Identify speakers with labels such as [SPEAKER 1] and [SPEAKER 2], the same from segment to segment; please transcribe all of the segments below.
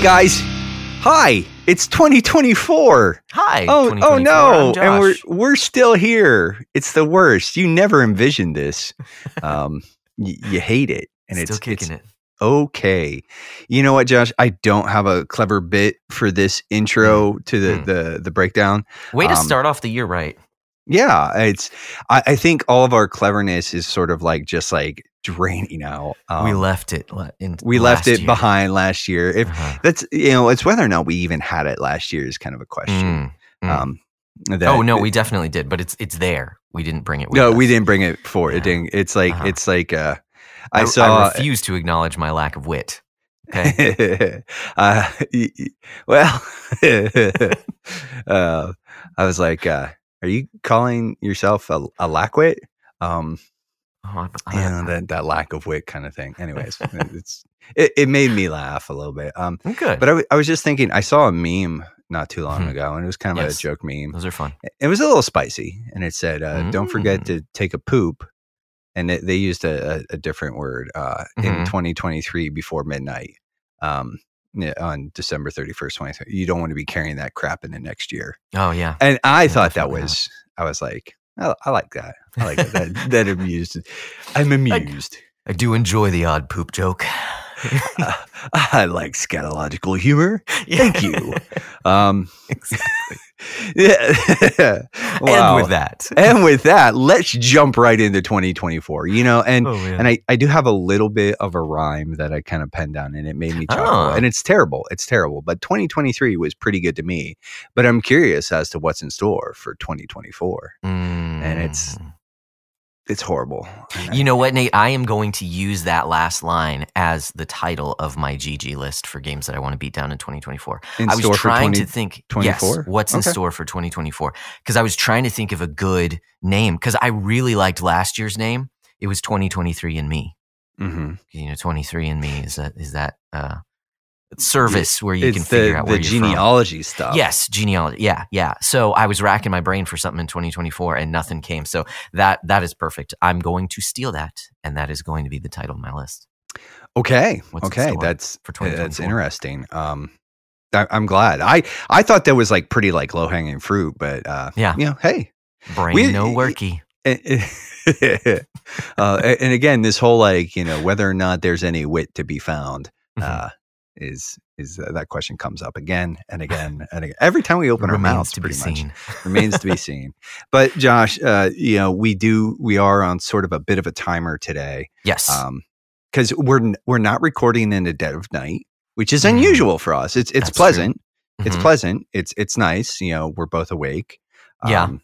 [SPEAKER 1] Hey guys, hi! It's 2024.
[SPEAKER 2] Hi.
[SPEAKER 1] Oh, oh no! And we're we're still here. It's the worst. You never envisioned this. Um, y- you hate it, and
[SPEAKER 2] still
[SPEAKER 1] it's
[SPEAKER 2] kicking
[SPEAKER 1] it's
[SPEAKER 2] it.
[SPEAKER 1] okay. You know what, Josh? I don't have a clever bit for this intro to the
[SPEAKER 2] Mm.
[SPEAKER 1] the the breakdown.
[SPEAKER 2] Way to
[SPEAKER 1] um,
[SPEAKER 2] start off the year right.
[SPEAKER 1] Yeah, it's. I, I think all of our cleverness is sort of like just like draining out. Um,
[SPEAKER 2] we left it. In
[SPEAKER 1] we left it
[SPEAKER 2] year.
[SPEAKER 1] behind last year. If
[SPEAKER 2] Uh-huh.
[SPEAKER 1] that's you know, it's whether or not we even had it last year is kind of a question.
[SPEAKER 2] Mm, mm.
[SPEAKER 1] Um, that-
[SPEAKER 2] oh no, we definitely did, but it's it's there. We didn't bring it. With
[SPEAKER 1] no,
[SPEAKER 2] us.
[SPEAKER 1] we didn't bring it forward. It didn't. It's like
[SPEAKER 2] Uh-huh.
[SPEAKER 1] it's like uh, I
[SPEAKER 2] I,
[SPEAKER 1] saw.
[SPEAKER 2] I refuse to acknowledge my lack of wit. Okay.
[SPEAKER 1] uh, well, uh, I was like, uh, "Are you calling yourself a, a lackwit?" Um,
[SPEAKER 2] Oh,
[SPEAKER 1] know, that that lack of wit kind of thing. Anyways, it's it, it made me laugh a little bit. Um,
[SPEAKER 2] I'm good.
[SPEAKER 1] but I, w- I was just thinking, I saw a meme not too long
[SPEAKER 2] Mhm.
[SPEAKER 1] ago, and it was kind of
[SPEAKER 2] Yes.
[SPEAKER 1] a joke meme.
[SPEAKER 2] Those are fun.
[SPEAKER 1] It was a little spicy, and it said, uh, "Don't forget
[SPEAKER 2] Mm.
[SPEAKER 1] to take a poop." And it, they used a, a, different word uh, in
[SPEAKER 2] Mhm.
[SPEAKER 1] 2023 before midnight um, on December 31st, 2023. You don't want to be carrying that crap in the next year.
[SPEAKER 2] Oh yeah.
[SPEAKER 1] And I
[SPEAKER 2] Yeah,
[SPEAKER 1] thought that
[SPEAKER 2] definitely not.
[SPEAKER 1] was, I was like, I, I like that. I like that. that. That amused. I'm amused.
[SPEAKER 2] I do enjoy the odd poop joke.
[SPEAKER 1] Uh, I like scatological humor. Thank you. Um,
[SPEAKER 2] Exactly.
[SPEAKER 1] yeah.
[SPEAKER 2] And with that.
[SPEAKER 1] and with that, let's jump right into 2024. You know, and
[SPEAKER 2] oh,
[SPEAKER 1] and I, I do have a little bit of a rhyme that I kind of penned down and it made me chuckle.
[SPEAKER 2] Oh.
[SPEAKER 1] And it's terrible. It's terrible. But 2023 was pretty good to me. But I'm curious as to what's in store for 2024. And it's-
[SPEAKER 2] Mm.
[SPEAKER 1] It's horrible.
[SPEAKER 2] You know what, Nate? I am going to use that last line as the title of my GG list for games that I want to beat down in 2024.
[SPEAKER 1] in
[SPEAKER 2] I was trying
[SPEAKER 1] 20
[SPEAKER 2] to think, yes,
[SPEAKER 1] 24?
[SPEAKER 2] what's in store for 2024? Because I was trying to think of a good name because I really liked last year's name. It was 2023 and Me.
[SPEAKER 1] Mm-hmm.
[SPEAKER 2] You know, 23 and Me is that is that uh, service where you
[SPEAKER 1] it's
[SPEAKER 2] can
[SPEAKER 1] the,
[SPEAKER 2] figure out
[SPEAKER 1] the
[SPEAKER 2] where you're from.
[SPEAKER 1] genealogy stuff.
[SPEAKER 2] Yes, genealogy. Yeah, yeah. So I was racking my brain for something in 2024 and nothing came. So that that is perfect. I'm going to steal that, and that is going to be the title of my list.
[SPEAKER 1] Okay.
[SPEAKER 2] What's
[SPEAKER 1] okay. That's
[SPEAKER 2] for
[SPEAKER 1] that's interesting. Um, I, I'm glad. I I thought that was like pretty like low hanging fruit, but uh,
[SPEAKER 2] Yeah.
[SPEAKER 1] you know, hey,
[SPEAKER 2] Brain
[SPEAKER 1] We-
[SPEAKER 2] no worky.
[SPEAKER 1] and, uh, and again, this whole like you know whether or not there's any wit to be found
[SPEAKER 2] Mhm.
[SPEAKER 1] uh, is is uh, that question comes up again and again and again every time we open our mouths.
[SPEAKER 2] to be
[SPEAKER 1] Pretty much remains to be seen. But Josh, uh, you know we do we are on sort of a bit of a timer today
[SPEAKER 2] Yes.
[SPEAKER 1] um because we're we're not recording in the dead of night, which is
[SPEAKER 2] Mhm.
[SPEAKER 1] unusual for us. It's it's
[SPEAKER 2] That's
[SPEAKER 1] pleasant. It's
[SPEAKER 2] Mhm.
[SPEAKER 1] pleasant. It's it's nice. You know, we're both awake.
[SPEAKER 2] Yeah.
[SPEAKER 1] Um,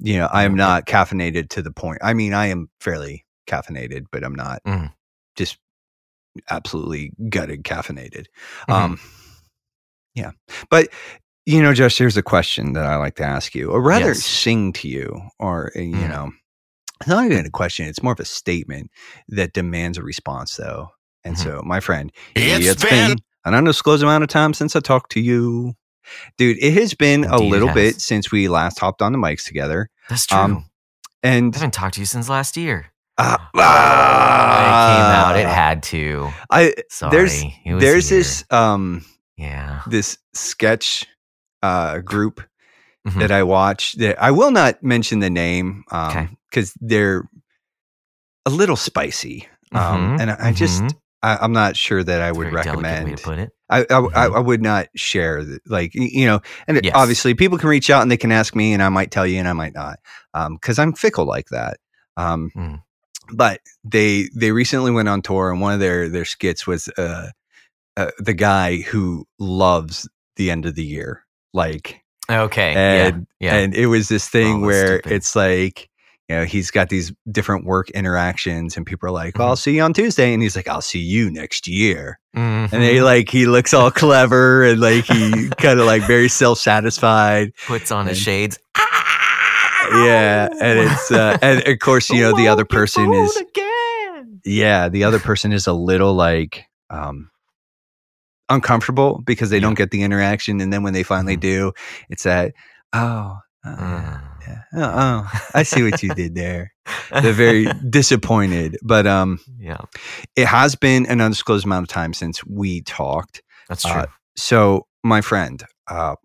[SPEAKER 1] you know, I am not caffeinated to the point. I mean, I am fairly caffeinated, but I'm not
[SPEAKER 2] Mhm.
[SPEAKER 1] just absolutely gutted caffeinated.
[SPEAKER 2] Mhm.
[SPEAKER 1] Um, yeah, but you know, Josh, here's a question that I like to ask you, or rather,
[SPEAKER 2] Yes.
[SPEAKER 1] sing to you, or uh, you
[SPEAKER 2] Mm.
[SPEAKER 1] know, it's not even a question; it's more of a statement that demands a response, though. And
[SPEAKER 2] Mhm.
[SPEAKER 1] so, my friend,
[SPEAKER 3] It's
[SPEAKER 1] it's been
[SPEAKER 3] been-
[SPEAKER 1] an undisclosed amount of time since I talked to you. Dude, it has been a
[SPEAKER 2] Indeed it
[SPEAKER 1] little bit since we last hopped on the mics together.
[SPEAKER 2] That's true.
[SPEAKER 1] um, And
[SPEAKER 2] I haven't talked to you since last year.
[SPEAKER 1] Ah,
[SPEAKER 2] it came out. It
[SPEAKER 1] ah,
[SPEAKER 2] had to.
[SPEAKER 1] I
[SPEAKER 2] Sorry.
[SPEAKER 1] there's there's
[SPEAKER 2] here.
[SPEAKER 1] this um
[SPEAKER 2] Yeah.
[SPEAKER 1] this sketch uh group
[SPEAKER 2] Mhm.
[SPEAKER 1] that I watch that I will not mention the name um
[SPEAKER 2] Okay.
[SPEAKER 1] because they're a little spicy. Um
[SPEAKER 2] Mhm,
[SPEAKER 1] and I, I just
[SPEAKER 2] mhm.
[SPEAKER 1] I, I'm not sure that I
[SPEAKER 2] It's
[SPEAKER 1] would
[SPEAKER 2] very delicate way
[SPEAKER 1] recommend
[SPEAKER 2] put it.
[SPEAKER 1] I, I, I,
[SPEAKER 2] Mhm.
[SPEAKER 1] I would not share the, like you know and
[SPEAKER 2] Yes.
[SPEAKER 1] obviously people can reach out and they can ask me and I might tell you and I might not um because I'm fickle like that um
[SPEAKER 2] Mm.
[SPEAKER 1] But they they recently went on tour and one of their their skits was uh, uh the guy who loves the end of the year like
[SPEAKER 2] Okay.
[SPEAKER 1] and
[SPEAKER 2] yeah. Yeah.
[SPEAKER 1] and it was this thing
[SPEAKER 2] Oh,
[SPEAKER 1] where
[SPEAKER 2] stupid.
[SPEAKER 1] it's like you know he's got these different work interactions and people are like well,
[SPEAKER 2] Mhm.
[SPEAKER 1] i'll see you on tuesday and he's like i'll see you next year and they
[SPEAKER 2] Mhm.
[SPEAKER 1] like he looks all clever and like he kind of like very self-satisfied
[SPEAKER 2] puts on his
[SPEAKER 1] and-
[SPEAKER 2] shades.
[SPEAKER 1] Yeah and it's uh and of course you know the other person is
[SPEAKER 2] again.
[SPEAKER 1] yeah the other person is a little like um uncomfortable because they
[SPEAKER 2] Yeah.
[SPEAKER 1] don't get the interaction and then when they finally
[SPEAKER 2] Mhm.
[SPEAKER 1] do it's that oh uh,
[SPEAKER 2] Mm.
[SPEAKER 1] yeah oh, oh i see what you did there they're very disappointed but um
[SPEAKER 2] yeah.
[SPEAKER 1] it has been an undisclosed amount of time since we talked
[SPEAKER 2] That's true.
[SPEAKER 1] Uh, So, my friend, uh,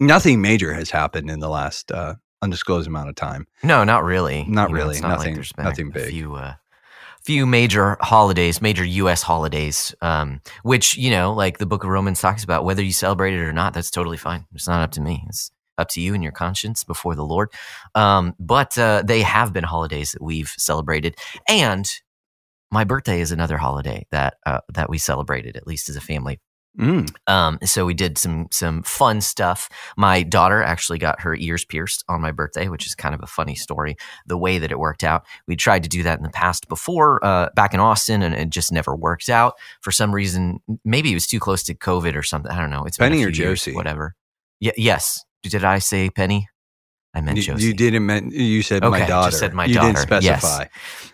[SPEAKER 1] nothing major has happened in the last uh, undisclosed amount of time.
[SPEAKER 2] no, not really.
[SPEAKER 1] not
[SPEAKER 2] You
[SPEAKER 1] really.
[SPEAKER 2] it's not like
[SPEAKER 1] Nothing-
[SPEAKER 2] there's been
[SPEAKER 1] nothing
[SPEAKER 2] a,
[SPEAKER 1] big.
[SPEAKER 2] A few, uh, few major holidays, major U.S. holidays, um, which you know, like the Book of Romans talks about, whether you celebrate it or not, that's totally fine. It's not up to me. It's up to you and your conscience before the Lord. Um, but uh, they have been holidays that we've celebrated, and my birthday is another holiday that uh, that we celebrated, at least as a family.
[SPEAKER 1] Mm.
[SPEAKER 2] Um, so we did some some fun stuff. My daughter actually got her ears pierced on my birthday, which is kind of a funny story. The way that it worked out, we tried to do that in the past before, uh, back in Austin, and it just never worked out for some reason. Maybe it was too close to COVID or something. I don't know. It's
[SPEAKER 1] Penny or
[SPEAKER 2] few years, whatever. Y- yes. Did I say Penny? I meant
[SPEAKER 1] You,
[SPEAKER 2] Josie.
[SPEAKER 1] you didn't. Men- you said
[SPEAKER 2] Okay,
[SPEAKER 1] my
[SPEAKER 2] just
[SPEAKER 1] daughter.
[SPEAKER 2] said my
[SPEAKER 1] you didn't
[SPEAKER 2] daughter. Yes.
[SPEAKER 1] specify.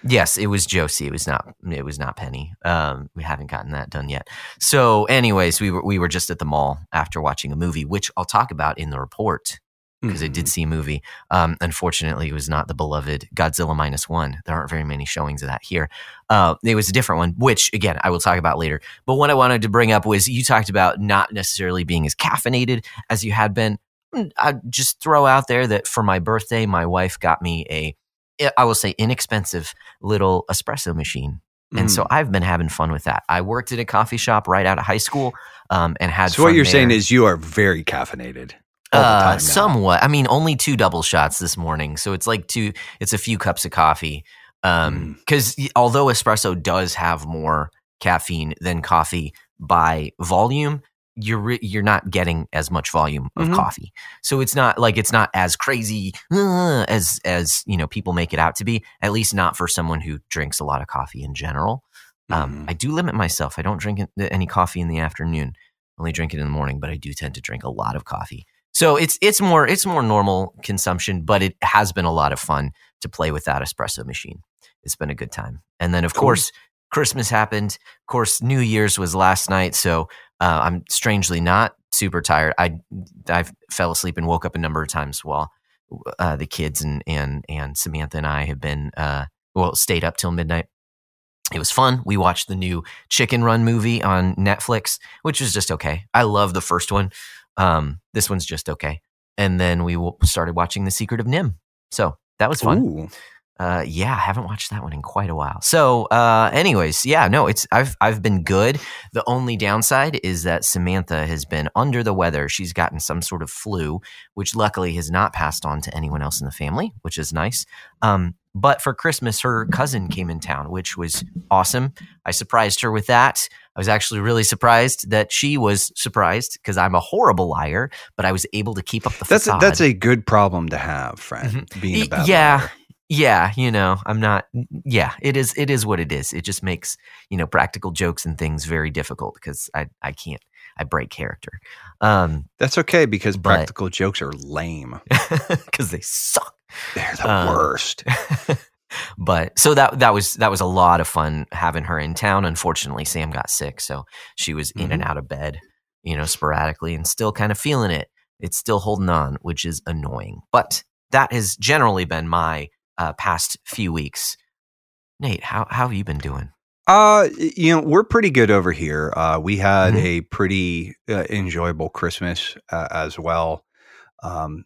[SPEAKER 2] Yes, it was Josie. It was not. It was not Penny. Um, we haven't gotten that done yet. So, anyways, we were we were just at the mall after watching a movie, which I'll talk about in the report because I
[SPEAKER 1] Mm-hmm.
[SPEAKER 2] did see a movie. Um, unfortunately, it was not the beloved Godzilla minus one. There aren't very many showings of that here. Uh, it was a different one, which again I will talk about later. But what I wanted to bring up was you talked about not necessarily being as caffeinated as you had been. Mm, I'd just throw out there that for my birthday, my wife got me a, I will say, inexpensive little espresso machine. And
[SPEAKER 1] Mm.
[SPEAKER 2] so I've been having fun with that. I worked at a coffee shop right out of high school um, and had
[SPEAKER 1] So what you're saying is you are very caffeinated. All the
[SPEAKER 2] Uh, somewhat. I mean, only two double shots this morning, so it's like two. It's a few cups of coffee.
[SPEAKER 1] Mm.
[SPEAKER 2] Um, because although espresso does have more caffeine than coffee by volume, you're re- you're not getting as much volume of
[SPEAKER 1] Mhm.
[SPEAKER 2] coffee. So it's not like it's not as crazy uh, as as you know people make it out to be. At least not for someone who drinks a lot of coffee in general. Um,
[SPEAKER 1] Mhm.
[SPEAKER 2] I do limit myself. I don't drink any coffee in the afternoon. Only drink it in the morning, but I do tend to drink a lot of coffee. So it's it's more it's more normal consumption, but it has been a lot of fun to play with that espresso machine. It's been a good time. And then of
[SPEAKER 1] Cool.
[SPEAKER 2] course Christmas happened. Of course New Year's was last night, so uh, I'm strangely not super tired. I I fell asleep and woke up a number of times while uh, the kids and and and Samantha and I have been uh, well stayed up till midnight. It was fun. We watched the new Chicken Run movie on Netflix, which was just okay. I love the first one. Um, this one's just okay. And then we started watching The Secret of NIMH. So that was fun.
[SPEAKER 1] Ooh.
[SPEAKER 2] Uh, yeah, I haven't watched that one in quite a while. So, uh, anyways, yeah, no, it's I've I've been good. The only downside is that Samantha has been under the weather. She's gotten some sort of flu, which luckily has not passed on to anyone else in the family, which is nice. Um, but for Christmas, her cousin came in town, which was awesome. I surprised her with that. I was actually really surprised that she was surprised because I'm a horrible liar, but I was able to keep up the
[SPEAKER 1] That's a,
[SPEAKER 2] facade.
[SPEAKER 1] that's a good problem to have, friend. Being a bad
[SPEAKER 2] yeah.
[SPEAKER 1] liar.
[SPEAKER 2] Yeah you know i'm not yeah it is it is what it is it just makes you know practical jokes and things very difficult because i i can't i break character um
[SPEAKER 1] That's okay because
[SPEAKER 2] But-
[SPEAKER 1] practical jokes are lame.
[SPEAKER 2] because they suck
[SPEAKER 1] They're the
[SPEAKER 2] Um,
[SPEAKER 1] worst.
[SPEAKER 2] but so that that was that was a lot of fun having her in town unfortunately sam got sick so she was in
[SPEAKER 1] Mm-hmm.
[SPEAKER 2] and out of bed you know sporadically and still kind of feeling it it's still holding on which is annoying but that has generally been my uh, past few weeks nate how, how have you been doing
[SPEAKER 1] Uh, you know, we're pretty good over here. Uh, we had
[SPEAKER 2] Mhm.
[SPEAKER 1] a pretty uh, enjoyable Christmas uh, as well. Um,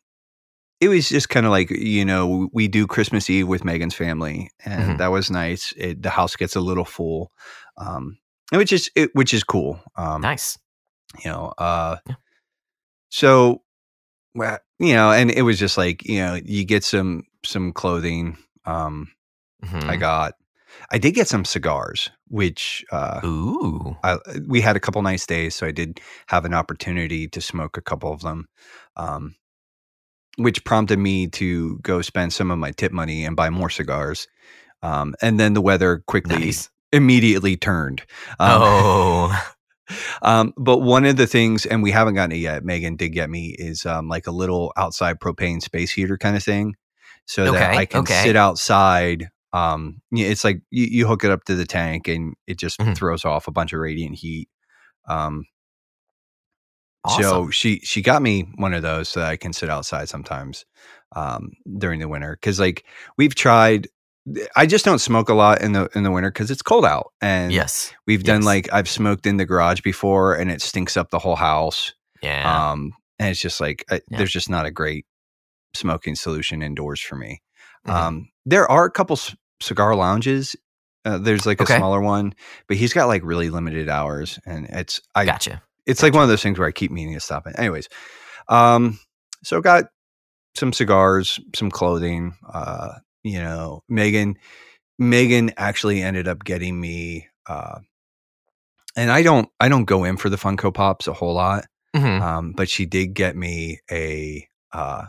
[SPEAKER 1] it was just kind of like you know we do Christmas Eve with Megan's family, and
[SPEAKER 2] Mhm.
[SPEAKER 1] that was nice. It, the house gets a little full, um, which is it, which is cool. Um,
[SPEAKER 2] nice
[SPEAKER 1] you know, uh,
[SPEAKER 2] Yeah.
[SPEAKER 1] so well, you know, and it was just like you know you get some some clothing. Um,
[SPEAKER 2] Mhm.
[SPEAKER 1] I got. I did get some cigars, which uh,
[SPEAKER 2] ooh
[SPEAKER 1] I, we had a couple nice days, so I did have an opportunity to smoke a couple of them, um, which prompted me to go spend some of my tip money and buy more cigars. Um, and then the weather quickly,
[SPEAKER 2] nice
[SPEAKER 1] immediately turned. Um,
[SPEAKER 2] oh
[SPEAKER 1] um, but one of the things, and we haven't gotten it yet, Megan did get me, is um, like a little outside propane space heater kind of thing, so that I can
[SPEAKER 2] okay.
[SPEAKER 1] sit outside. Um, it's like you, you hook it up to the tank, and it just
[SPEAKER 2] Mhm.
[SPEAKER 1] throws off a bunch of radiant heat. Um,
[SPEAKER 2] awesome.
[SPEAKER 1] so she she got me one of those so that I can sit outside sometimes um, during the winter because like we've tried I just don't smoke a lot in the in the winter because it's cold out, and
[SPEAKER 2] yes.
[SPEAKER 1] we've done like I've smoked in the garage before, and it stinks up the whole house.
[SPEAKER 2] Yeah.
[SPEAKER 1] Um, and it's just like I,
[SPEAKER 2] Yeah.
[SPEAKER 1] there's just not a great smoking solution indoors for me.
[SPEAKER 2] Mhm.
[SPEAKER 1] Um, there are a couple c- cigar lounges. Uh, there's like a
[SPEAKER 2] Okay.
[SPEAKER 1] smaller one, but he's got like really limited hours, and it's I
[SPEAKER 2] gotcha.
[SPEAKER 1] it's like one of those things where I keep meaning to stop it. Anyways, um, so got some cigars, some clothing. Uh, you know, Megan, Megan actually ended up getting me. Uh, and I don't, I don't go in for the Funko Pops a whole lot,
[SPEAKER 2] Mhm.
[SPEAKER 1] um, but she did get me a uh,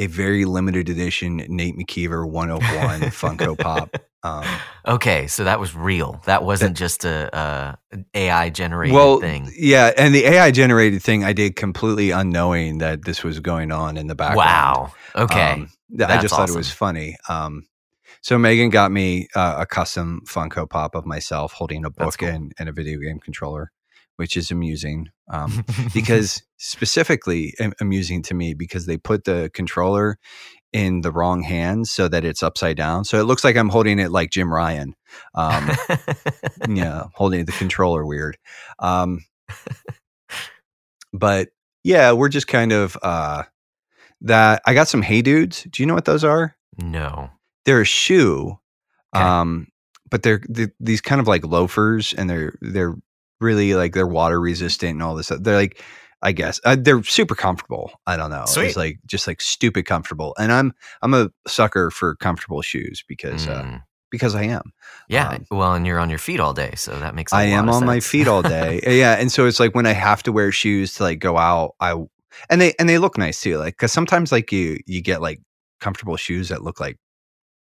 [SPEAKER 1] a very limited edition Nate McKeever 101 Funko Pop. Um,
[SPEAKER 2] okay, so that was real. That wasn't just a, uh AI generated
[SPEAKER 1] well,
[SPEAKER 2] thing.
[SPEAKER 1] yeah, and the AI generated thing I did completely unknowing that this was going on in the background.
[SPEAKER 2] Wow. Okay.
[SPEAKER 1] Um, th- I
[SPEAKER 2] That's
[SPEAKER 1] just thought it was funny. Um, so Megan got me uh, a custom Funko Pop of myself holding a book
[SPEAKER 2] cool.
[SPEAKER 1] and, and a video game controller, which is amusing. Um, because specifically amusing to me because they put the controller in the wrong hands so that it's upside down. So it looks like I'm holding it like Jim Ryan. Um, yeah, holding the controller weird. Um, but yeah, we're just kind of uh, that. I got some Hey Dudes. Do you know what those are?
[SPEAKER 2] no.
[SPEAKER 1] They're a shoe,
[SPEAKER 2] Okay.
[SPEAKER 1] um, but they're, th these kind of like loafers, and they're they're really like they're water resistant and all this. stuff. They're like. I guess uh, they're super comfortable. I don't know.
[SPEAKER 2] Sweet.
[SPEAKER 1] It's like just like stupid comfortable, and I'm I'm a sucker for comfortable shoes because uh,
[SPEAKER 2] Mm.
[SPEAKER 1] because I am.
[SPEAKER 2] yeah.
[SPEAKER 1] um,
[SPEAKER 2] well, and you're on your feet all day, so that makes. I
[SPEAKER 1] I am on my feet all day. yeah, and so it's like when I have to wear shoes to like go out, I and they and they look nice too. Like because sometimes like you you get like comfortable shoes that look like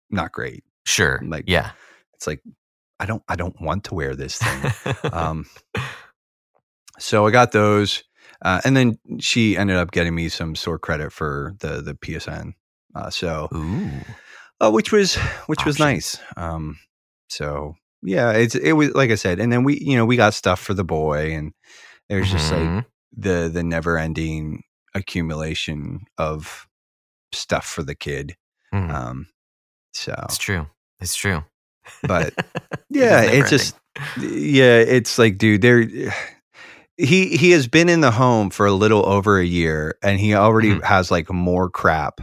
[SPEAKER 1] not great.
[SPEAKER 2] Sure.
[SPEAKER 1] like-
[SPEAKER 2] yeah.
[SPEAKER 1] It's like I don't I don't want to wear this thing. um, so I got those, uh, and then she ended up getting me some store credit for the the PSN. Uh, so
[SPEAKER 2] Ooh.
[SPEAKER 1] uh, which was which was nice. Um, so yeah, it's it was like I said, and then we you know we got stuff for the boy, and there's just like
[SPEAKER 2] Mhm.
[SPEAKER 1] The the never ending accumulation of stuff for the kid.
[SPEAKER 2] Mhm.
[SPEAKER 1] Um, so,
[SPEAKER 2] it's true. It's true.
[SPEAKER 1] but yeah, it's just yeah, it's like dude, there. He he has been in the home for a little over a year, and he already
[SPEAKER 2] Mhm.
[SPEAKER 1] has like more crap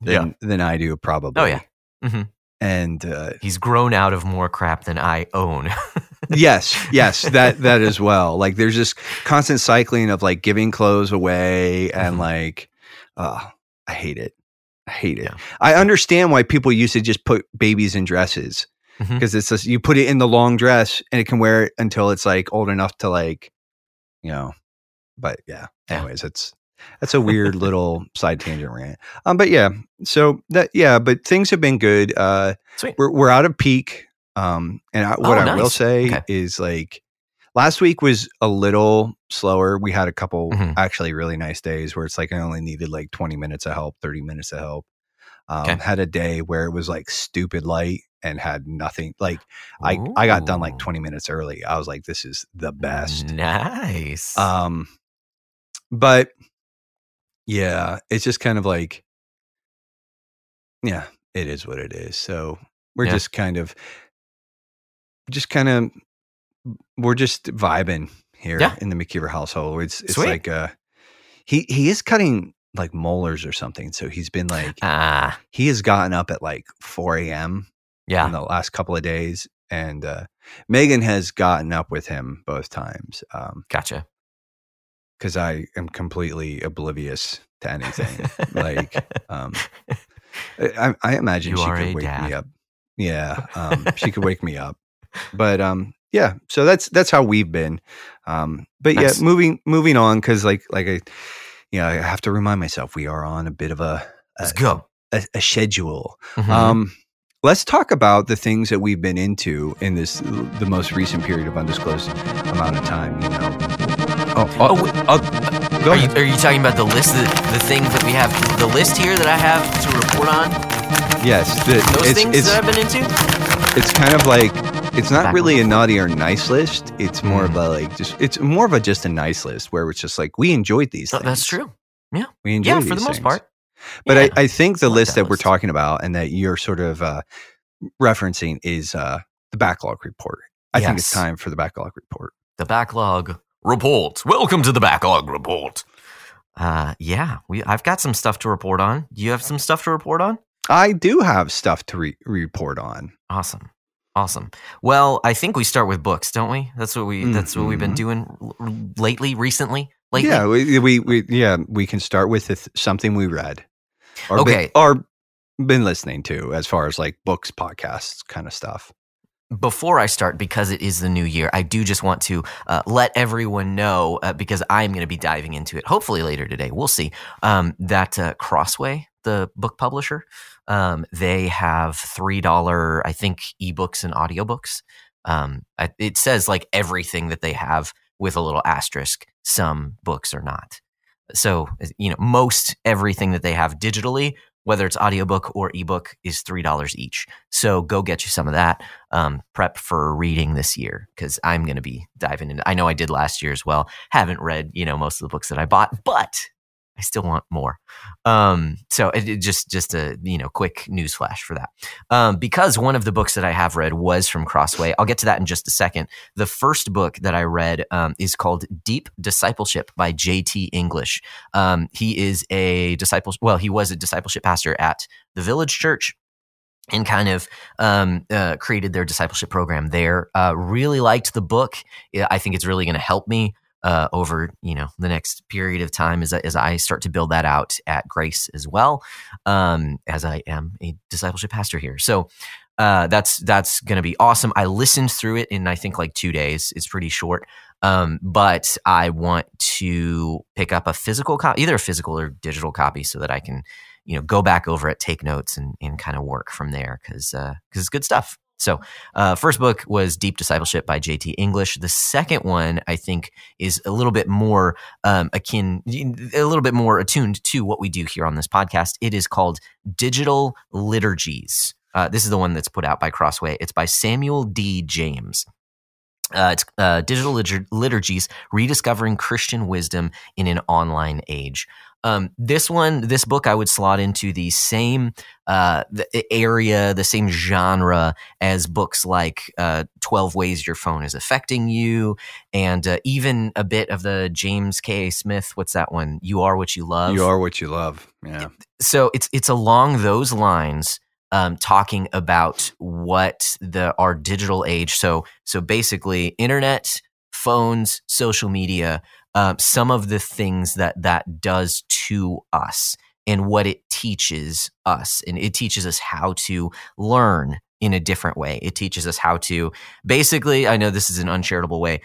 [SPEAKER 2] Yeah.
[SPEAKER 1] than than I do probably.
[SPEAKER 2] Oh yeah. Mm-hmm.
[SPEAKER 1] and uh,
[SPEAKER 2] He's grown out of more crap than I own.
[SPEAKER 1] yes yes that that as well like there's this constant cycling of like giving clothes away and
[SPEAKER 2] Mhm.
[SPEAKER 1] like uh i hate it i hate it
[SPEAKER 2] Yeah.
[SPEAKER 1] i understand why people used to just put babies in dresses because it's just you put it in the long dress and it can wear it until it's like old enough to like you know but yeah
[SPEAKER 2] Yeah.
[SPEAKER 1] anyways it's that's a weird little side tangent rant um but yeah so that yeah but things have been good uh
[SPEAKER 2] Sweet.
[SPEAKER 1] we're we're out of peak. Um, and I, what
[SPEAKER 2] Oh,
[SPEAKER 1] I will say
[SPEAKER 2] Okay.
[SPEAKER 1] is like last week was a little slower. We had a couple
[SPEAKER 2] Mhm.
[SPEAKER 1] actually really nice days where it's like I only needed like 20 minutes of help, 30 minutes of help. Um,
[SPEAKER 2] Okay.
[SPEAKER 1] Had a day where it was like stupid light and had nothing. Like I, I got done like 20 minutes early. I was like, this is the best.
[SPEAKER 2] Nice.
[SPEAKER 1] Um, but yeah, it's just kind of like, yeah, it is what it is. So we're
[SPEAKER 2] Yeah.
[SPEAKER 1] just kind of, just kind of, we're just vibing here
[SPEAKER 2] Yeah.
[SPEAKER 1] in the McKeever household. It's it's
[SPEAKER 2] Sweet.
[SPEAKER 1] like uh, he he is cutting like molars or something. So he's been like
[SPEAKER 2] ah,
[SPEAKER 1] he has gotten up at like 4 a.m.
[SPEAKER 2] yeah.
[SPEAKER 1] in the last couple of days, and uh, Megan has gotten up with him both times. Um,
[SPEAKER 2] Gotcha.
[SPEAKER 1] because I am completely oblivious to anything. like, um, I, I imagine
[SPEAKER 2] You
[SPEAKER 1] she could wake
[SPEAKER 2] dad.
[SPEAKER 1] me up. Yeah, um, she could wake me up. But um, yeah. So that's that's how we've been. Um, but
[SPEAKER 2] Nice.
[SPEAKER 1] yeah, moving moving on because like like I, you know, I have to remind myself we are on a bit of a
[SPEAKER 2] Let's go.
[SPEAKER 1] a, a schedule.
[SPEAKER 2] Mhm.
[SPEAKER 1] Um, let's talk about the things that we've been into in this the most recent period of undisclosed amount of time. You know. Oh,
[SPEAKER 2] Oh,
[SPEAKER 1] oh,
[SPEAKER 2] wait.
[SPEAKER 1] oh,
[SPEAKER 2] are, you, are you talking about the list, the, the things that we have, the list here that I have to report on?
[SPEAKER 1] Yes, the,
[SPEAKER 2] Those
[SPEAKER 1] it's,
[SPEAKER 2] things
[SPEAKER 1] it's,
[SPEAKER 2] that I've been into?
[SPEAKER 1] it's kind of like it's not really a naughty or nice list. It's more of
[SPEAKER 2] Mm.
[SPEAKER 1] a like just it's more of a just a nice list where it's just like we enjoyed these
[SPEAKER 2] Oh,
[SPEAKER 1] things.
[SPEAKER 2] that's true.
[SPEAKER 1] Yeah, we enjoy
[SPEAKER 2] Yeah,
[SPEAKER 1] these
[SPEAKER 2] for the most
[SPEAKER 1] things.
[SPEAKER 2] part.
[SPEAKER 1] But
[SPEAKER 2] Yeah.
[SPEAKER 1] I, I think the
[SPEAKER 2] I like
[SPEAKER 1] list
[SPEAKER 2] that
[SPEAKER 1] that we're talking about and that you're sort of uh, referencing is uh, the backlog report. I think it's time for the backlog report.
[SPEAKER 2] The backlog report. Welcome to the backlog report. Uh, yeah, we. I've got some stuff to report on. Do you have some stuff to report on?
[SPEAKER 1] I do have stuff to re- report on.
[SPEAKER 2] Awesome. Awesome. Well, I think we start with books, don't we? That's what we that's what we've been
[SPEAKER 1] Mhm.
[SPEAKER 2] doing lately, recently. Lately.
[SPEAKER 1] Yeah, we, we, we yeah we can start with th- something we read, or
[SPEAKER 2] Okay.
[SPEAKER 1] been, or been listening to as far as like books, podcasts, kind of stuff.
[SPEAKER 2] Before I start, because it is the new year, I do just want to uh, let everyone know uh, because I'm going to be diving into it. Hopefully later today, we'll see. Um, that uh, Crossway, the book publisher, um, they have three dollar, I think, ebooks and audiobooks. Um, it says like everything that they have with a little asterisk. Some books are not. So you know, most everything that they have digitally, whether it's audiobook or ebook, is three dollars each. So go get you some of that. Um, prep for reading this year because I'm going to be diving into. I know I did last year as well. Haven't read you know most of the books that I bought, but I still want more. Um, so it, it just just a you know quick news flash for that. Um, because one of the books that I have read was from Crossway. I'll get to that in just a second. The first book that I read um, is called Deep Discipleship by J.T. English. Um, he is a disciple. Well, he was a discipleship pastor at the Village Church and kind of um, uh, created their discipleship program there. Uh, really liked the book. I think it's really going to help me uh, over you know the next period of time as as I start to build that out at Grace as well, um, as I am a discipleship pastor here. So. Uh, that's that's going to be awesome. I listened through it in I think like two days. It's pretty short, um, but I want to pick up a physical copy, either a physical or digital copy, so that I can you know go back over it take notes and, and kind of work from there because because it's good stuff so uh, first book was deep discipleship by jt english. The second one i think is a little bit more um, akin a little bit more attuned to what we do here on this podcast. It is called digital liturgies. Uh, this is the one that's put out by crossway. It's by samuel d. James. Uh, it's uh, digital litur- liturgies rediscovering christian wisdom in an online age um, this one, this book, I would slot into the same uh, the area, the same genre as books like uh, 12 Ways Your Phone is Affecting You, and uh, even a bit of the James K. Smith, what's that one? You Are What You Love.
[SPEAKER 1] You are what you love. Yeah.
[SPEAKER 2] So it's it's along those lines, um, talking about what the our digital age. So so basically, internet, phones, social media, um, some of the things that that does to us and what it teaches us, and it teaches us how to learn in a different way. It teaches us how to basically. I know this is an uncharitable way.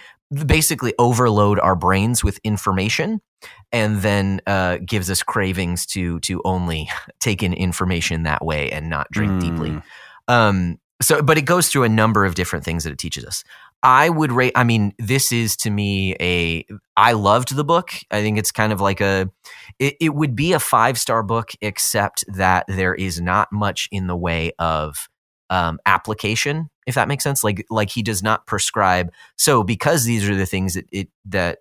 [SPEAKER 2] Basically, overload our brains with information and then uh, gives us cravings to to only take in information that way and not drink deeply.
[SPEAKER 1] Mm.
[SPEAKER 2] Um, so, but it goes through a number of different things that it teaches us. I would rate. I mean, this is to me a. I loved the book. I think it's kind of like a. It, it would be a five star book, except that there is not much in the way of um, application, if that makes sense. Like, like he does not prescribe. So, because these are the things that it that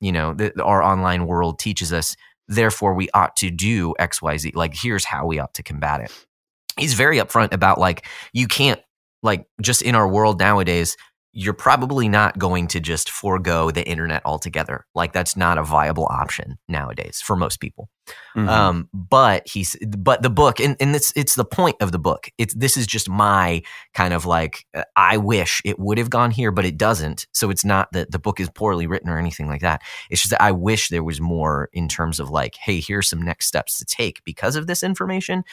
[SPEAKER 2] you know that our online world teaches us, therefore we ought to do X, Y, Z. Like, here's how we ought to combat it. He's very upfront about like you can't like just in our world nowadays you're probably not going to just forego the internet altogether. Like that's not a viable option nowadays for most people.
[SPEAKER 1] Mhm.
[SPEAKER 2] Um, but he's but the book and, and it's it's the point of the book. It's this is just my kind of like uh, I wish it would have gone here, but it doesn't. So it's not that the book is poorly written or anything like that. It's just that I wish there was more in terms of like, hey, here's some next steps to take because of this information.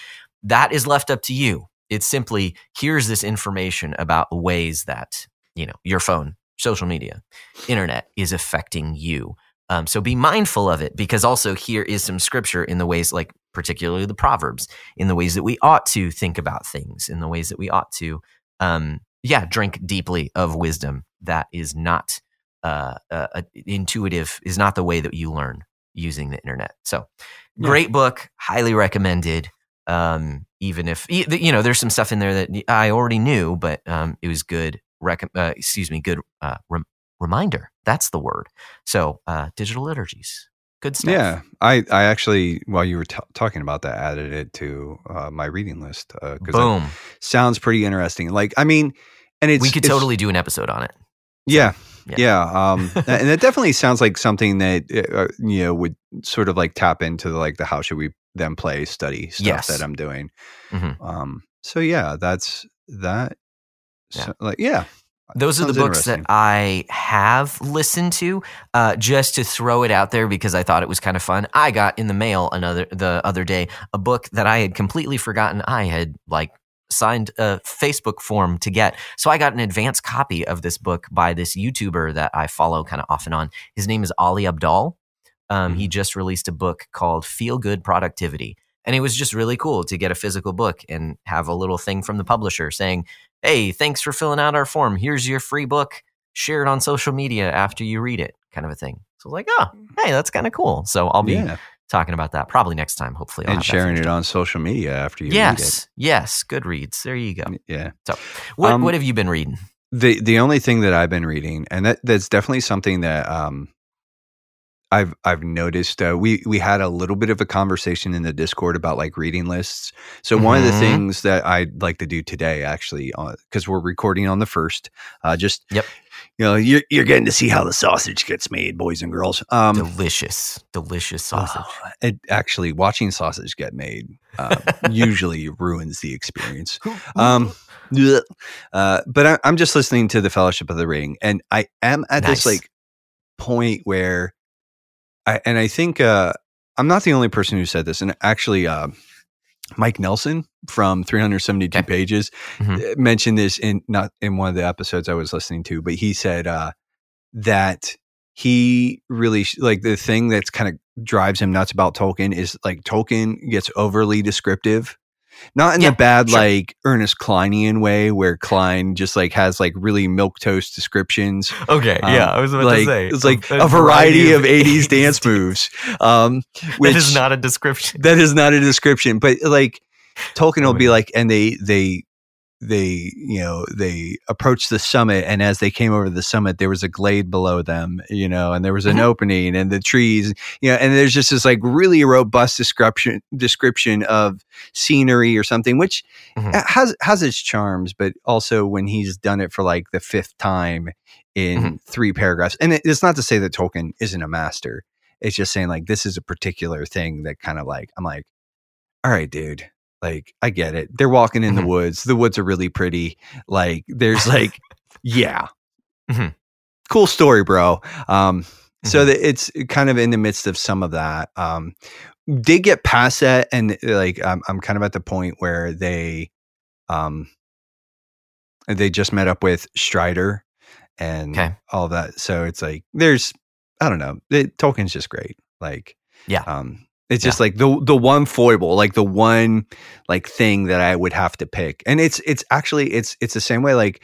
[SPEAKER 2] That is left up to you. It's simply here's this information about ways that you know your phone, social media, internet is affecting you. Um, so be mindful of it because also here is some scripture in the ways like particularly the proverbs in the ways that we ought to think about things in the ways that we ought to um, yeah drink deeply of wisdom that is not uh, uh, uh, intuitive is not the way that you learn using the internet so
[SPEAKER 1] Yeah.
[SPEAKER 2] great book highly recommended um, even if you know there's some stuff in there that i already knew but um, it was good rec- uh, excuse me good uh, rem- reminder that's the word so uh, digital liturgies Good stuff.
[SPEAKER 1] Yeah, I I actually while you were t- talking about that, added it to uh, my reading list because
[SPEAKER 2] Boom.
[SPEAKER 1] sounds pretty interesting. Like, I mean, and it's
[SPEAKER 2] we could
[SPEAKER 1] it's-
[SPEAKER 2] totally do an episode on it.
[SPEAKER 1] yeah.
[SPEAKER 2] yeah.
[SPEAKER 1] Yeah, um, and it definitely sounds like something that uh, you know would sort of like tap into the, like the how should we then play study stuff
[SPEAKER 2] Yes.
[SPEAKER 1] that I'm doing.
[SPEAKER 2] Mhm.
[SPEAKER 1] Um, so yeah, that's that.
[SPEAKER 2] Yeah.
[SPEAKER 1] So, like yeah,
[SPEAKER 2] Those are the books that. I have listened to. Uh, just to throw it out there because I thought it was kind of fun. I got in the mail another the other day a book that I had completely forgotten I had like signed a Facebook form to get. So I got an advance copy of this book by this YouTuber that I follow kind of off and on. His name is Ali Abdaal. Um, He just released a book called Feel Good Productivity. And it was just really cool to get a physical book and have a little thing from the publisher saying, Hey, thanks for filling out our form. Here's your free book. Share it on social media after you read it, kind of a thing. So I was like, oh, hey, that's kind of cool. So I'll be
[SPEAKER 1] yeah,
[SPEAKER 2] talking about that probably next time. Hopefully, I'll
[SPEAKER 1] and sharing it on social media after you
[SPEAKER 2] Yes, yes, good reads. There you go.
[SPEAKER 1] Yeah.
[SPEAKER 2] What
[SPEAKER 1] Um,
[SPEAKER 2] what have you been reading?
[SPEAKER 1] the the only thing that I've been reading, and that that's definitely something that um I've I've noticed. Uh, we we had a little bit of a conversation in the Discord about like reading lists. So one of the
[SPEAKER 2] Mhm.
[SPEAKER 1] things that I'd like to do today, actually, because we're recording on the first, uh, just
[SPEAKER 2] Yep.
[SPEAKER 1] you know, you're you're getting to see how the sausage gets made, boys and girls. Um,
[SPEAKER 2] delicious, delicious sausage.
[SPEAKER 1] oh, it actually watching sausage get made uh, usually ruins the experience. Um, uh, but I, I'm just listening to the Fellowship of the Ring, and I am at this like point where, I and I think uh, I'm not the only person who said this, and actually, uh, Mike Nelson from 372
[SPEAKER 2] Okay.
[SPEAKER 1] pages
[SPEAKER 2] Mhm.
[SPEAKER 1] uh, mentioned this in not in one of the episodes I was listening to, but he said uh, that he really like the thing that's kind of drives him nuts about Tolkien is like Tolkien gets overly descriptive. Not in
[SPEAKER 2] Yeah,
[SPEAKER 1] the bad
[SPEAKER 2] sure.
[SPEAKER 1] like Ernest Kleinian way where Cline just like has like really milk toast descriptions.
[SPEAKER 2] Okay,
[SPEAKER 1] Um,
[SPEAKER 2] yeah, I was about
[SPEAKER 1] like
[SPEAKER 2] to say
[SPEAKER 1] it's like a, variety, of 80s dance moves. Um which
[SPEAKER 2] That is not a description.
[SPEAKER 1] that is not a description, but like Tolkien will be like, and they they they you know they approached the summit, and as they came over the summit, there was a glade below them, you know, and there was an
[SPEAKER 2] Mhm.
[SPEAKER 1] opening, and the trees, you know, and there's just this like really robust description description of scenery or something, which
[SPEAKER 2] Mhm.
[SPEAKER 1] has has its charms, but also when he's done it for like the fifth time in
[SPEAKER 2] Mhm.
[SPEAKER 1] three paragraphs, and it, it's not to say that Tolkien isn't a master. It's just saying like this is a particular thing that kind of like I'm like, all right, dude. Like I get it. They're walking in
[SPEAKER 2] Mhm.
[SPEAKER 1] the woods. The woods are really pretty. Like there's like, yeah,
[SPEAKER 2] Mhm.
[SPEAKER 1] cool story, bro. Um, so
[SPEAKER 2] Mhm.
[SPEAKER 1] that it's kind of in the midst of some of that. Um, did get past that, and like I'm, I'm kind of at the point where they, um, they just met up with Strider and
[SPEAKER 2] Okay.
[SPEAKER 1] all that. So it's like there's, I don't know. It, Tolkien's just great. Like
[SPEAKER 2] Yeah.
[SPEAKER 1] um, it's just like the the one foible, like the one like thing that I would have to pick, and it's it's actually it's it's the same way like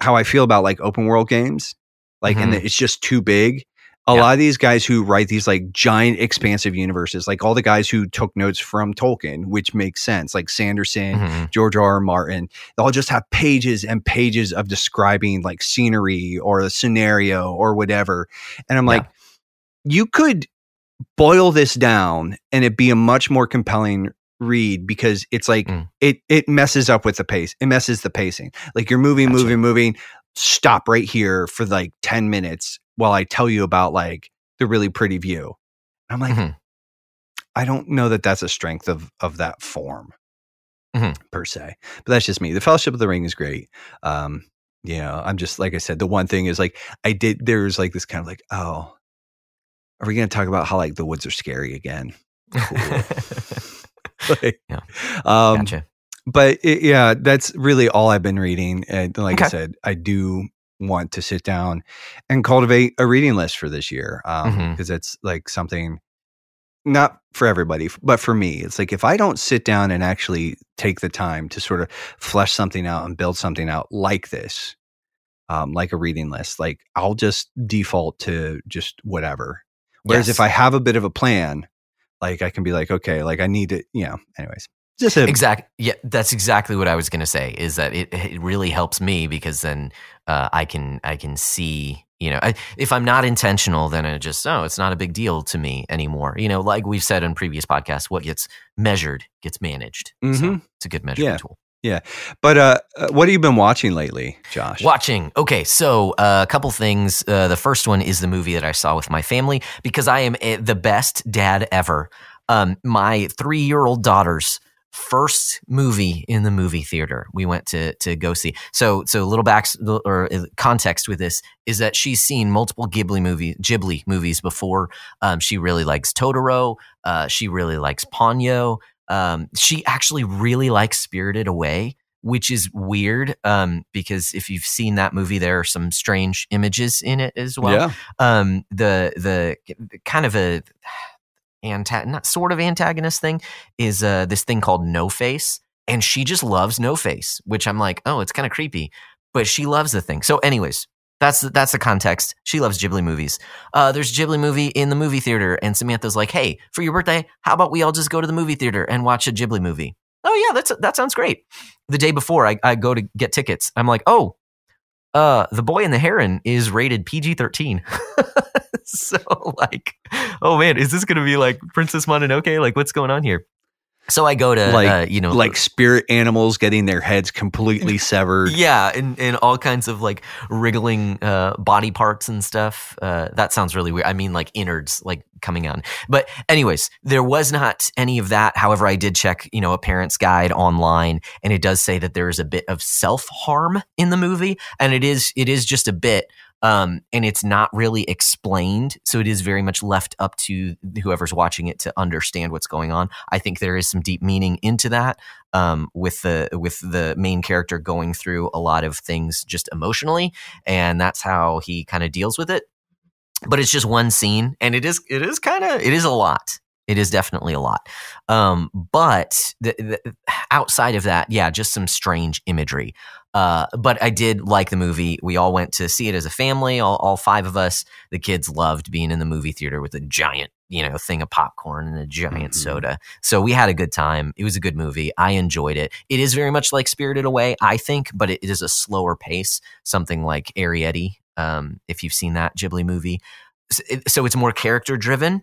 [SPEAKER 1] how I feel about like open world games, like and
[SPEAKER 2] Mhm.
[SPEAKER 1] it's just too big. A
[SPEAKER 2] Yeah.
[SPEAKER 1] lot of these guys who write these like giant expansive universes, like all the guys who took notes from Tolkien, which makes sense, like Sanderson,
[SPEAKER 2] Mhm.
[SPEAKER 1] George R. R. Martin, they'll just have pages and pages of describing like scenery or a scenario or whatever. And I'm
[SPEAKER 2] Yeah.
[SPEAKER 1] like, you could boil this down and it be a much more compelling read because it's like
[SPEAKER 2] Mm.
[SPEAKER 1] it it messes up with the pace. It messes the pacing. Like you're moving,
[SPEAKER 2] Gotcha.
[SPEAKER 1] moving, moving. Stop right here for like 10 minutes while I tell you about like the really pretty view. I'm like,
[SPEAKER 2] Mhm.
[SPEAKER 1] I don't know that that's a strength of of that form
[SPEAKER 2] Mhm.
[SPEAKER 1] per se. But that's just me. The Fellowship of the Ring is great. Um, you know, I'm just like I said. The one thing is like I did. There's like this kind of like, oh, are we going to talk about how like the woods are scary again? Like,
[SPEAKER 2] Yeah.
[SPEAKER 1] Um,
[SPEAKER 2] gotcha.
[SPEAKER 1] but it, yeah, that's really all I've been reading. And like I said, I do want to sit down and cultivate a reading list for this year because
[SPEAKER 2] Mhm.
[SPEAKER 1] it's like something not for everybody, but for me, it's like if I don't sit down and actually take the time to sort of flesh something out and build something out like this, um, like a reading list, like I'll just default to just whatever. Whereas
[SPEAKER 2] Yes.
[SPEAKER 1] if I have a bit of a plan, like I can be like, okay, like I need to, you know, anyways, just a,
[SPEAKER 2] Exact. Yeah, that's exactly what I was going to say. Is that it? It really helps me because then uh, I can I can see You know, I, if I'm not intentional, then it just oh, it's not a big deal to me anymore. You know, like we've said in previous podcasts, what gets measured gets managed. So
[SPEAKER 1] Mhm.
[SPEAKER 2] it's a good measurement
[SPEAKER 1] Yeah.
[SPEAKER 2] tool.
[SPEAKER 1] But uh, uh, what have you been watching lately, Josh?
[SPEAKER 2] Watching. Okay, so uh, a couple things. Uh, the first one is the movie that I saw with my family because I am eh, the best dad ever. Um, my three year old daughter's first movie in the movie theater. We went to to go see. So so little back or uh, context with this is that she's seen multiple Ghibli movie Ghibli movies before. Um, she really likes Totoro. Uh, she really likes Ponyo. Um, she actually really likes Spirited Away which is weird um, because if you've seen that movie, there are some strange images in it as well.
[SPEAKER 1] yeah.
[SPEAKER 2] Um, the the kind of a anta- not sort of antagonist thing is uh, this thing called No Face, and she just loves No Face, which I'm like, oh, it's kind of creepy, but she loves the thing. So, anyways. That's the, that's the context. She loves Ghibli movies. Uh, there's a Ghibli movie in the movie theater, and Samantha's like, "Hey, for your birthday, how about we all just go to the movie theater and watch a Ghibli movie?" Oh yeah, that's that sounds great the day before I, I go to get tickets i'm like oh uh the boy and the heron is rated pg-13 so like oh man is this gonna be like princess mononoke like what's going on here so i go to
[SPEAKER 1] Like-
[SPEAKER 2] uh, you know
[SPEAKER 1] Like spirit animals getting their heads completely severed.
[SPEAKER 2] yeah and, and all kinds of like wriggling uh, body parts and stuff. Uh, that sounds really weird. I mean like innards like coming on but anyways there was not any of that. However i did check you know a parent's guide online and it does say that there is a bit of self-harm in the movie and it is it is just a bit um, and it's not really explained so it is very much left up to whoever's watching it to understand what's going on i think there is some deep meaning into that um, with the with the main character going through a lot of things just emotionally, and that's how he kind of deals with it. But it's just one scene, and it is it is kind of it is a lot. It is definitely a lot. Um, but the, the, outside of that, yeah, just some strange imagery. Uh, but I did like the movie. We all went to see it as a family. All, all five of us. The kids loved being in the movie theater with a giant, you know, thing of popcorn and a giant
[SPEAKER 1] Mhm.
[SPEAKER 2] soda. So we had a good time. It was a good movie. I enjoyed it. It is very much like Spirited Away, I think, but it is a slower pace. Something like Arrietty, um, if you've seen that Ghibli movie. So it's more character driven.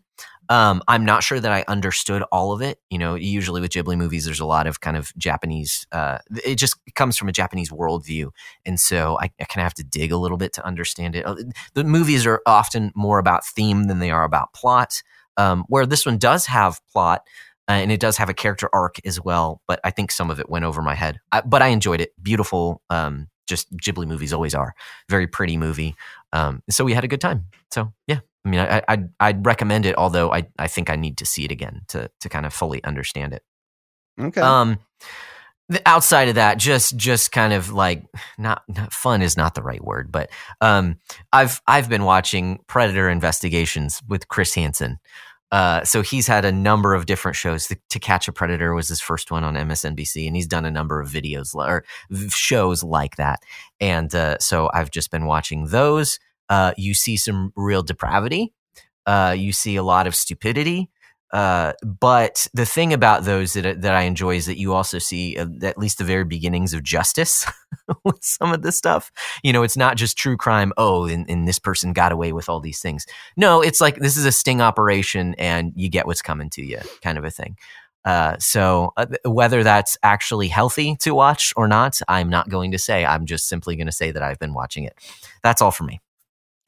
[SPEAKER 2] Um, I'm not sure that I understood all of it. You know, usually with Ghibli movies, there's a lot of kind of Japanese. Uh, it just comes from a Japanese worldview, and so I, I kind of have to dig a little bit to understand it. Uh, The movies are often more about theme than they are about plot. Um, where this one does have plot, uh, and it does have a character arc as well. But I think some of it went over my head. I, but I enjoyed it. Beautiful. Um, just Ghibli movies always are. Very pretty movie. Um, so we had a good time. So yeah, I mean, I, I'd I'd recommend it. Although I I think I need to see it again to to kind of fully understand it.
[SPEAKER 1] Okay.
[SPEAKER 2] Um, the, outside of that, just just kind of like not, not fun is not the right word, but um, I've I've been watching Predator Investigations with Chris Hansen. Uh, so he's had a number of different shows. The, to Catch a Predator was his first one on MSNBC, and he's done a number of videos or shows like that. And uh, so I've just been watching those. Uh, you see some real depravity. Uh, you see a lot of stupidity. Uh, but the thing about those that that I enjoy is that you also see uh, at least the very beginnings of justice with some of this stuff. You know, it's not just true crime. Oh, and, and this person got away with all these things. No, it's like this is a sting operation, and you get what's coming to you, kind of a thing. Uh, so uh, whether that's actually healthy to watch or not, I'm not going to say. I'm just simply going to say that I've been watching it. That's all for me.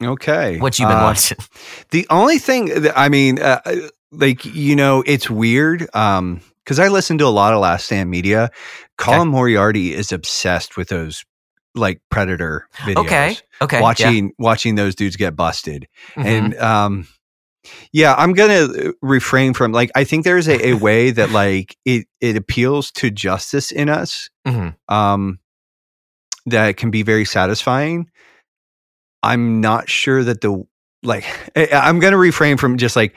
[SPEAKER 1] Okay.
[SPEAKER 2] What you been
[SPEAKER 1] Uh,
[SPEAKER 2] watching?
[SPEAKER 1] The only thing, that, I mean, uh, like you know, it's weird um, because I listen to a lot of Last Stand Media. Colin Moriarty is obsessed with those like Predator videos.
[SPEAKER 2] Okay, okay, yeah.
[SPEAKER 1] watching watching those dudes get busted,
[SPEAKER 2] Mhm.
[SPEAKER 1] and um, yeah, I'm gonna refrain from like I think there's a, a way that like it it appeals to justice in us
[SPEAKER 2] Mhm.
[SPEAKER 1] um, that can be very satisfying. I'm not sure that the like I- I'm going to refrain from just like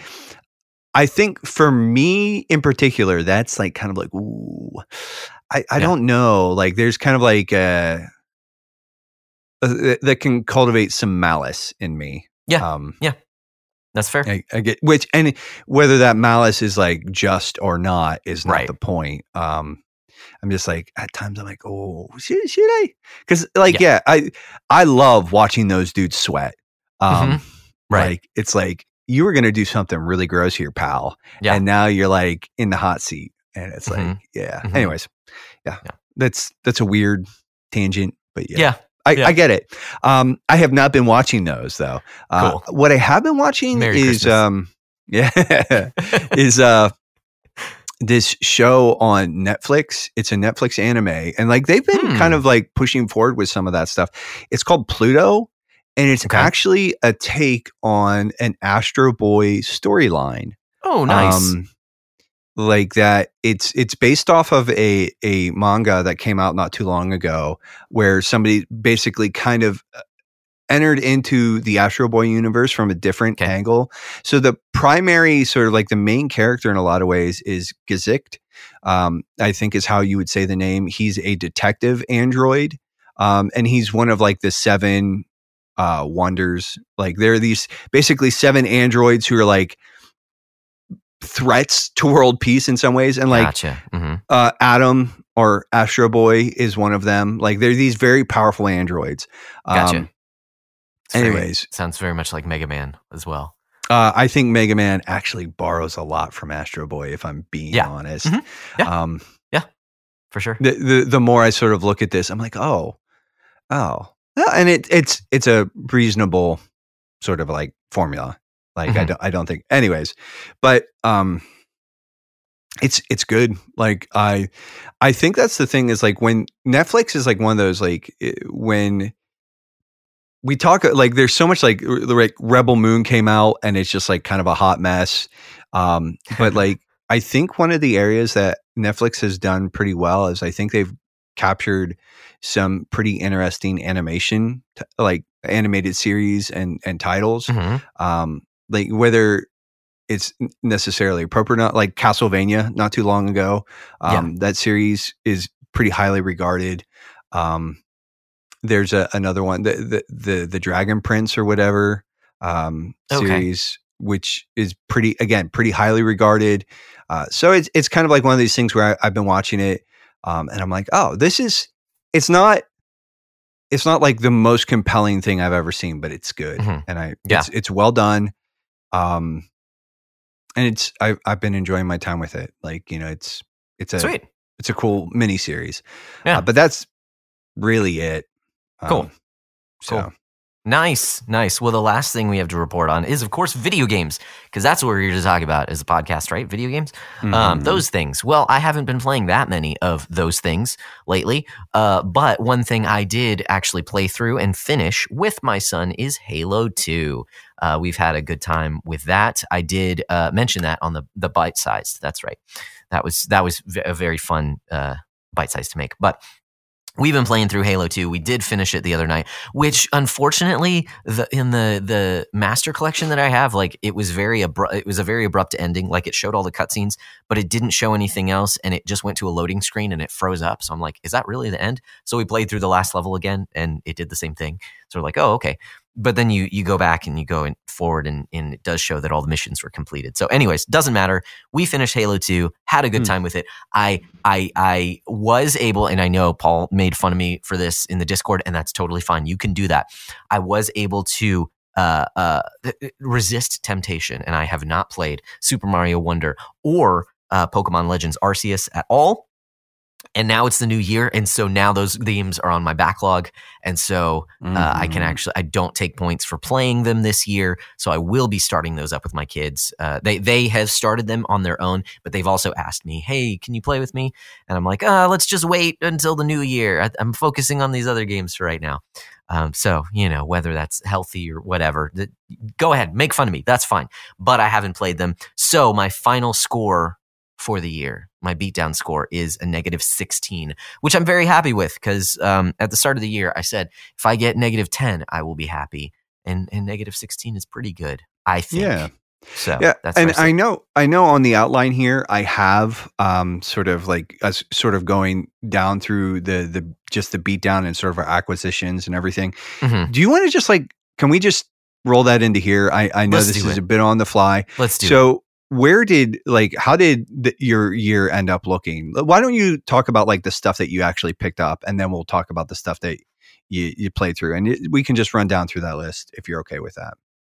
[SPEAKER 1] I think for me in particular that's like kind of like ooh I I
[SPEAKER 2] Yeah.
[SPEAKER 1] don't know like there's kind of like uh uh, that- that can cultivate some malice in me.
[SPEAKER 2] Yeah.
[SPEAKER 1] Um yeah.
[SPEAKER 2] that's fair.
[SPEAKER 1] I, I get which and whether that malice is like just or not is not
[SPEAKER 2] Right.
[SPEAKER 1] the point. Um I'm just like at times I'm like, oh, should, should I? Because like yeah. I I love watching those dudes sweat. Um,
[SPEAKER 2] Mhm. Right.
[SPEAKER 1] Like it's like you were going to do something really gross here, pal,
[SPEAKER 2] Yeah.
[SPEAKER 1] and now you're like in the hot seat, and it's like,
[SPEAKER 2] Mhm.
[SPEAKER 1] yeah.
[SPEAKER 2] Mhm.
[SPEAKER 1] Anyways, yeah.
[SPEAKER 2] Yeah.
[SPEAKER 1] that's that's a weird tangent, but yeah,
[SPEAKER 2] yeah.
[SPEAKER 1] I,
[SPEAKER 2] yeah.
[SPEAKER 1] I get it. Um, I have not been watching those though. Uh,
[SPEAKER 2] Cool.
[SPEAKER 1] What I have been watching
[SPEAKER 2] Merry
[SPEAKER 1] is um, yeah, is uh this show on Netflix. It's a Netflix anime, and like they've been
[SPEAKER 2] Hmm.
[SPEAKER 1] kind of like pushing forward with some of that stuff. It's called Pluto, and it's
[SPEAKER 2] Okay.
[SPEAKER 1] actually a take on an Astro Boy storyline.
[SPEAKER 2] oh, nice.
[SPEAKER 1] Um, like that it's it's based off of a a manga that came out not too long ago where somebody basically kind of uh, entered into the Astro Boy universe from a different
[SPEAKER 2] Okay.
[SPEAKER 1] angle. So the primary sort of like the main character in a lot of ways is Gesicht. Um, I think is how you would say the name. He's a detective android. Um, and he's one of like the seven uh wonders. Like there are these basically seven androids who are like threats to world peace in some ways. And like
[SPEAKER 2] gotcha. hmm
[SPEAKER 1] uh, Adam or Astro Boy is one of them. Like they're these very powerful androids.
[SPEAKER 2] Gotcha. It's very-
[SPEAKER 1] anyways.
[SPEAKER 2] sounds very much like Mega Man as well.
[SPEAKER 1] uh, I think Mega Man actually borrows a lot from Astro Boy, if I'm being
[SPEAKER 2] Yeah.
[SPEAKER 1] honest.
[SPEAKER 2] Mhm. Yeah.
[SPEAKER 1] Um,
[SPEAKER 2] For sure.
[SPEAKER 1] the, the the more I sort of look at this, I'm like, oh, oh, Yeah, and it it's it's a reasonable sort of like formula. Like I
[SPEAKER 2] Mhm.
[SPEAKER 1] don't I don't think, anyways, but um, it's it's good. Like I I think that's the thing is like when Netflix is like one of those like eh, when we talk like there's so much like like Rebel Moon came out and it's just like kind of a hot mess. Um, but like I think one of the areas that Netflix has done pretty well is I think they've captured some pretty interesting animation, t- like animated series and and titles.
[SPEAKER 2] Mhm.
[SPEAKER 1] Um, like whether it's necessarily appropriate, or not like Castlevania, not too long ago.
[SPEAKER 2] Yeah.
[SPEAKER 1] Um, That series is pretty highly regarded. Um, there's a, another one, the, the the the Dragon Prince or whatever um,
[SPEAKER 2] Okay.
[SPEAKER 1] series, which is pretty again pretty highly regarded. Uh, so it's it's kind of like one of these things where I, I've been watching it, um, and I'm like, oh, this is it's not it's not like the most compelling thing I've ever seen, but it's good,
[SPEAKER 2] Mhm.
[SPEAKER 1] and I
[SPEAKER 2] Yeah.
[SPEAKER 1] it's it's well done. Um, and it's I I've been enjoying my time with it. Like you know, it's it's a
[SPEAKER 2] Sweet.
[SPEAKER 1] it's a cool mini series.
[SPEAKER 2] Yeah.
[SPEAKER 1] Uh, but that's really it.
[SPEAKER 2] Cool.
[SPEAKER 1] So
[SPEAKER 2] Cool. Nice, nice. Well, the last thing we have to report on is, of course, video games, because that's what we're here to talk about as a podcast, right? Video games. Um,
[SPEAKER 1] mhm.
[SPEAKER 2] those things. Well, I haven't been playing that many of those things lately. Uh, but one thing I did actually play through and finish with my son is Halo 2. Uh, we've had a good time with that. I did uh, mention that on the the bite sized. That's right. That was that was a very fun uh, bite size to make. But we've been playing through Halo 2. We did finish it the other night, which unfortunately the in the the master collection that I have, like it was very abrupt it was a very abrupt ending. Like it showed all the cutscenes, but it didn't show anything else and it just went to a loading screen and it froze up. So I'm like, is that really the end? So we played through the last level again and it did the same thing. So we're like, oh, okay. But then you you go back and you go in forward and, and it does show that all the missions were completed. So, anyways, doesn't matter. We finished Halo 2, had a good
[SPEAKER 1] Hmm.
[SPEAKER 2] time with it. I I I was able, and I know Paul made fun of me for this in the Discord, and that's totally fine. You can do that. I was able to uh, uh, resist temptation, and I have not played Super Mario Wonder or uh, Pokemon Legends Arceus at all. And now it's the new year, and so now those themes are on my backlog, and so uh, I can
[SPEAKER 1] Mhm.
[SPEAKER 2] actually I don't take points for playing them this year, so I will be starting those up with my kids. Uh, they they have started them on their own, but they've also asked me, "Hey, can you play with me?" And I'm like, uh, "Let's just wait until the new year. I, I'm focusing on these other games for right now." Um, so you know whether that's healthy or whatever, th- go ahead, make fun of me. That's fine. But I haven't played them, so my final score for the year, my beatdown score is a negative 16, which I'm very happy with because um, at the start of the year I said if I get negative 10, I will be happy. And and negative 16 is pretty good, I think.
[SPEAKER 1] Yeah.
[SPEAKER 2] So
[SPEAKER 1] yeah,
[SPEAKER 2] that's
[SPEAKER 1] and
[SPEAKER 2] I
[SPEAKER 1] I know, I know on the outline here, I have um, sort of like us sort of going down through the the just the beatdown and sort of our acquisitions and everything.
[SPEAKER 2] Mhm.
[SPEAKER 1] Do you want to just like, can we just roll that into here? I I know
[SPEAKER 2] Let's
[SPEAKER 1] this is
[SPEAKER 2] it.
[SPEAKER 1] a bit on the fly.
[SPEAKER 2] Let's do it.
[SPEAKER 1] Where did like how did the, your year end up looking? Why don't you talk about like the stuff that you actually picked up, and then we'll talk about the stuff that you you play through, and it, we can just run down through that list if you're okay with that.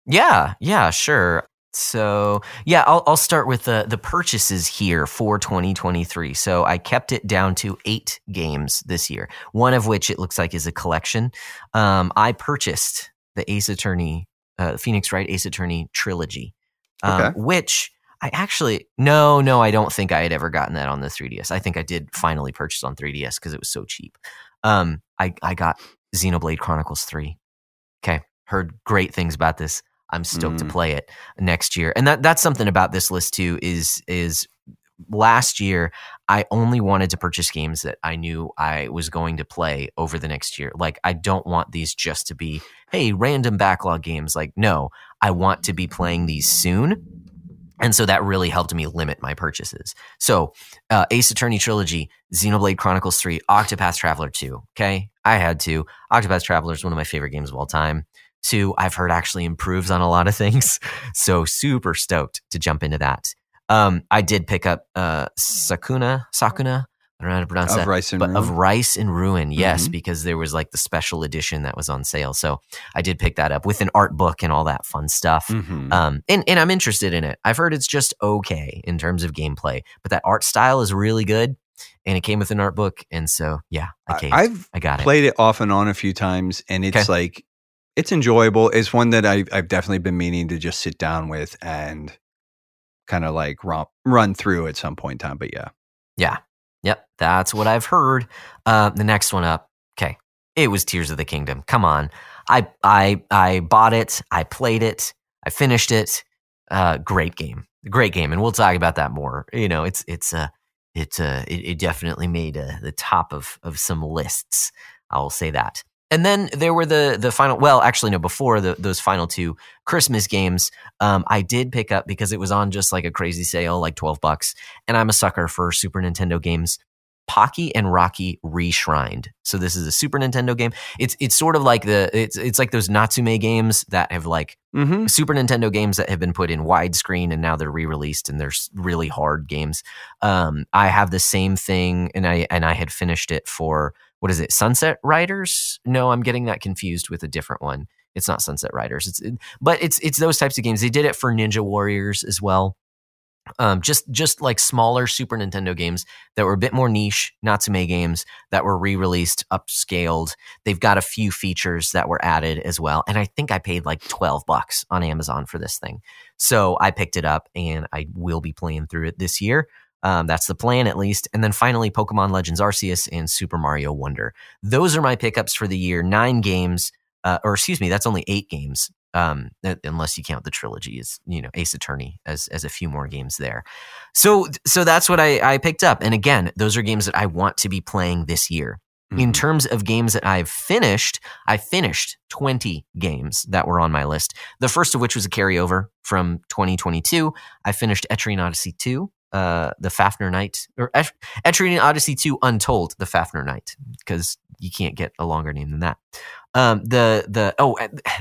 [SPEAKER 2] Yeah, yeah, sure. So yeah, I'll, I'll start with the the purchases here for 2023. So I kept it down to eight games this year. One of which it looks like is a collection. Um, I purchased the Ace Attorney, uh, Phoenix Wright Ace Attorney trilogy, um,
[SPEAKER 1] Okay.
[SPEAKER 2] which I actually no no I don't think I had ever gotten that on the 3ds. I think I did finally purchase on 3ds because it was so cheap. Um, I I got Xenoblade Chronicles 3. Okay, heard great things about this. I'm stoked to
[SPEAKER 1] Mm.
[SPEAKER 2] play it next year. And that that's something about this list too is is last year I only wanted to purchase games that I knew I was going to play over the next year. Like I don't want these just to be hey, random backlog games. Like no, I want to be playing these soon. And so that really helped me limit my purchases. So, uh, Ace Attorney Trilogy, Xenoblade Chronicles 3, Octopath Traveler 2. Okay. I had to. Octopath Traveler is one of my favorite games of all time. Two, I've heard actually improves on a lot of things. So super stoked to jump into that. Um, I did pick up uh, Sakuna, Sakuna. I don't know how to pronounce
[SPEAKER 1] Of
[SPEAKER 2] that.
[SPEAKER 1] Rice and
[SPEAKER 2] but of Rice and Ruin, yes,
[SPEAKER 1] Mhm.
[SPEAKER 2] because there was like the special edition that was on sale. So I did pick that up with an art book and all that fun stuff.
[SPEAKER 1] Mhm.
[SPEAKER 2] Um, and, and I'm interested in it. I've heard it's just okay in terms of gameplay, but that art style is really good. And it came with an art book. And so, yeah, I caved.
[SPEAKER 1] I've
[SPEAKER 2] I got it.
[SPEAKER 1] played it off and on a few times, and it's
[SPEAKER 2] Okay.
[SPEAKER 1] like it's enjoyable. It's one that I, I've definitely been meaning to just sit down with and kind of like romp, run through at some point in time. But yeah,
[SPEAKER 2] Yeah. Yep. That's what I've heard. Uh, the next one up. Okay. It was Tears of the Kingdom. Come on. I I I bought it. I played it. I finished it. Uh, great game. Great game. And we'll talk about that more. You know, it's it's uh it uh it, it definitely made uh, the top of of some lists. I will say that. And then there were the the final. Well, actually, no. Before the, those final two Christmas games, um, I did pick up because it was on just like a crazy sale, like twelve bucks and I'm a sucker for Super Nintendo games. Pocky and Rocky Reshrined. So this is a Super Nintendo game. It's it's sort of like the it's it's like those Natsume games that have like
[SPEAKER 1] mm-hmm.
[SPEAKER 2] Super Nintendo games that have been put in widescreen and now they're re-released and they're really hard games. Um, I have the same thing and I and I had finished it for what is it? Sunset Riders? No, I'm getting that confused with a different one. It's not Sunset Riders. It's but it's it's those types of games. They did it for Ninja Warriors as well um, just just like smaller Super Nintendo games that were a bit more niche, Natsume games that were re-released, upscaled. They've got a few features that were added as well, and I think I paid like twelve bucks on Amazon for this thing. So I picked it up, and I will be playing through it this year. Um, that's the plan, at least. And then finally, Pokemon Legends Arceus and Super Mario Wonder. Those are my pickups for the year. Nine games, uh, or excuse me, that's only eight games um, unless you count the trilogy as you know Ace Attorney as as a few more games there. So so that's what I, I picked up, and again, those are games that I want to be playing this year.
[SPEAKER 1] Mm-hmm.
[SPEAKER 2] In terms of games that I've finished, I finished 20 games that were on my list. The first of which was a carryover from 2022. I finished Etrian Odyssey 2, uh, the Fafnir Knight or Et- Etrian Odyssey 2 Untold, the Fafnir Knight, because you can't get a longer name than that. Um, the the oh,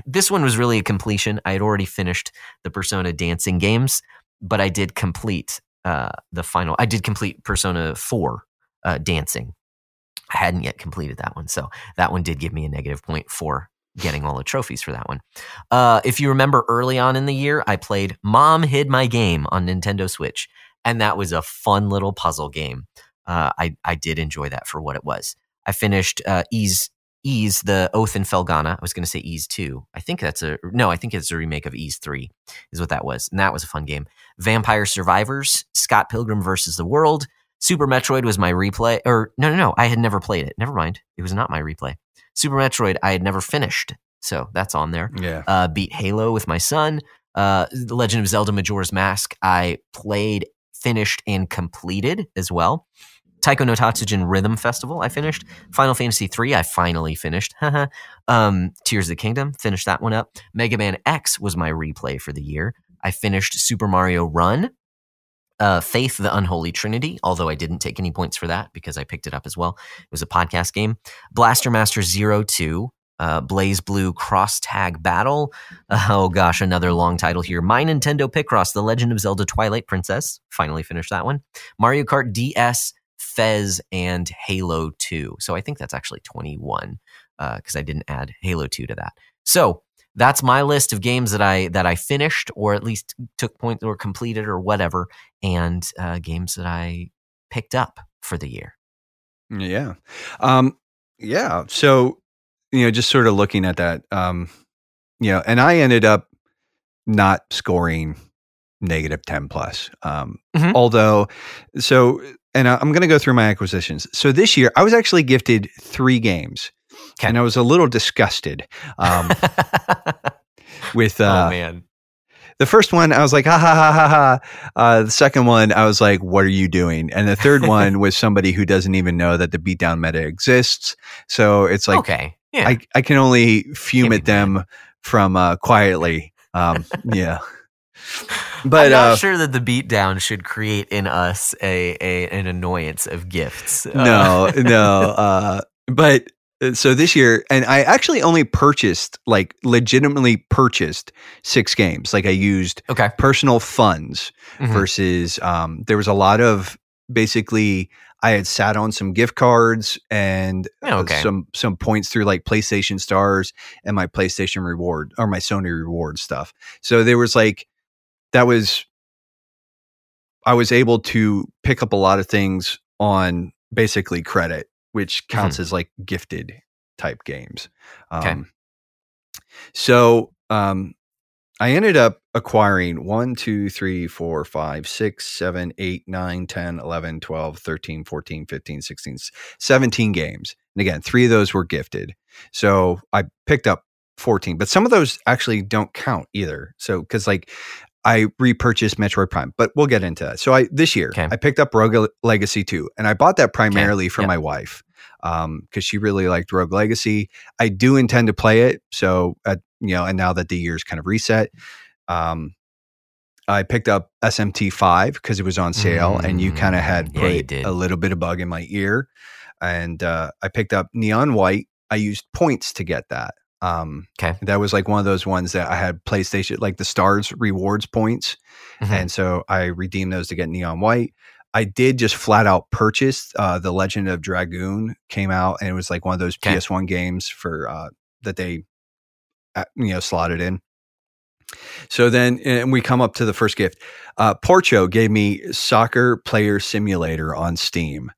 [SPEAKER 2] this one was really a completion. I had already finished the Persona dancing games, but I did complete uh, the final. I did complete Persona 4 uh, dancing. I hadn't yet completed that one. So that one did give me a negative point for getting all the trophies for that one. Uh, if you remember early on in the year, I played Mom Hid My Game on Nintendo Switch, and that was a fun little puzzle game. Uh, I, I did enjoy that for what it was. I finished uh, Ys, Ys, the Oath in Felghana. I was going to say Ys 2. I think that's a, no, I think it's a remake of Ys 3 is what that was. And that was a fun game. Vampire Survivors, Scott Pilgrim versus the World, Super Metroid was my replay, or no, no, no, I had never played it. Never mind, it was not my replay. Super Metroid, I had never finished, so that's on there.
[SPEAKER 1] Yeah.
[SPEAKER 2] Uh, beat Halo with my son. Uh, the Legend of Zelda: Majora's Mask, I played, finished, and completed as well. Taiko no Tatsujin Rhythm Festival, I finished. Final Fantasy III, I finally finished. um, Tears of the Kingdom, finished that one up. Mega Man X was my replay for the year. I finished Super Mario Run, uh, Faith, the Unholy Trinity, although I didn't take any points for that because I picked it up as well. It was a podcast game. Blaster Master Zero Two, uh, BlazBlue Cross Tag Battle. Uh, oh gosh, another long title here. My Nintendo Picross, The Legend of Zelda Twilight Princess. Finally finished that one. Mario Kart DS, Fez, and Halo 2. So I think that's actually 21 because I didn't add Halo 2 to that. So that's my list of games that I that I finished or at least took points or completed or whatever, and uh, games that I picked up for the year.
[SPEAKER 1] Yeah. Um, yeah. So, you know, just sort of looking at that, um, you know, and I ended up not scoring negative 10 plus. Um,
[SPEAKER 2] Mhm.
[SPEAKER 1] although, so, and I'm going to go through my acquisitions. So this year I was actually gifted three games
[SPEAKER 2] Okay.
[SPEAKER 1] and I was a little disgusted. Um, with, uh,
[SPEAKER 2] oh man,
[SPEAKER 1] the first one, I was like, ha ha ha ha ha. Uh, the second one, I was like, what are you doing? And the third one was somebody who doesn't even know that the beatdown meta exists. So it's like,
[SPEAKER 2] okay, yeah,
[SPEAKER 1] I, I can only fume at them from uh, quietly. Um, yeah. But I'm
[SPEAKER 2] not
[SPEAKER 1] uh,
[SPEAKER 2] sure that the beatdown should create in us a, a an annoyance of gifts. Uh,
[SPEAKER 1] no, no. Uh, but uh, so this year, and I actually only purchased, like, legitimately purchased six games. Like, I used
[SPEAKER 2] okay.
[SPEAKER 1] personal funds
[SPEAKER 2] Mhm.
[SPEAKER 1] versus um, there was a lot of basically I had sat on some gift cards and uh,
[SPEAKER 2] okay.
[SPEAKER 1] some some points through like PlayStation Stars and my PlayStation Reward or my Sony Reward stuff. So there was like that was I was able to pick up a lot of things on basically credit, which counts as like gifted type games. Um,
[SPEAKER 2] Okay.
[SPEAKER 1] So um, I ended up acquiring 1, 2, 3, 4, 5, 6, 7, 8, 9, 10, 11, 12, 13, 14, 15, 16, 17 games. And again, three of those were gifted. So I picked up 14, but some of those actually don't count either. So, because like I repurchased Metroid Prime, but we'll get into that. So I this year
[SPEAKER 2] Okay.
[SPEAKER 1] I picked up Rogue Legacy 2, and I bought that primarily for
[SPEAKER 2] Yep.
[SPEAKER 1] my wife because she really liked Rogue Legacy. I do intend to play it. So, uh, you know, and now that the year's kind of reset, um, I picked up SMT five because it was on sale, and you kind of had
[SPEAKER 2] Mm, yeah,
[SPEAKER 1] put a little bit of bug in my ear, and uh, I picked up Neon White. I used points to get that. Um,
[SPEAKER 2] Okay.
[SPEAKER 1] that was like one of those ones that I had PlayStation, like the Stars rewards points,
[SPEAKER 2] Mhm.
[SPEAKER 1] and so I redeemed those to get Neon White. I did just flat out purchase uh, the Legend of Dragoon came out, and it was like one of those
[SPEAKER 2] Okay.
[SPEAKER 1] PS1 games for uh, that they you know slotted in. So then, and we come up to the first gift. Uh, Porcho gave me Soccer Player Simulator on Steam.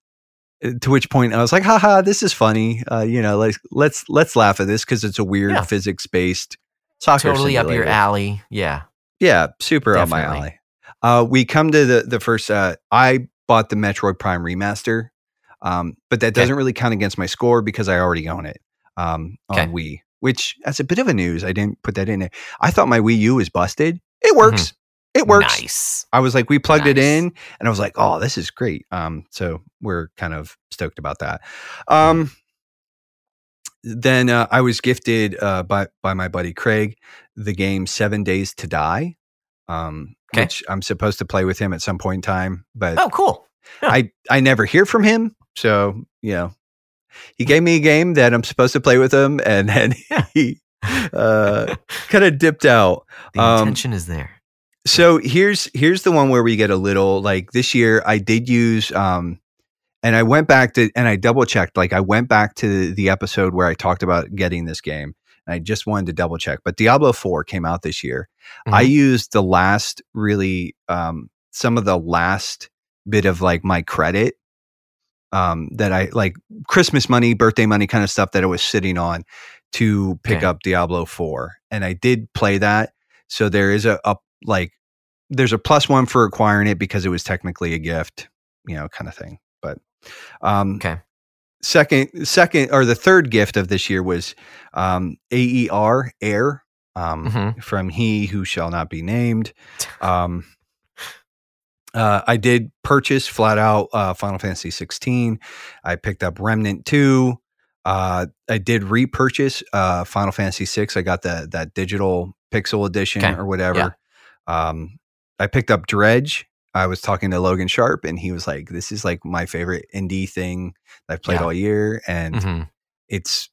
[SPEAKER 1] Uh, To which point I was like, "Haha, this is funny." Uh, you know, like let's let's laugh at this because it's a weird
[SPEAKER 2] Yeah.
[SPEAKER 1] physics based soccer
[SPEAKER 2] totally up your alley. Yeah.
[SPEAKER 1] Yeah, super up my alley. Uh, we come to the the first. Uh, I bought the Metroid Prime remaster, um, but that doesn't really count against my score because I already own it um, on
[SPEAKER 2] Okay.
[SPEAKER 1] Wii. Which, as a bit of a news, I didn't put that in there. I thought my Wii U was busted. It works. It works.
[SPEAKER 2] Mm-hmm. Nice.
[SPEAKER 1] I was like, we plugged it in, and I was like, oh, this is great. Um, so we're kind of stoked about that. Um, then uh, I was gifted uh, by by my buddy Craig the game Seven Days to Die, um,
[SPEAKER 2] Okay.
[SPEAKER 1] which I'm supposed to play with him at some point in time, but
[SPEAKER 2] Oh, cool. yeah.
[SPEAKER 1] I I never hear from him. So you know, he gave me a game that I'm supposed to play with him, and then he uh, kind of dipped out.
[SPEAKER 2] The
[SPEAKER 1] um,
[SPEAKER 2] intention is there.
[SPEAKER 1] So here's here's the one where we get a little like this year I did use um and I went back to and I double checked like I went back to the episode where I talked about getting this game and I just wanted to double check but Diablo 4 came out this year. I
[SPEAKER 2] Mhm.
[SPEAKER 1] used the last really um some of the last bit of like my credit um that I like Christmas money, birthday money kind of stuff that I was sitting on to pick
[SPEAKER 2] Okay.
[SPEAKER 1] up Diablo 4 and I did play that so there is a, a like there's a plus one for acquiring it because it was technically a gift, you know, kind of thing. But um
[SPEAKER 2] Okay.
[SPEAKER 1] second second or the third gift of this year was um AER Air um
[SPEAKER 2] Mhm.
[SPEAKER 1] from He Who Shall Not Be Named. Um uh, I did purchase flat out uh, Final Fantasy 16. I picked up Remnant 2. Uh, I did repurchase uh, Final Fantasy 6. I got the that digital pixel edition
[SPEAKER 2] Okay.
[SPEAKER 1] or whatever. Um, I picked up Dredge. I was talking to Logan Sharp, and he was like, "This is like my favorite indie thing that I've played
[SPEAKER 2] Yeah.
[SPEAKER 1] all year, and
[SPEAKER 2] Mhm.
[SPEAKER 1] it's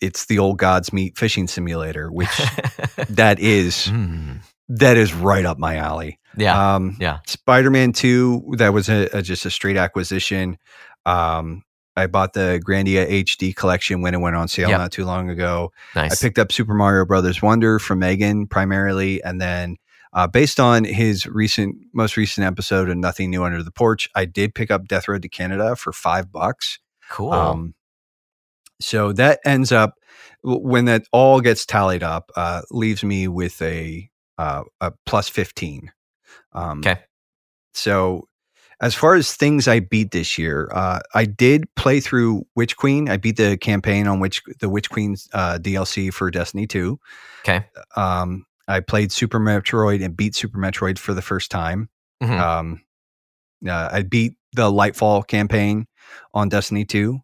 [SPEAKER 1] it's the old Gods Meet fishing simulator, which that is
[SPEAKER 2] Mm.
[SPEAKER 1] that is right up my alley."
[SPEAKER 2] Yeah.
[SPEAKER 1] Um,
[SPEAKER 2] Yeah.
[SPEAKER 1] Spider Man 2, that was a, a- just a straight acquisition. Um, I bought the Grandia HD collection when it went on sale
[SPEAKER 2] Yep.
[SPEAKER 1] not too long ago.
[SPEAKER 2] Nice.
[SPEAKER 1] I picked up Super Mario Brothers Wonder from Megan primarily, and then uh, based on his recent, most recent episode of Nothing New Under the Porch, I did pick up Death Road to Canada for five bucks.
[SPEAKER 2] cool.
[SPEAKER 1] Um, so that ends up when that all gets tallied up, uh, leaves me with a uh, a plus fifteen. Um,
[SPEAKER 2] okay.
[SPEAKER 1] so as far as things I beat this year, uh, I did play through Witch Queen. I beat the campaign on which the Witch Queen's uh, DLC for Destiny Two.
[SPEAKER 2] Okay.
[SPEAKER 1] Um, I played Super Metroid and beat Super Metroid for the first time.
[SPEAKER 2] Mhm.
[SPEAKER 1] Um, uh, I beat the Lightfall campaign on Destiny 2.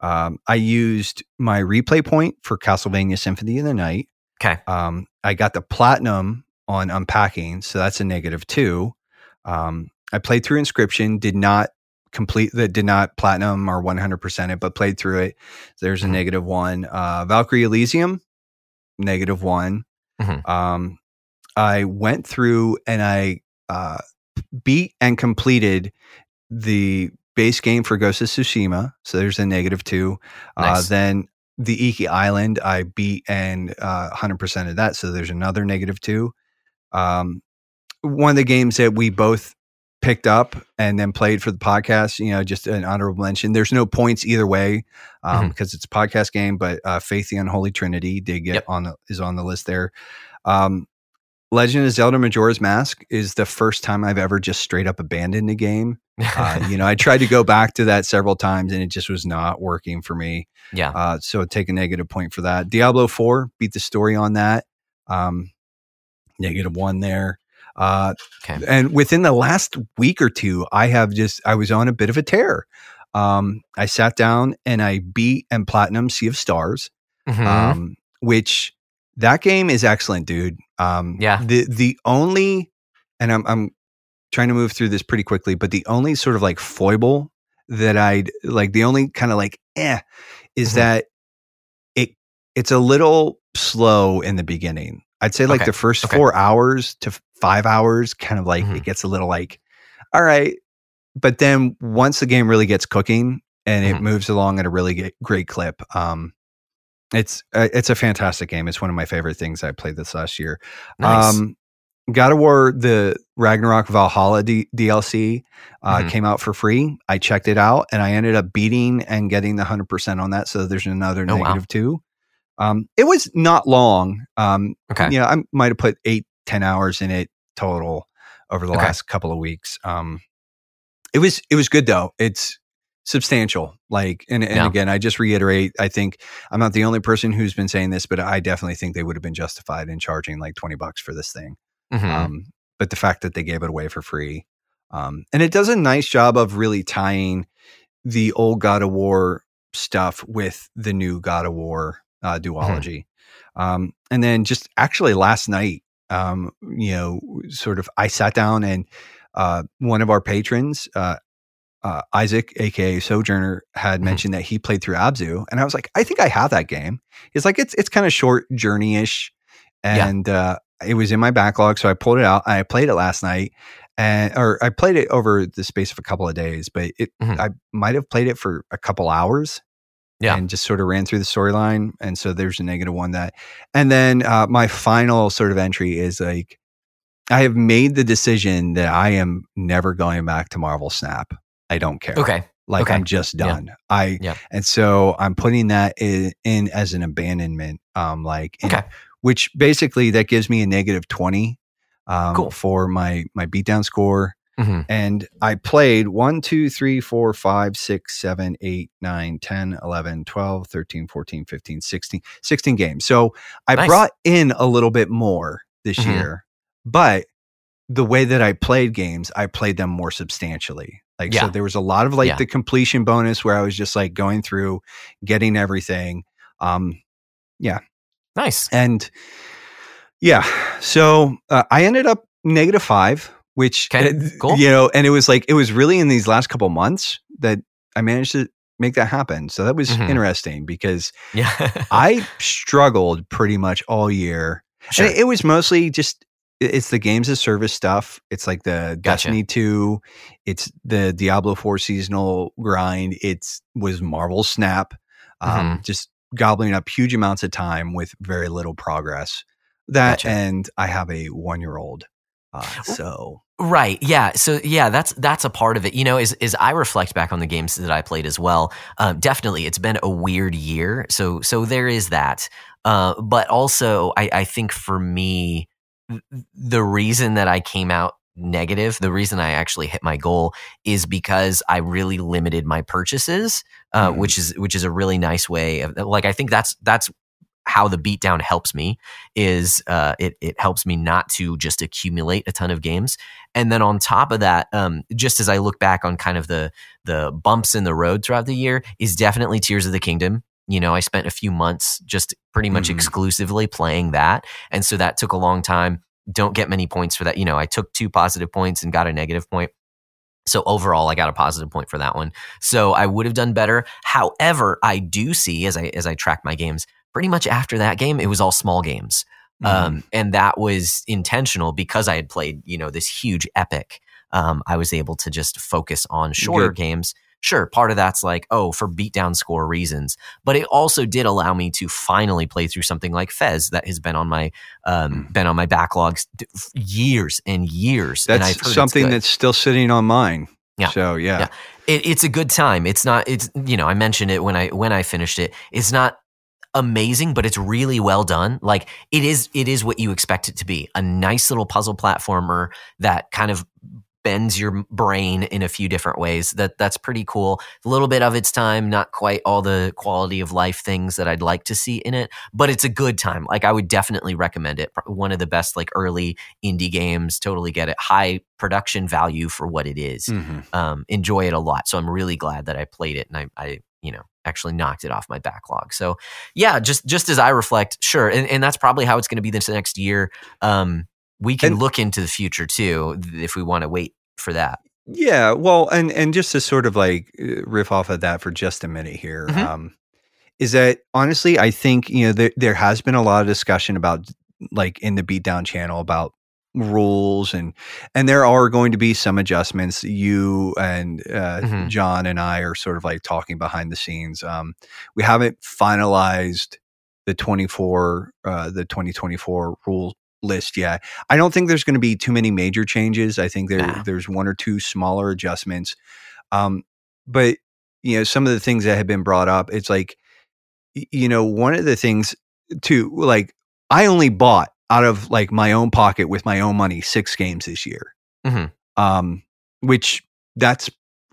[SPEAKER 1] Um, I used my replay point for Castlevania Symphony of the Night.
[SPEAKER 2] Okay.
[SPEAKER 1] Um, I got the platinum on Unpacking, so that's a negative two. Um, I played through Inscryption, did not complete that, did not platinum or 100% it, but played through it. There's a
[SPEAKER 2] Mhm.
[SPEAKER 1] negative one. Uh, Valkyrie Elysium, negative one.
[SPEAKER 2] Mhm.
[SPEAKER 1] Um, I went through and I uh, beat and completed the base game for Ghost of Tsushima. So there's a negative two. Uh, then the Iki Island, I beat and uh, 100% of that. So there's another negative two. Um, one of the games that we both picked up and then played for the podcast, you know, just an honorable mention. There's no points either way um,
[SPEAKER 2] Mhm.
[SPEAKER 1] because it's a podcast game, but uh, Faith the Unholy Trinity did get
[SPEAKER 2] Yep.
[SPEAKER 1] on the, is on the list there. Um, Legend of Zelda Majora's Mask is the first time I've ever just straight up abandoned a game. Uh, you know, I tried to go back to that several times and it just was not working for me.
[SPEAKER 2] yeah.
[SPEAKER 1] Uh, so take a negative point for that. Diablo 4 beat the story on that. Um, negative one there. Uh,
[SPEAKER 2] Okay.
[SPEAKER 1] And within the last week or two, I have just, I was on a bit of a tear. Um, I sat down and I beat and platinum Sea of Stars,
[SPEAKER 2] Mhm.
[SPEAKER 1] um, which that game is excellent, dude. Um,
[SPEAKER 2] Yeah.
[SPEAKER 1] The, the only, and I'm, I'm trying to move through this pretty quickly, but the only sort of like foible that I'd like, the only kind of like, eh, is
[SPEAKER 2] Mhm.
[SPEAKER 1] that it it's a little slow in the beginning. I'd say like
[SPEAKER 2] Okay.
[SPEAKER 1] the first
[SPEAKER 2] Okay.
[SPEAKER 1] four hours to five hours, kind of like
[SPEAKER 2] Mhm.
[SPEAKER 1] it gets a little like, all right. But then once the game really gets cooking and it
[SPEAKER 2] Mhm.
[SPEAKER 1] moves along at a really great clip, um, it's uh, it's a fantastic game. It's one of my favorite things I played this last year.
[SPEAKER 2] nice.
[SPEAKER 1] Um, God of War, the Ragnarok Valhalla D- DLC uh,
[SPEAKER 2] Mhm.
[SPEAKER 1] came out for free. I checked it out and I ended up beating and getting the 100% on that. So there's another
[SPEAKER 2] Oh, wow.
[SPEAKER 1] negative two. Um, it was not long. Um,
[SPEAKER 2] okay.
[SPEAKER 1] You know, I might have put eight, ten hours in it total over the
[SPEAKER 2] Okay.
[SPEAKER 1] last couple of weeks. Um, it was, it was good though. It's substantial. Like, and, and
[SPEAKER 2] Yeah.
[SPEAKER 1] again, I just reiterate, I think I'm not the only person who's been saying this, but I definitely think they would have been justified in charging like 20 bucks for this thing.
[SPEAKER 2] Mhm.
[SPEAKER 1] Um, but the fact that they gave it away for free, um, and it does a nice job of really tying the old God of War stuff with the new God of War uh, duology. Um, and then just actually last night, um, you know, sort of, I sat down and uh, one of our patrons, uh, uh, Isaac, aka Sojourner, had
[SPEAKER 2] Mhm.
[SPEAKER 1] mentioned that he played through Abzu, and I was like, I think I have that game. It's like it's it's kind of short journey ish,
[SPEAKER 2] Yeah.
[SPEAKER 1] and uh, it was in my backlog, so I pulled it out. I played it last night, and or I played it over the space of a couple of days, but it
[SPEAKER 2] Mhm.
[SPEAKER 1] I might have played it for a couple hours.
[SPEAKER 2] Yeah.
[SPEAKER 1] And just sort of ran through the storyline. And so there's a negative one that. And then uh, my final sort of entry is like, I have made the decision that I am never going back to Marvel Snap. I don't care.
[SPEAKER 2] Okay.
[SPEAKER 1] Like
[SPEAKER 2] okay.
[SPEAKER 1] I'm just
[SPEAKER 2] Yeah.
[SPEAKER 1] done. I
[SPEAKER 2] Yeah.
[SPEAKER 1] and so I'm putting that in, in as an abandonment. Um, like in-
[SPEAKER 2] Okay.
[SPEAKER 1] which basically that gives me a negative twenty. Um,
[SPEAKER 2] Cool.
[SPEAKER 1] for my my beatdown score
[SPEAKER 2] Mhm.
[SPEAKER 1] and I played 1, 2, 3, 4, 5, 6, 7, 8, 9, 10, 11, 12, 13, 14, 15, 16, 16 games. So I
[SPEAKER 2] Nice.
[SPEAKER 1] brought in a little bit more this
[SPEAKER 2] Mhm.
[SPEAKER 1] year, but the way that I played games, I played them more substantially. Like, so there was a lot of like
[SPEAKER 2] Yeah.
[SPEAKER 1] the completion bonus where I was just like going through, getting everything. Um, yeah.
[SPEAKER 2] Nice.
[SPEAKER 1] and yeah, so uh, I ended up negative five, which
[SPEAKER 2] Okay,
[SPEAKER 1] uh,
[SPEAKER 2] cool.
[SPEAKER 1] you know, and it was like it was really in these last couple months that I managed to make that happen. So that was
[SPEAKER 2] Mhm.
[SPEAKER 1] interesting because
[SPEAKER 2] Yeah.
[SPEAKER 1] I struggled pretty much all year,
[SPEAKER 2] sure.
[SPEAKER 1] and it, was mostly just it's the games of service stuff. It's like the
[SPEAKER 2] Gotcha.
[SPEAKER 1] Destiny 2, it's the Diablo 4 seasonal grind. It's was Marvel Snap. Um, just gobbling up huge amounts of time with very little progress. That
[SPEAKER 2] Gotcha.
[SPEAKER 1] and I have a 1-year-old. Uh, so
[SPEAKER 2] Right. Yeah. So yeah, that's that's a part of it. You know, as as I reflect back on the games that I played as well, um, definitely it's been a weird year. So so there is that. Uh, but also, I, I think for me, the reason that I came out negative, the reason I actually hit my goal is because I really limited my purchases, uh,
[SPEAKER 1] Mhm.
[SPEAKER 2] which is which is a really nice way of like I think that's that's how the beatdown helps me is uh, it it helps me not to just accumulate a ton of games and then on top of that, um, just as I look back on kind of the the bumps in the road throughout the year, is definitely Tears of the Kingdom. You know, I spent a few months just pretty much
[SPEAKER 1] Mhm.
[SPEAKER 2] exclusively playing that, and so that took a long time. Don't get many points for that. You know, I took two positive points and got a negative point. So overall, I got a positive point for that one. So I would have done better. However, I do see as I as I track my games, pretty much after that game, it was all small games.
[SPEAKER 1] mhm.
[SPEAKER 2] Um, and that was intentional because I had played, you know, this huge epic. Um, I was able to just focus on shorter
[SPEAKER 1] Good.
[SPEAKER 2] games. Sure, part of that's like, oh, for beatdown score reasons, but it also did allow me to finally play through something like Fez that has been on my um,
[SPEAKER 1] Mm.
[SPEAKER 2] been on my backlogs years and years. and I've
[SPEAKER 1] that's
[SPEAKER 2] heard
[SPEAKER 1] something that's still sitting on mine.
[SPEAKER 2] Yeah.
[SPEAKER 1] So yeah.
[SPEAKER 2] Yeah. it, it's a good time. It's not. It's you know I mentioned it when I when I finished it. It's not amazing, but it's really well done. Like it is. It is what you expect it to be. A nice little puzzle platformer that kind of bends your brain in a few different ways. That that's pretty cool. A little bit of its time, not quite all the quality of life things that I'd like to see in it, but it's a good time. Like I would definitely recommend it. One of the best like early indie games. Totally get it. High production value for what it is
[SPEAKER 1] Mhm.
[SPEAKER 2] um, enjoy it a lot. So I'm really glad that I played it and I, I, you know, actually knocked it off my backlog. So yeah, just just as I reflect, sure, and, and that's probably how it's going to be this next year. Um, we can
[SPEAKER 1] And-
[SPEAKER 2] look into the future too if we want to wait for that.
[SPEAKER 1] Yeah, well, and and just to sort of like uh, riff off of that for just a minute here,
[SPEAKER 2] Mhm.
[SPEAKER 1] um, is that honestly, I think you know there there has been a lot of discussion about like in the beatdown channel about rules and and there are going to be some adjustments. You and uh,
[SPEAKER 2] Mhm.
[SPEAKER 1] John and I are sort of like talking behind the scenes. Um, we haven't finalized the twenty four uh, the twenty twenty four rule list yet. I don't think there's going to be too many major changes. I think there
[SPEAKER 2] Nah.
[SPEAKER 1] there's one or two smaller adjustments. Um, but you know, some of the things that have been brought up, it's like, you know, one of the things too, like I only bought out of like my own pocket with my own money six games this year.
[SPEAKER 2] Mhm.
[SPEAKER 1] Um, which that's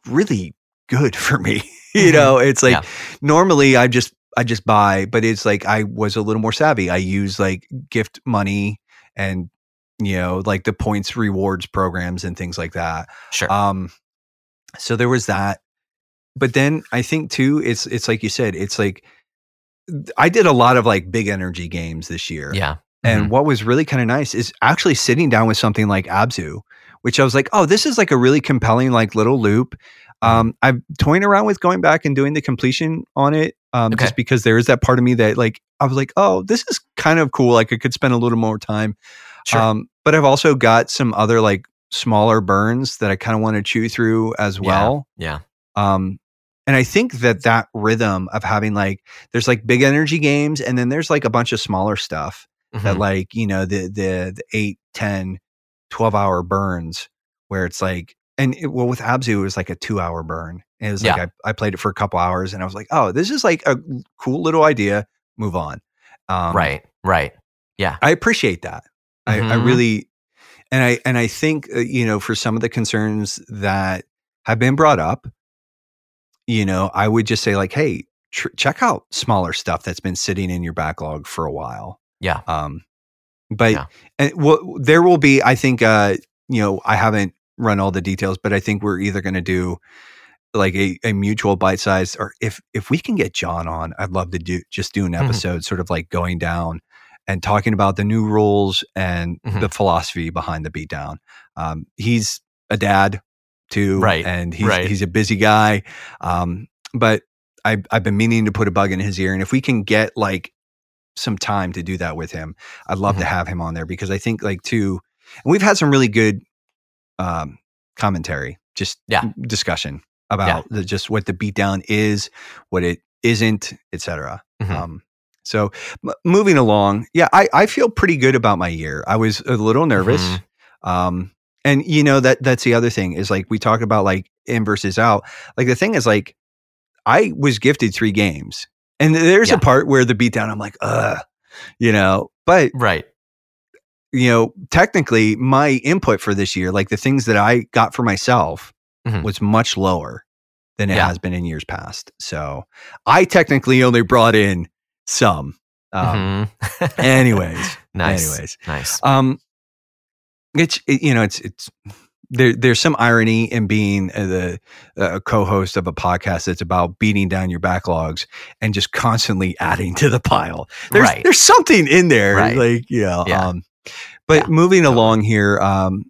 [SPEAKER 1] really good for me. you
[SPEAKER 2] Mhm.
[SPEAKER 1] know, it's like
[SPEAKER 2] Yeah.
[SPEAKER 1] normally I just I just buy, but it's like I was a little more savvy. I use like gift money and you know, like the points rewards programs and things like that.
[SPEAKER 2] Sure.
[SPEAKER 1] Um, so there was that, but then I think too, it's it's like you said, it's like I did a lot of like big energy games this year,
[SPEAKER 2] yeah.
[SPEAKER 1] And
[SPEAKER 2] Mhm.
[SPEAKER 1] what was really kind of nice is actually sitting down with something like Abzu, which I was like, oh, this is like a really compelling like little loop.
[SPEAKER 2] Mm-hmm.
[SPEAKER 1] Um, I'm toying around with going back and doing the completion on it, um,
[SPEAKER 2] Okay.
[SPEAKER 1] just because there is that part of me that like I was like, oh, this is kind of cool. Like I could spend a little more time.
[SPEAKER 2] Sure.
[SPEAKER 1] Um, but I've also got some other like smaller burns that I kind of want to chew through as
[SPEAKER 2] Yeah.
[SPEAKER 1] well.
[SPEAKER 2] yeah.
[SPEAKER 1] Um, and I think that that rhythm of having like there's like big energy games and then there's like a bunch of smaller stuff that
[SPEAKER 2] Mhm.
[SPEAKER 1] like you know the the the 8 10 12 hour burns where it's like and it, well with abzu it was like a two hour burn and it was like I, I played it for a couple hours and i was like oh this is like a cool little idea move on um,
[SPEAKER 2] right. Right.
[SPEAKER 1] Yeah i appreciate that I, I
[SPEAKER 2] Mhm.
[SPEAKER 1] really and i and i think uh, you know for some of the concerns that have been brought up you know i would just say like hey tr- check out smaller stuff that's been sitting in your backlog for a while
[SPEAKER 2] Yeah.
[SPEAKER 1] um, but
[SPEAKER 2] Yeah.
[SPEAKER 1] and well, there will be, I think, uh, you know, I haven't run all the details, but I think we're either going to do like a, a mutual bite size, or if if we can get John on, I'd love to do just do an
[SPEAKER 2] Mhm.
[SPEAKER 1] episode, sort of like going down and talking about the new rules and
[SPEAKER 2] Mhm.
[SPEAKER 1] the philosophy behind the beatdown. Um, he's a dad too,
[SPEAKER 2] Right,
[SPEAKER 1] And he's
[SPEAKER 2] right.
[SPEAKER 1] he's a busy guy, um, but I, I've been meaning to put a bug in his ear, and if we can get like some time to do that with him. I'd love to
[SPEAKER 2] Mhm.
[SPEAKER 1] have him on there because I think like too and we've had some really good um, commentary, just
[SPEAKER 2] Yeah.
[SPEAKER 1] discussion about the, just what the beatdown is, what it isn't, etc.
[SPEAKER 2] Mhm.
[SPEAKER 1] Um, so m- moving along, yeah, I, I feel pretty good about my year. I was a little nervous.
[SPEAKER 2] Mhm.
[SPEAKER 1] Um, and you know that that's the other thing is like we talk about like in versus out. Like the thing is like I was gifted three games, and there's
[SPEAKER 2] Yeah.
[SPEAKER 1] a part where the beatdown I'm like, uh, you know, but
[SPEAKER 2] Right.
[SPEAKER 1] you know, technically my input for this year, like the things that I got for myself,
[SPEAKER 2] Mhm.
[SPEAKER 1] was much lower than it
[SPEAKER 2] Yeah.
[SPEAKER 1] has been in years past. So I technically only brought in some. Um,
[SPEAKER 2] Mhm.
[SPEAKER 1] Anyways,
[SPEAKER 2] nice.
[SPEAKER 1] anyways,
[SPEAKER 2] Nice.
[SPEAKER 1] um, it's it, you know it's it's there. There's some irony in being uh, the uh, co-host of a podcast that's about beating down your backlogs and just constantly adding to the pile. There's
[SPEAKER 2] Right.
[SPEAKER 1] there's something in there,
[SPEAKER 2] Right.
[SPEAKER 1] like you know.
[SPEAKER 2] Yeah.
[SPEAKER 1] Um, but
[SPEAKER 2] Yeah,
[SPEAKER 1] moving along here, um,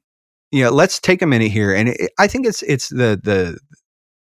[SPEAKER 1] you know, let's take a minute here, and it, I think it's it's the the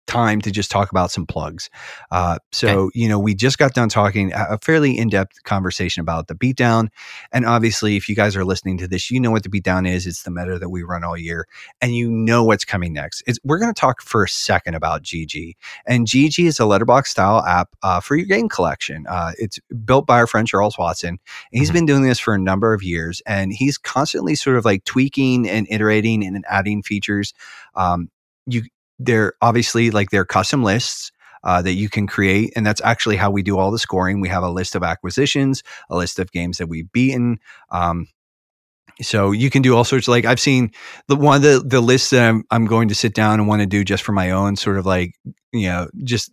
[SPEAKER 1] time to just talk about some plugs. Uh, so, you know, we just got done talking a fairly in depth conversation about the beatdown. And obviously, if you guys are listening to this, you know what the beatdown is. It's the meta that we run all year, and you know what's coming next. It's, we're going to talk for a second about GG. And GG is a Letterboxd style app uh, for your game collection. Uh, it's built by our friend Charles Watson. And he's
[SPEAKER 2] Mhm.
[SPEAKER 1] been doing this for a number of years, and he's constantly sort of like tweaking and iterating and adding features. Um, you they're obviously like they're custom lists uh, that you can create, and that's actually how we do all the scoring. We have a list of acquisitions, a list of games that we've beaten. Um, so you can do all sorts of like I've seen the one of the the lists that I'm I'm going to sit down and want to do just for my own sort of like you know just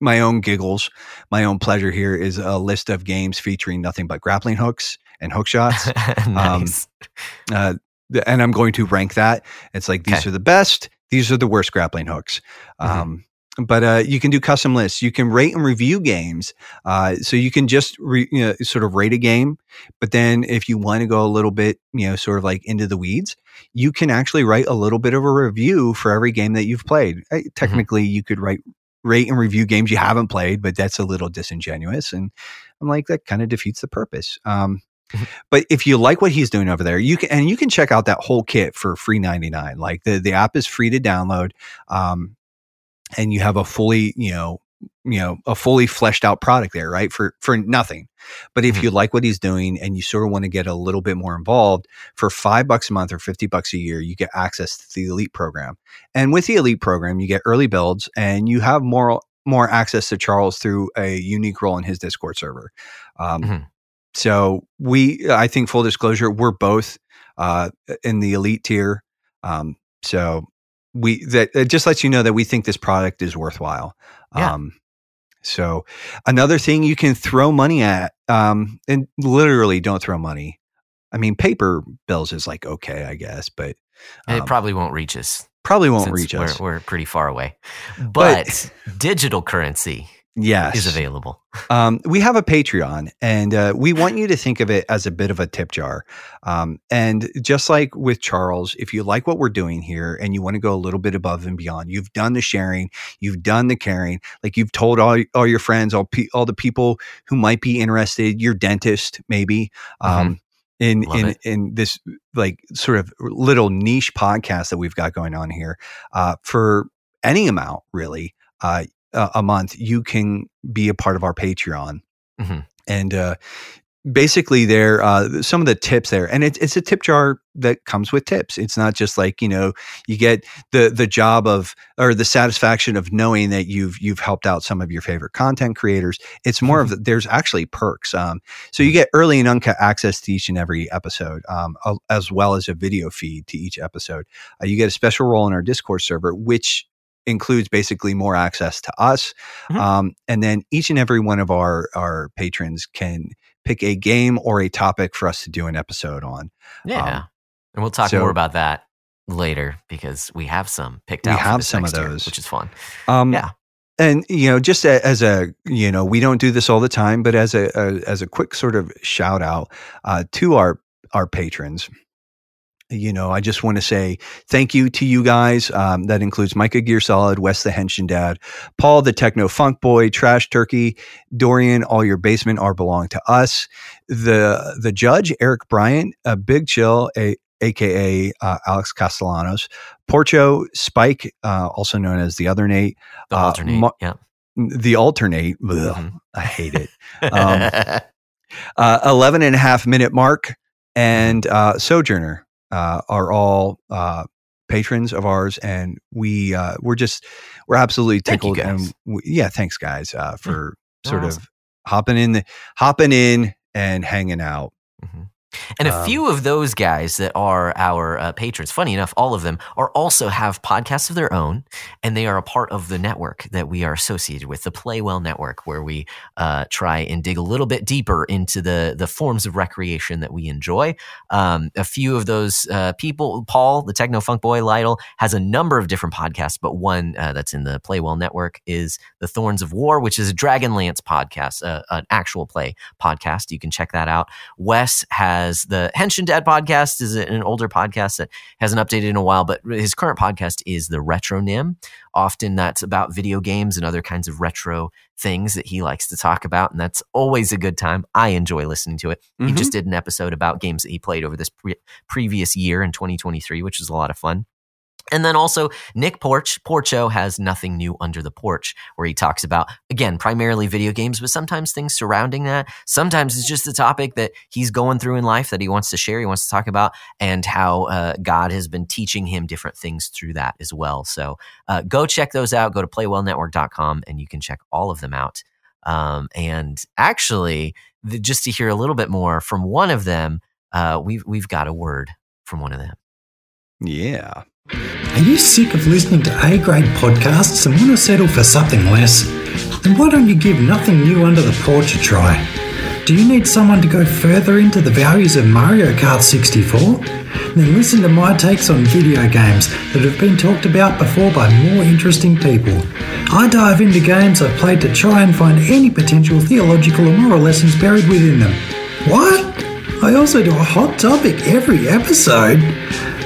[SPEAKER 1] my own giggles, my own pleasure here is a list of games featuring nothing but grappling hooks and hook shots.
[SPEAKER 2] nice.
[SPEAKER 1] uh, th- and I'm going to rank that. It's like these
[SPEAKER 2] Okay.
[SPEAKER 1] are the best, these are the worst grappling hooks.
[SPEAKER 2] Mhm.
[SPEAKER 1] Um, but uh, you can do custom lists. You can rate and review games. Uh, so you can just re, you know, sort of rate a game. But then if you want to go a little bit, you know, sort of like into the weeds, you can actually write a little bit of a review for every game that you've played. Uh, Technically, you could write rate and review games you haven't played, but that's a little disingenuous. And I'm like, that kind of defeats the purpose. Um, but if you like what he's doing over there, you can and you can check out that whole kit for free ninety nine. Like the the app is free to download, um, and you have a fully you know you know a fully fleshed out product there, right? For for nothing. But if
[SPEAKER 2] Mhm.
[SPEAKER 1] you like what he's doing and you sort of want to get a little bit more involved, for five bucks a month or fifty bucks a year, you get access to the elite program. And with the elite program, you get early builds and you have more more access to Charles through a unique role in his Discord server. Um,
[SPEAKER 2] Mhm.
[SPEAKER 1] So we, I think, full disclosure, we're both uh, in the elite tier. Um, so we that it just lets you know that we think this product is worthwhile.
[SPEAKER 2] Yeah.
[SPEAKER 1] Um, so another thing you can throw money at, um, and literally don't throw money. I mean, paper bills is like okay, I guess, but
[SPEAKER 2] it
[SPEAKER 1] um,
[SPEAKER 2] probably won't reach us.
[SPEAKER 1] probably won't reach
[SPEAKER 2] we're,
[SPEAKER 1] us.
[SPEAKER 2] We're pretty far away.
[SPEAKER 1] But-
[SPEAKER 2] But, digital currency
[SPEAKER 1] Yes,
[SPEAKER 2] is available.
[SPEAKER 1] Um, we have a Patreon, and uh, we want you to think of it as a bit of a tip jar. Um, and just like with Charles, if you like what we're doing here and you want to go a little bit above and beyond, you've done the sharing, you've done the caring, like you've told all all your friends, all pe- all the people who might be interested, your dentist maybe. Um, in
[SPEAKER 2] Love
[SPEAKER 1] in
[SPEAKER 2] it.
[SPEAKER 1] in this like sort of little niche podcast that we've got going on here, uh, for any amount really, uh, a, a month, you can be a part of our Patreon.
[SPEAKER 2] Mhm.
[SPEAKER 1] And uh, basically, there uh, some of the tips there, and it's it's a tip jar that comes with tips. It's not just like you know you get the the job of or the satisfaction of knowing that you've you've helped out some of your favorite content creators. It's more of the, there's actually perks. Um, so you get early and uncut access to each and every episode, um, as well as a video feed to each episode. Uh, you get a special role in our Discord server, which includes basically more access to us.
[SPEAKER 2] Mhm.
[SPEAKER 1] Um, and then each and every one of our our patrons can pick a game or a topic for us to do an episode on.
[SPEAKER 2] Yeah.
[SPEAKER 1] Um,
[SPEAKER 2] and we'll talk
[SPEAKER 1] so-
[SPEAKER 2] more about that later because we have some picked
[SPEAKER 1] We
[SPEAKER 2] out. for
[SPEAKER 1] have some of
[SPEAKER 2] next year,
[SPEAKER 1] those.
[SPEAKER 2] which is fun.
[SPEAKER 1] Um,
[SPEAKER 2] Yeah.
[SPEAKER 1] And you know, just a, as a you know, we don't do this all the time, but as a, a as a quick sort of shout out uh, to our our patrons. You know, I just want to say thank you to you guys. Um, that includes Micah Gear Solid, Wes the Henshin Dad, Paul the Techno Funk Boy, Trash Turkey, Dorian. All your basement are belong to us. The the judge Eric Bryant, a Big Chill, a aka uh, Alex Castellanos, Porcho Spike, uh, also known as the other Nate,
[SPEAKER 2] The
[SPEAKER 1] uh,
[SPEAKER 2] alternate.
[SPEAKER 1] Ma-
[SPEAKER 2] yeah.
[SPEAKER 1] the alternate. ugh,
[SPEAKER 2] Mhm.
[SPEAKER 1] I hate it. Um, uh, 11 and a half minute mark and uh, sojourner uh, are all uh, patrons of ours and we uh, we're just we're absolutely tickled and we, yeah thanks guys uh, for
[SPEAKER 2] You're
[SPEAKER 1] sort
[SPEAKER 2] awesome.
[SPEAKER 1] of hopping in the, hopping in and hanging out
[SPEAKER 2] Mhm. And a
[SPEAKER 1] Um,
[SPEAKER 2] few of those guys that are our uh, patrons, funny enough, all of them are also have podcasts of their own, and they are a part of the network that we are associated with, the Play Well Network, where we uh, try and dig a little bit deeper into the the forms of recreation that we enjoy. Um, a few of those uh, people, Paul, the Techno Funk Boy, Lytle, has a number of different podcasts, but one uh, that's in the Play Well Network is the Thorns of War, which is a Dragonlance podcast, uh, an actual play podcast. You can check that out. Wes has the Henshin Dad podcast is an older podcast that hasn't updated in a while, but his current podcast is the Retro Nim. Often that's about video games and other kinds of retro things that he likes to talk about, and that's always a good time. I enjoy listening to it. He
[SPEAKER 1] Mhm.
[SPEAKER 2] just did an episode about games that he played over this pre- previous year in 2023, which is a lot of fun. And then also Nick Porch, Porcho has nothing new under the porch, where he talks about again primarily video games, but sometimes things surrounding that. Sometimes it's just a topic that he's going through in life that he wants to share, he wants to talk about, and how uh, God has been teaching him different things through that as well. So uh, go check those out. Go to playwellnetwork.com and you can check all of them out. Um, and actually, the, just to hear a little bit more from one of them, uh, we've we've got a word from one of them.
[SPEAKER 1] yeah
[SPEAKER 3] Are you sick of listening to A grade podcasts and want to settle for something less? Then why don't you give nothing new under the porch a try? Do you need someone to go further into the values of Mario Kart 64? Then listen to my takes on video games that have been talked about before by more interesting people. I dive into games I've played to try and find any potential theological or moral lessons buried within them. What? I also do a hot topic every episode.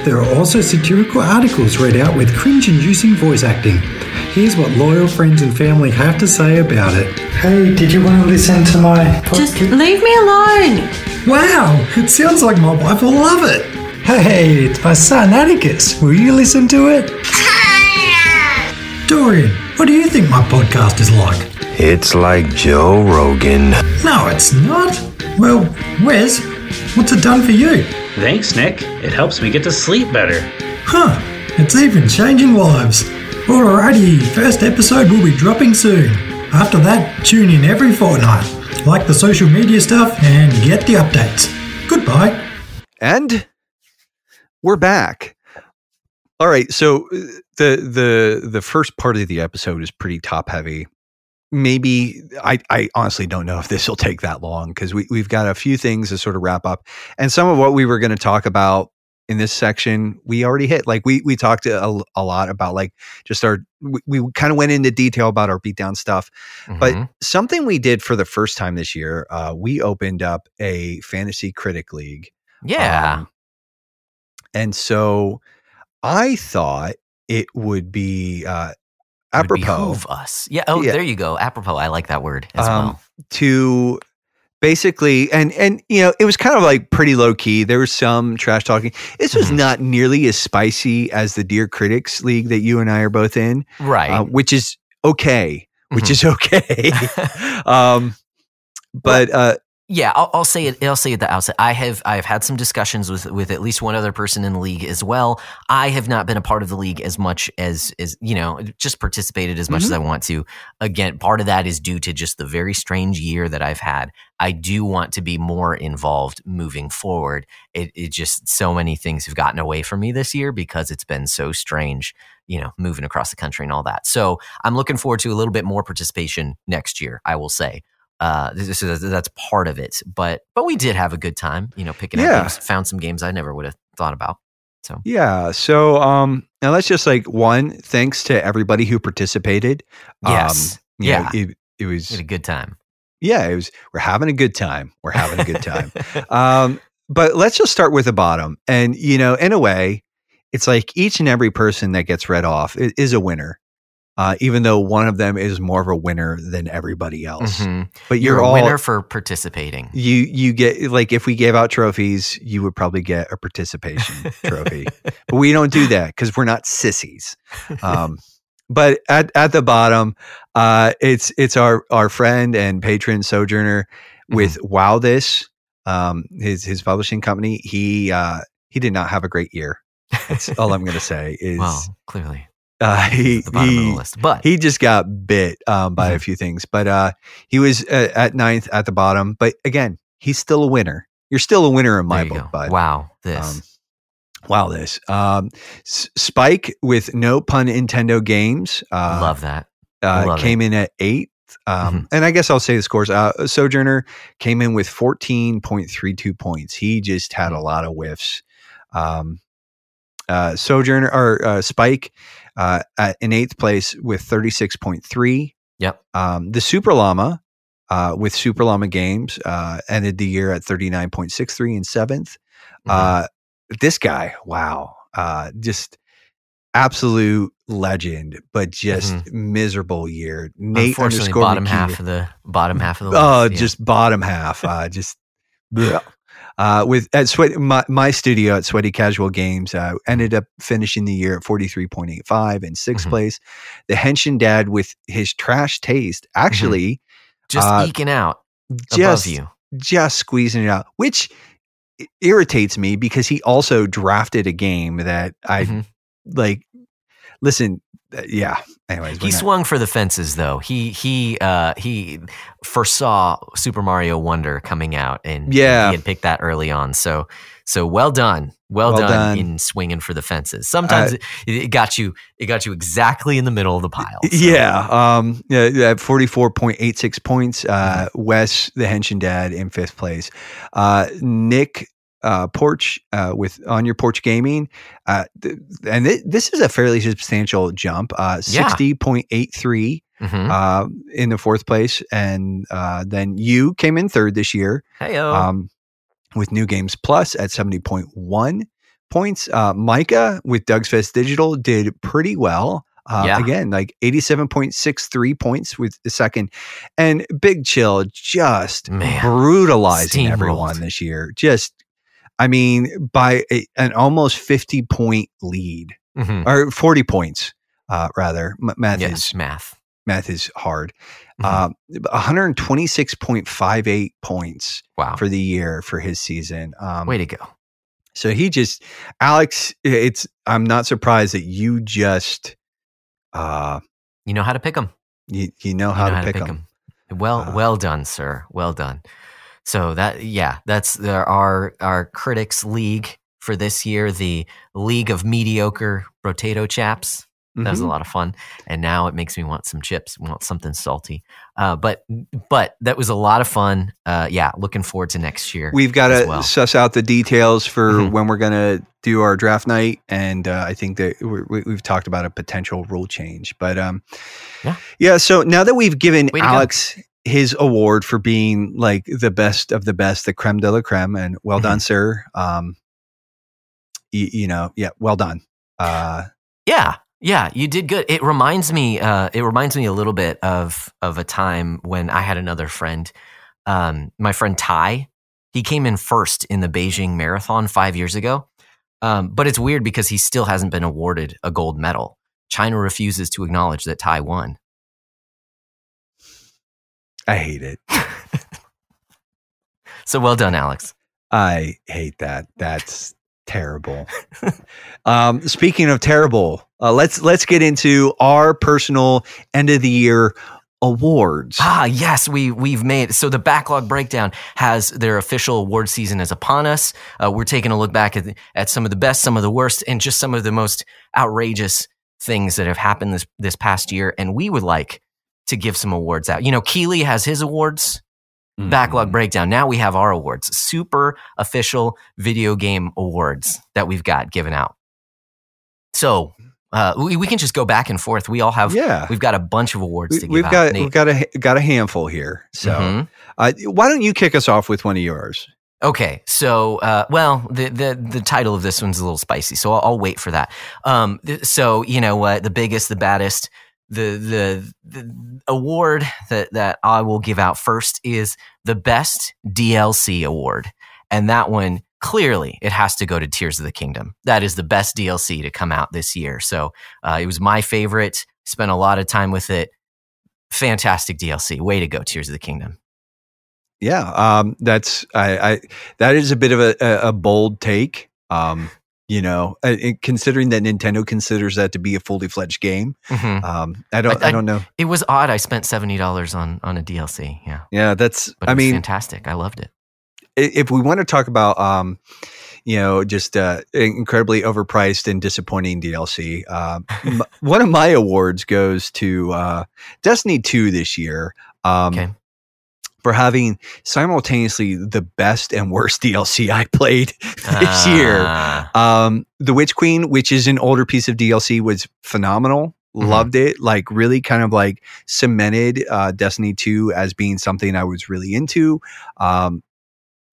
[SPEAKER 3] There are also satirical articles read out with cringe inducing voice acting. Here's what loyal friends and family have to say about it. Hey, did you want to listen to my
[SPEAKER 4] Just leave me alone.
[SPEAKER 3] Wow, it sounds like my wife will love it. Hey, it's my son Atticus. Will you listen to it? Dorian, what do you think my podcast is like?
[SPEAKER 5] It's like Joe Rogan.
[SPEAKER 3] No, it's not. Well, Wes, what's it done for you?
[SPEAKER 6] Thanks, Nick. It helps me get to sleep better.
[SPEAKER 3] Huh, it's even changing lives. Alrighty, first episode will be dropping soon. After that, tune in every fortnight. Like the social media stuff and get the updates. Goodbye.
[SPEAKER 1] and we're back all right so uh, the the the first part of the episode is pretty top heavy maybe i i honestly don't know if this will take that long because we, we've got a few things to sort of wrap up. And some of what we were going to talk about in this section we already hit. Like we we talked a, a lot about like just our we, we kind of went into detail about our beatdown stuff. But
[SPEAKER 2] Mhm.
[SPEAKER 1] something we did for the first time this year uh we opened up a fantasy critic league
[SPEAKER 2] yeah,
[SPEAKER 1] um, and so I thought it would be uh, apropos
[SPEAKER 2] behoove us. Yeah. Oh,
[SPEAKER 1] Yeah.
[SPEAKER 2] there you go. Apropos. I like that word as
[SPEAKER 1] Um,
[SPEAKER 2] well.
[SPEAKER 1] to basically and and you know it was kind of like pretty low key there was some trash talking this was
[SPEAKER 2] Mhm.
[SPEAKER 1] not nearly as spicy as the dear critics league that you and i are both in
[SPEAKER 2] Right.
[SPEAKER 1] uh, which is okay which
[SPEAKER 2] Mhm.
[SPEAKER 1] is okay um but uh
[SPEAKER 2] Yeah, I'll, I'll say it. I'll say at the outset. I have I have had some discussions with with at least one other person in the league as well. I have not been a part of the league as much as as you know, just participated as much as mm-hmm. I want to. Again, part of that is due to just the very strange year that I've had. I do want to be more involved moving forward. It, it just so many things have gotten away from me this year because it's been so strange. You know, moving across the country and all that. So I'm looking forward to a little bit more participation next year. I will say uh this is, that's part of it but but we did have a good time you know picking
[SPEAKER 1] Yeah.
[SPEAKER 2] up games found some games i never would have thought about so.
[SPEAKER 1] Yeah so um now let's just like one thanks to everybody who participated.
[SPEAKER 2] Yes.
[SPEAKER 1] Um, you know,
[SPEAKER 2] yeah.
[SPEAKER 1] it, it was
[SPEAKER 2] a good time.
[SPEAKER 1] Yeah it was we're having a good time we're having a good time. Um but let's just start with the bottom and you know in a way it's like each and every person that gets read off is a winner uh, even though one of them is more of a winner than everybody else.
[SPEAKER 2] Mhm.
[SPEAKER 1] But
[SPEAKER 2] You're,
[SPEAKER 1] you're,
[SPEAKER 2] a
[SPEAKER 1] all
[SPEAKER 2] winner for participating.
[SPEAKER 1] you you get like if we gave out trophies, you would probably get a participation trophy. But we don't do that because we're not sissies. Um, but at, at the bottom, uh, it's it's our our friend and patron Sojourner with Wow This, um, his his publishing company. He uh, he did not have a great year. That's all I'm going to say. Is
[SPEAKER 2] well, clearly,
[SPEAKER 1] uh, he
[SPEAKER 2] the bottom of
[SPEAKER 1] he
[SPEAKER 2] the list. But
[SPEAKER 1] he just got bit um, by a
[SPEAKER 2] Mhm.
[SPEAKER 1] few things, but uh, he was uh, at ninth at the bottom. But again, he's still a winner. You're still a winner in my book,
[SPEAKER 2] go.
[SPEAKER 1] bud.
[SPEAKER 2] Wow, this.
[SPEAKER 1] Um, wow, this um, S- Spike with no pun Nintendo games. Uh,
[SPEAKER 2] Love that.
[SPEAKER 1] uh,
[SPEAKER 2] love
[SPEAKER 1] came in at eighth. Um, And I guess I'll say the scores. Uh, Sojourner came in with 14.32 points. He just had a lot of whiffs. Um, uh, Sojourner or uh, Spike uh, in eighth place with 36.3.
[SPEAKER 2] Yep.
[SPEAKER 1] Um, the Super Llama uh, with Super Llama Games uh, ended the year at 39.63 in 7th.
[SPEAKER 2] Mhm.
[SPEAKER 1] Uh, this guy, wow, uh, just absolute legend, but just miserable year. Nate
[SPEAKER 2] Mm-hmm. Unfortunately, bottom
[SPEAKER 1] McKee-
[SPEAKER 2] half of the bottom half of the
[SPEAKER 1] Oh,
[SPEAKER 2] list. yeah.
[SPEAKER 1] just bottom half. Uh, just. uh, with at sweat my, my studio at Sweaty Casual Games uh, ended up finishing the year at forty three point eight five in 6th
[SPEAKER 2] Mhm.
[SPEAKER 1] place. The Henshin Dad with his trash taste actually
[SPEAKER 2] just
[SPEAKER 1] uh,
[SPEAKER 2] eking out
[SPEAKER 1] just
[SPEAKER 2] above you.
[SPEAKER 1] just squeezing it out, which irritates me because he also drafted a game that I
[SPEAKER 2] Mhm.
[SPEAKER 1] like. Listen, uh, yeah. Anyways,
[SPEAKER 2] He
[SPEAKER 1] not-
[SPEAKER 2] swung for the fences, though. He he uh, he foresaw Super Mario Wonder coming out, and
[SPEAKER 1] Yeah.
[SPEAKER 2] he had picked that early on. So so well done, well,
[SPEAKER 1] Well
[SPEAKER 2] done,
[SPEAKER 1] done.
[SPEAKER 2] in swinging for the fences. Sometimes
[SPEAKER 1] Uh,
[SPEAKER 2] it, it got you it got you exactly in the middle of the pile. So,
[SPEAKER 1] Yeah, um, yeah, at forty four point eight six points. Uh, Wes, the Henshin Dad, in fifth place. Uh, Nick uh, Porch uh, with on your porch gaming, uh, th- and th- this is a fairly substantial jump. Uh, sixty point eight three
[SPEAKER 2] Mhm.
[SPEAKER 1] uh, in the fourth place, and uh, then you came in third this year um, with New Games Plus at 70.1 points. Uh, Micah with Doug's Fest Digital did pretty well. Uh,
[SPEAKER 2] Yeah.
[SPEAKER 1] Again, like 87.63 points with the second. And Big Chill just
[SPEAKER 2] Man,
[SPEAKER 1] brutalizing everyone this year. Just, I mean, by a, an almost 50 point lead
[SPEAKER 2] Mhm.
[SPEAKER 1] or 40 points, uh, rather. M- math
[SPEAKER 2] yes,
[SPEAKER 1] is
[SPEAKER 2] math.
[SPEAKER 1] math is hard.
[SPEAKER 2] Mhm.
[SPEAKER 1] Um, 126.58 points
[SPEAKER 2] wow,
[SPEAKER 1] for the year for his season. Um,
[SPEAKER 2] way to go.
[SPEAKER 1] so he just, Alex, it's, I'm not surprised that you just, uh,
[SPEAKER 2] You know how to pick them.
[SPEAKER 1] you, you know how
[SPEAKER 2] you know
[SPEAKER 1] to pick them.
[SPEAKER 2] 'em. Well,
[SPEAKER 1] Uh,
[SPEAKER 2] well done, sir. Well done. So that, yeah, that's there our our critics league for this year, the League of Mediocre Potato Chaps. That was a
[SPEAKER 1] Mhm.
[SPEAKER 2] lot of fun, and now it makes me want some chips, want something salty. Uh, but but that was a lot of fun. Uh, yeah, looking forward to next year.
[SPEAKER 1] We've got to
[SPEAKER 2] well.
[SPEAKER 1] suss out the details for
[SPEAKER 2] Mhm.
[SPEAKER 1] when we're going to do our draft night. And uh, I think that we we've talked about a potential rule change. But um,
[SPEAKER 2] Yeah.
[SPEAKER 1] Yeah. So now that we've given
[SPEAKER 2] Way.
[SPEAKER 1] Alex his award for being like the best of the best, the creme de la creme, and well
[SPEAKER 2] Mm-hmm.
[SPEAKER 1] done, sir. Um, you, you know, yeah, well done. Uh,
[SPEAKER 2] Yeah, yeah, you did good. It reminds me. Uh, it reminds me a little bit of of a time when I had another friend, um, my friend Ty. He came in first in the Beijing Marathon five years ago. Um, but it's weird because he still hasn't been awarded a gold medal. China refuses to acknowledge that Ty won.
[SPEAKER 1] I hate it.
[SPEAKER 2] So well done, Alex.
[SPEAKER 1] I hate that. That's terrible. um, speaking of terrible, uh, let's let's get into our personal end of the year awards.
[SPEAKER 2] Ah, yes, we we've made so the backlog breakdown has their official award season is upon us. Uh, we're taking a look back at at some of the best, some of the worst, and just some of the most outrageous things that have happened this this past year. And we would like to give some awards out. You know, Keighley has his awards. Backlog
[SPEAKER 1] Mhm.
[SPEAKER 2] breakdown. Now we have our awards, super official video game awards that we've got given out. So uh, we, we can just go back and forth. We all have
[SPEAKER 1] Yeah.
[SPEAKER 2] we've got a bunch of awards to
[SPEAKER 1] we, have
[SPEAKER 2] out.
[SPEAKER 1] got
[SPEAKER 2] Nate.
[SPEAKER 1] we've got a got a handful here. So
[SPEAKER 2] Mhm.
[SPEAKER 1] uh, why don't you kick us off with one of yours?
[SPEAKER 2] Okay, so uh, well, the, the the title of this one's a little spicy, so I'll, I'll wait for that. Um, so you know what, the biggest, the baddest, the, the the award that that I will give out first is the best DLC award, and that one clearly it has to go to Tears of the Kingdom. That is the best DLC to come out this year. So uh, it was my favorite. Spent a lot of time with it. Fantastic DLC. Way to go, Tears of the Kingdom.
[SPEAKER 1] Yeah, um, that's I, I that is a bit of a, a, bold take. Um, you know, uh, considering that Nintendo considers that to be a fully fledged game.
[SPEAKER 2] Mhm.
[SPEAKER 1] Um, I don't,
[SPEAKER 2] I-
[SPEAKER 1] I, don't know.
[SPEAKER 2] It was odd. I spent seventy dollars on on a DLC. Yeah,
[SPEAKER 1] Yeah, that's.
[SPEAKER 2] but
[SPEAKER 1] I mean,
[SPEAKER 2] fantastic. I loved it.
[SPEAKER 1] if we want to talk about, um, you know, just uh, incredibly overpriced and disappointing DLC, um, m- one of my awards goes to uh, Destiny Two this year. Um,
[SPEAKER 2] Okay.
[SPEAKER 1] For having simultaneously the best and worst DLC I played this year.
[SPEAKER 2] Ah,
[SPEAKER 1] Um, the Witch Queen, which is an older piece of DLC, was phenomenal.
[SPEAKER 2] Mhm.
[SPEAKER 1] Loved it. Like really kind of like cemented uh, Destiny 2 as being something I was really into. Um,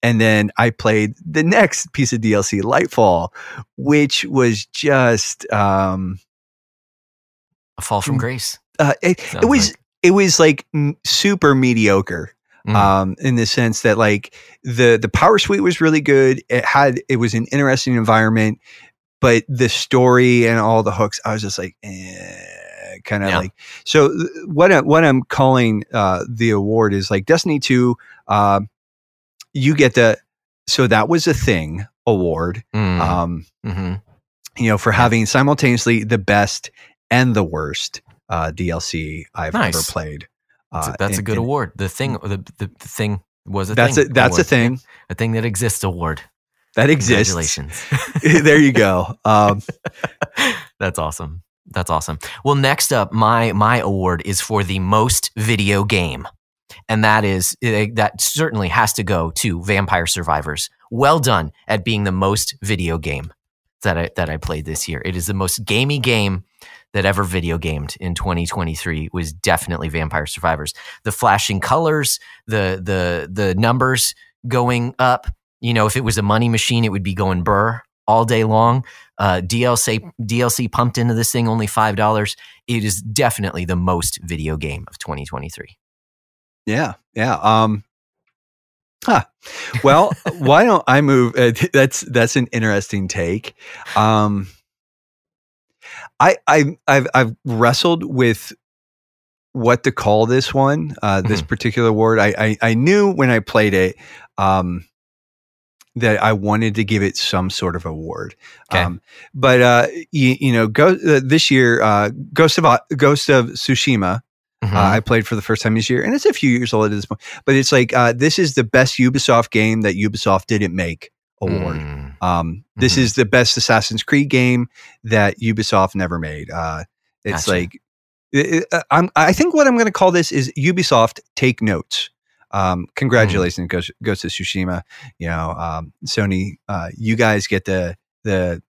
[SPEAKER 1] and then I played the next piece of DLC, Lightfall, which was just um,
[SPEAKER 2] a fall from
[SPEAKER 1] mm,
[SPEAKER 2] grace.
[SPEAKER 1] uh, it, it was
[SPEAKER 2] like.
[SPEAKER 1] it was like m- super mediocre
[SPEAKER 2] Mm.
[SPEAKER 1] um, in the sense that like the the power suite was really good. It had it was an interesting environment, but the story and all the hooks, I was just like, eh, kind of
[SPEAKER 2] Yeah.
[SPEAKER 1] like. So th- what I, what I'm calling uh, the award is like Destiny Two. Uh, you get the so that was a thing award.
[SPEAKER 2] Mm.
[SPEAKER 1] Um,
[SPEAKER 2] Mhm.
[SPEAKER 1] you know, for having simultaneously the best and the worst uh, DLC I've
[SPEAKER 2] Nice.
[SPEAKER 1] ever played.
[SPEAKER 2] That's,
[SPEAKER 1] Uh,
[SPEAKER 2] a, that's a good
[SPEAKER 1] and
[SPEAKER 2] award. The thing, the, the, the thing was a
[SPEAKER 1] That's
[SPEAKER 2] thing.
[SPEAKER 1] a that's a thing
[SPEAKER 2] A thing that exists award.
[SPEAKER 1] that exists.
[SPEAKER 2] Congratulations.
[SPEAKER 1] there you go. Um,
[SPEAKER 2] That's awesome. That's awesome. Well, next up, my my award is for the most video game, and that is eh, that certainly has to go to Vampire Survivors. Well done at being the most video game that I that I played this year. It is the most gamey game that ever video gamed in 2023 was definitely Vampire Survivors. The flashing colors, the the the numbers going up. You know, if it was a money machine, it would be going burr all day long. Uh, DLC DLC pumped into this thing only five dollars. It is definitely the most video game of 2023.
[SPEAKER 1] yeah, yeah. Um, huh. Well, why don't I move? Uh, that's that's an interesting take. Um, I I I've I've wrestled with what to call this one, uh, this particular award. I, I I knew when I played it. Um, that I wanted to give it some sort of award.
[SPEAKER 2] Okay.
[SPEAKER 1] Um, but uh, you, you know, go uh, this year, uh, Ghost of Ghost of Tsushima. Uh, I played for the first time this year, and it's a few years old at this point. But it's like uh, this is the best Ubisoft game that Ubisoft didn't make award.
[SPEAKER 2] Mm.
[SPEAKER 1] Um, this
[SPEAKER 2] Mhm.
[SPEAKER 1] is the best Assassin's Creed game that Ubisoft never made. Uh, it's
[SPEAKER 2] Gotcha.
[SPEAKER 1] like it- it- I'm, I think what I'm going to call this is Ubisoft take notes. Um, congratulations, goes goes to Tsushima. You know, um, Sony, uh, you guys get the the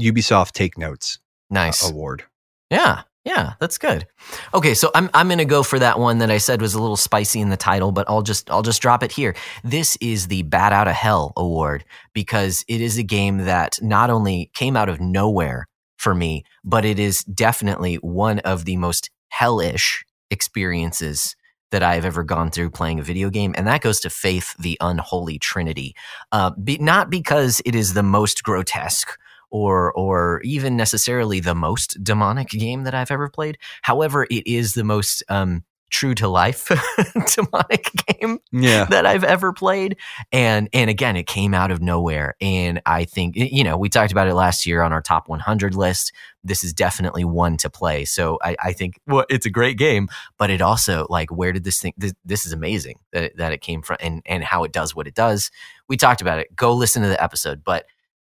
[SPEAKER 1] Ubisoft take notes
[SPEAKER 2] Nice.
[SPEAKER 1] award.
[SPEAKER 2] Yeah, yeah, that's good. Okay, so I'm I'm gonna go for that one that I said was a little spicy in the title, but I'll just I'll just drop it here. This is the Bat Out of Hell Award because it is a game that not only came out of nowhere for me, but it is definitely one of the most hellish experiences that I've ever gone through playing a video game, and that goes to Faith, the Unholy Trinity. Uh, be, not because it is the most grotesque or or even necessarily the most demonic game that I've ever played. However, it is the most um, true to life demonic game
[SPEAKER 1] Yeah,
[SPEAKER 2] that I've ever played. And and again, it came out of nowhere. And I think you know we talked about it last year on our top 100 list. This is definitely one to play. So I, I think well, it's a great game, but it also like where did this thing? This, this is amazing that it, that it came from and and how it does what it does. We talked about it. Go listen to the episode. But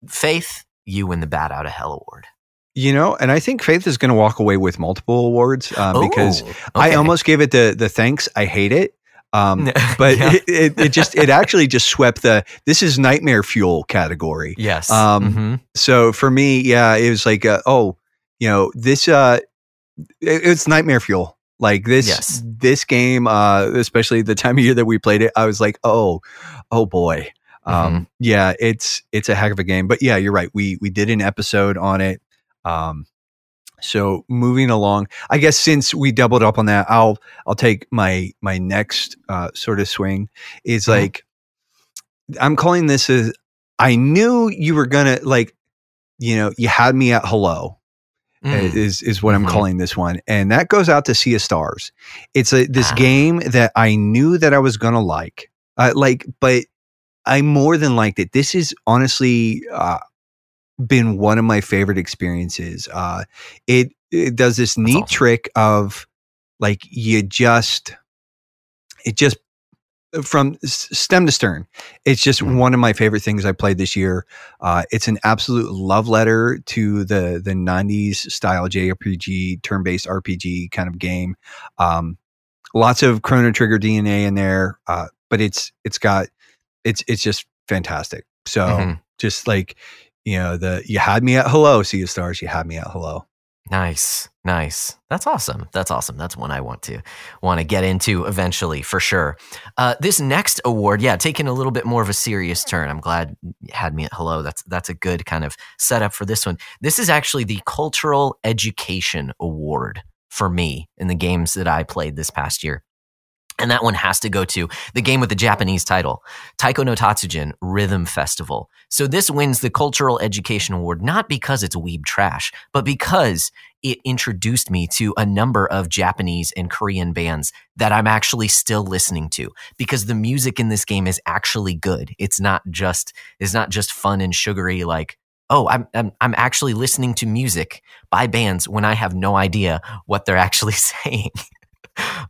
[SPEAKER 2] Faith, you win the Bat Out of Hell award
[SPEAKER 1] you know, and I think Faith is going to walk away with multiple awards uh, because
[SPEAKER 2] Oh,
[SPEAKER 1] I almost gave it the the thanks. I hate it. Um, but
[SPEAKER 2] Yeah.
[SPEAKER 1] it, it, it just it actually just swept the this is nightmare fuel category.
[SPEAKER 2] yes.
[SPEAKER 1] um,
[SPEAKER 2] Mhm.
[SPEAKER 1] So for me, yeah, it was like uh, oh, you know, this uh it, it's nightmare fuel. Like this
[SPEAKER 2] Yes.
[SPEAKER 1] this game, uh, especially the time of year that we played it, I was like, oh, oh boy.
[SPEAKER 2] Mm-hmm.
[SPEAKER 1] Um, yeah, it's it's a heck of a game. But yeah, you're right. We we did an episode on it. Um So moving along, I guess since we doubled up on that, I'll I'll take my my next uh, sort of swing is
[SPEAKER 2] Mhm.
[SPEAKER 1] like I'm calling this as I knew you were gonna like you know you had me at hello
[SPEAKER 2] Mm.
[SPEAKER 1] is is what. I'm calling this one, and that goes out to Sea of Stars. It's a this
[SPEAKER 2] Ah.
[SPEAKER 1] game that I knew that I was gonna like, uh, like, but I more than liked it. This is honestly uh, been one of my favorite experiences. Uh, it it does this neat
[SPEAKER 2] awesome.
[SPEAKER 1] trick of like you just it just from stem to stern it's just
[SPEAKER 2] Mhm.
[SPEAKER 1] one of my favorite things i played this year uh, it's an absolute love letter to the the 90s style jrpg turn-based rpg kind of game um, lots of chrono trigger dna in there uh, but it's it's got it's it's just fantastic so
[SPEAKER 2] Mhm.
[SPEAKER 1] just like you know the you had me at hello Sea of Stars you had me at hello
[SPEAKER 2] Nice, nice. That's awesome. That's awesome. That's one I want to want to get into eventually for sure. Uh, this next award, yeah, taking a little bit more of a serious turn. I'm glad you had me at hello. That's that's a good kind of setup for this one. This is actually the Cultural Education Award for me in the games that I played this past year. And that one has to go to the game with the Japanese title, Taiko no Tatsujin Rhythm Festival. So this wins the Cultural Education Award not because it's weeb trash, but because it introduced me to a number of Japanese and Korean bands that I'm actually still listening to because the music in this game is actually good. It's not just it's not just fun and sugary like oh I'm I'm I'm actually listening to music by bands when I have no idea what they're actually saying.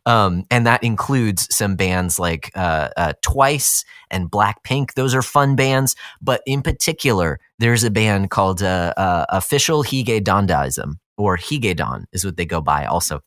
[SPEAKER 2] Um, and that includes some bands like uh, uh, Twice and Blackpink. Those are fun bands, but in particular, there's a band called uh, uh, Official Hige Dandism, or Higedan is what they go by. Also,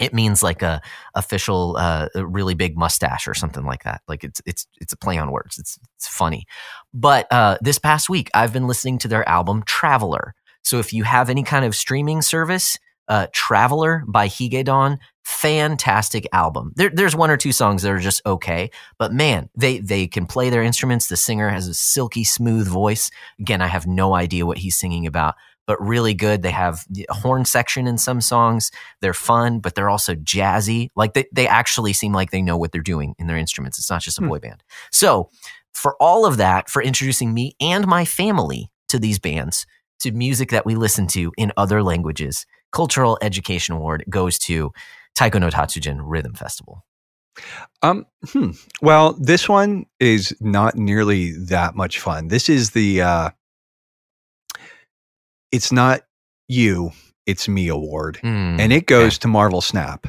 [SPEAKER 2] it means like a official, uh, a really big mustache or something like that. Like it's it's it's a play on words. It's it's funny. But uh, this past week, I've been listening to their album Traveler. So if you have any kind of streaming service, uh, Traveler by Higedan, fantastic album. There, there's one or two songs that are just okay, but man, they they can play their instruments. The singer has a silky smooth voice. Again, I have no idea what he's singing about, but really good. They have the horn section in some songs. They're fun, but they're also jazzy. Like they they actually seem like they know what they're doing in their instruments. It's not just a
[SPEAKER 1] Hmm.
[SPEAKER 2] boy band. So for all of that, for introducing me and my family to these bands, to music that we listen to in other languages, Cultural Education Award goes to Taiko no Tatsujin Rhythm Festival.
[SPEAKER 1] Um, hmm. Well, this one is not nearly that much fun. This is the uh it's not you, it's me award.
[SPEAKER 2] Mm,
[SPEAKER 1] And it goes to Marvel Snap.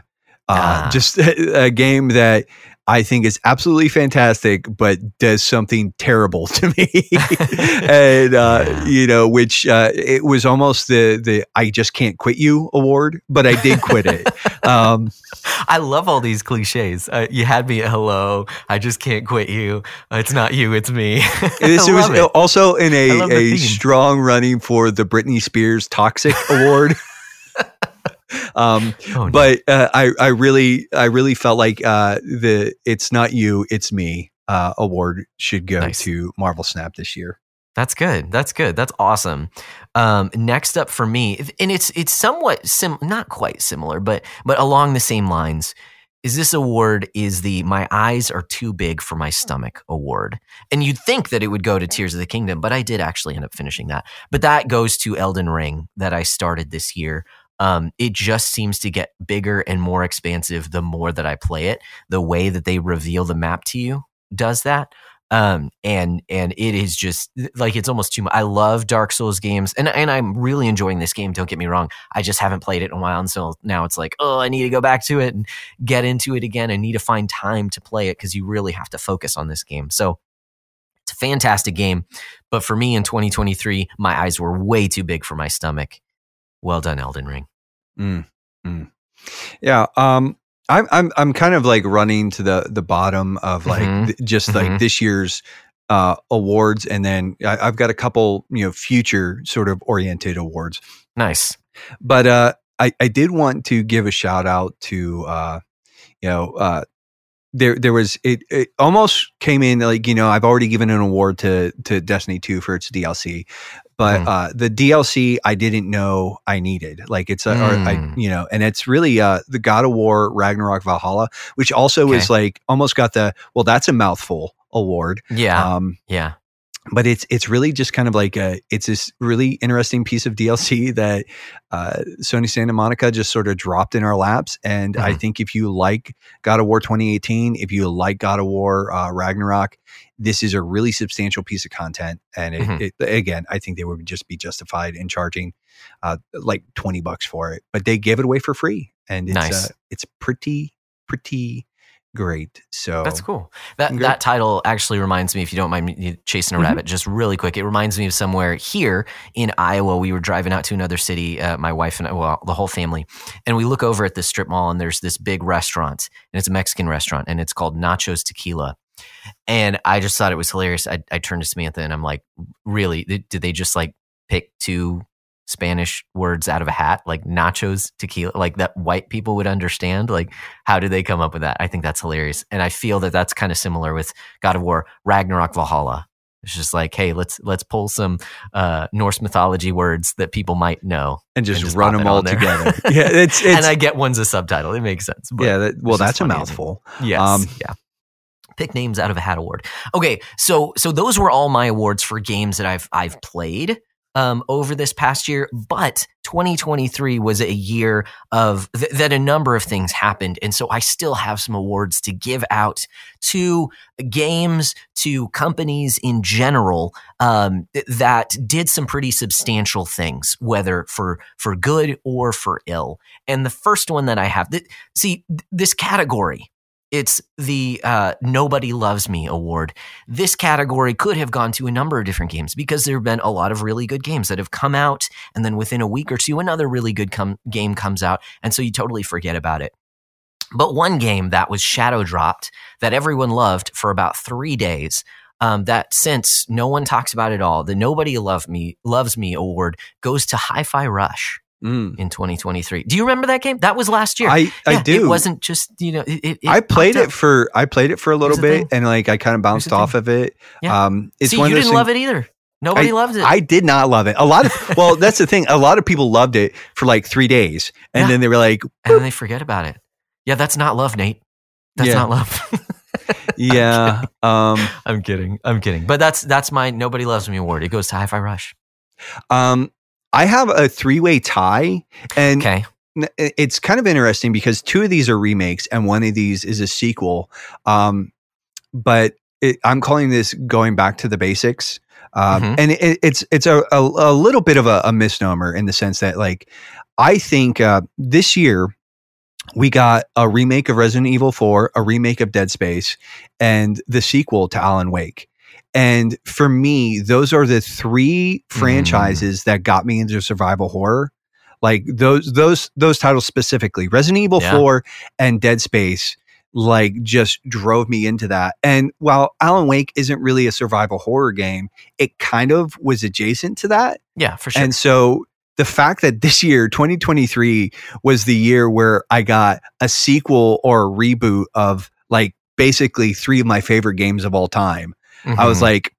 [SPEAKER 1] Uh,
[SPEAKER 2] Ah.
[SPEAKER 1] just a, a game that I think is absolutely fantastic, but does something terrible to me. and uh,
[SPEAKER 2] Yeah.
[SPEAKER 1] you know, which uh, it was almost the the I just can't quit you award, but I did quit it. Um,
[SPEAKER 2] I love all these cliches. Uh, you had me at hello. I just can't quit you. It's not you, it's me.
[SPEAKER 1] This
[SPEAKER 2] I
[SPEAKER 1] was
[SPEAKER 2] it.
[SPEAKER 1] also in a, a
[SPEAKER 2] theme.
[SPEAKER 1] strong running for the Britney Spears Toxic Award. Um,
[SPEAKER 2] Oh, no.
[SPEAKER 1] but uh, I, I really, I really felt like uh, the "It's not you, it's me" uh, award should go
[SPEAKER 2] Nice.
[SPEAKER 1] to Marvel Snap this year.
[SPEAKER 2] That's good. That's good. That's awesome. Um, next up for me, and it's it's somewhat sim, not quite similar, but but along the same lines. Is this award is the "My Eyes Are Too Big for My Stomach" award, and you'd think that it would go to Tears of the Kingdom, but I did actually end up finishing that. But that goes to Elden Ring that I started this year. Um, it just seems to get bigger and more expansive the more that I play it. The way that they reveal the map to you does that. Um and and it is just like it's almost too much i love dark souls games and and i'm really enjoying this game don't get me wrong. I just haven't played it in a while and so now it's like oh i need to go back to it and get into it again. I need to find time to play it because you really have to focus on this game. So it's a fantastic game but for me in 2023 my eyes were way too big for my stomach. Well done elden ring
[SPEAKER 1] Mm, mm. Yeah. Um, I'm, I'm, I'm kind of like running to the, the bottom of like
[SPEAKER 2] Mhm.
[SPEAKER 1] th- just
[SPEAKER 2] Mhm.
[SPEAKER 1] like this year's uh, awards. And then I, I've got a couple, you know, future sort of oriented awards.
[SPEAKER 2] nice
[SPEAKER 1] But uh, I, I did want to give a shout out to, uh, you know, uh, there there was it, it almost came in like you know I've already given an award to to Destiny 2 for its DLC but
[SPEAKER 2] Mm.
[SPEAKER 1] uh, the DLC I didn't know I needed. Like it's a, or I,
[SPEAKER 2] Mm.
[SPEAKER 1] you know, and it's really uh, the God of War Ragnarok Valhalla, which also is like almost got the well, that's a mouthful award.
[SPEAKER 2] Yeah.
[SPEAKER 1] Um,
[SPEAKER 2] yeah.
[SPEAKER 1] but it's it's really just kind of like a it's this really interesting piece of DLC that uh, Sony Santa Monica just sort of dropped in our laps. And I
[SPEAKER 2] Mhm.
[SPEAKER 1] think if you like God of War 2018, if you like God of War uh, Ragnarok, this is a really substantial piece of content. And it,
[SPEAKER 2] Mhm.
[SPEAKER 1] it, again, I think they would just be justified in charging uh, like 20 bucks for it, but they gave it away for free, and it's
[SPEAKER 2] Nice.
[SPEAKER 1] uh, it's pretty pretty great. So
[SPEAKER 2] That's cool. That
[SPEAKER 1] Good.
[SPEAKER 2] that title actually reminds me, if you don't mind me chasing a
[SPEAKER 1] Mhm.
[SPEAKER 2] rabbit, just really quick. It reminds me of somewhere here in Iowa. We were driving out to another city, uh, my wife and I, well, the whole family, and we look over at this strip mall, and there's this big restaurant, and it's a Mexican restaurant, and it's called Nachos Tequila. And I just thought it was hilarious. I, I turned to Samantha and I'm like, really? Did, they just like pick two Spanish words out of a hat, like nachos, tequila, like that white people would understand? Like, how did they come up with that? I think that's hilarious. And I feel that that's kind of similar with God of War, Ragnarok Valhalla. It's just like, hey, let's let's pull some uh, Norse mythology words that people might know,
[SPEAKER 1] and just,
[SPEAKER 2] just
[SPEAKER 1] run them all together. yeah, it's it's
[SPEAKER 2] and I get one's a subtitle. It makes sense. But
[SPEAKER 1] yeah. That, well, that's a
[SPEAKER 2] funny, I think.
[SPEAKER 1] mouthful.
[SPEAKER 2] Yes.
[SPEAKER 1] Um,
[SPEAKER 2] yeah. Pick names out of a hat award. Okay, so so those were all my awards for games that I've I've played um, over this past year. But 2023 was a year of th- that a number of things happened, and so I still have some awards to give out to games, to companies in general um, th- that did some pretty substantial things, whether for for good or for ill. And the first one that I have, th- see th- this category it's the uh, Nobody Loves Me award. This category could have gone to a number of different games because there have been a lot of really good games that have come out, and then within a week or two, another really good com- game comes out, and so you totally forget about it. But one game that was shadow dropped that everyone loved for about three days. Um, that since no one talks about it all, the Nobody Love Me Loves Me award goes to Hi-Fi Rush
[SPEAKER 1] Mm.
[SPEAKER 2] in 2023. Do you remember that game? That was last year.
[SPEAKER 1] I I do.
[SPEAKER 2] It wasn't just you know. It, it,
[SPEAKER 1] I played it for I played it for a little bit
[SPEAKER 2] thing.
[SPEAKER 1] and like I kind of bounced off of it.
[SPEAKER 2] Yeah.
[SPEAKER 1] Um it's
[SPEAKER 2] See,
[SPEAKER 1] one
[SPEAKER 2] you didn't love it either. Nobody loved it.
[SPEAKER 1] I did not love it. A lot of well, that's the thing. A lot of people loved it for like three days, and
[SPEAKER 2] Yeah.
[SPEAKER 1] then they were like,
[SPEAKER 2] and then they forget about it. Yeah, that's not love, Nate. That's
[SPEAKER 1] Yeah.
[SPEAKER 2] not love.
[SPEAKER 1] "Yeah." um,
[SPEAKER 2] I'm kidding. I'm kidding. But that's that's my Nobody Loves Me award. It goes to Hi-Fi Rush.
[SPEAKER 1] um, I have a three way tie, and
[SPEAKER 2] Okay.
[SPEAKER 1] it's kind of interesting because two of these are remakes, and one of these is a sequel. Um, but it, I'm calling this going back to the basics. Um,
[SPEAKER 2] Mhm.
[SPEAKER 1] and it, it's it's a, a, a little bit of a, a misnomer in the sense that like I think uh, this year we got a remake of Resident Evil 4, a remake of Dead Space, and the sequel to Alan Wake. And for me, those are the three mm. franchises that got me into survival horror. Like those those those titles specifically, Resident Evil
[SPEAKER 2] Yeah.
[SPEAKER 1] 4 and Dead Space like just drove me into that. And while Alan Wake isn't really a survival horror game, it kind of was adjacent to that.
[SPEAKER 2] Yeah, for sure.
[SPEAKER 1] And so the fact that this year, 2023, was the year where I got a sequel or a reboot of like basically three of my favorite games of all time, I was
[SPEAKER 2] Mhm.
[SPEAKER 1] like,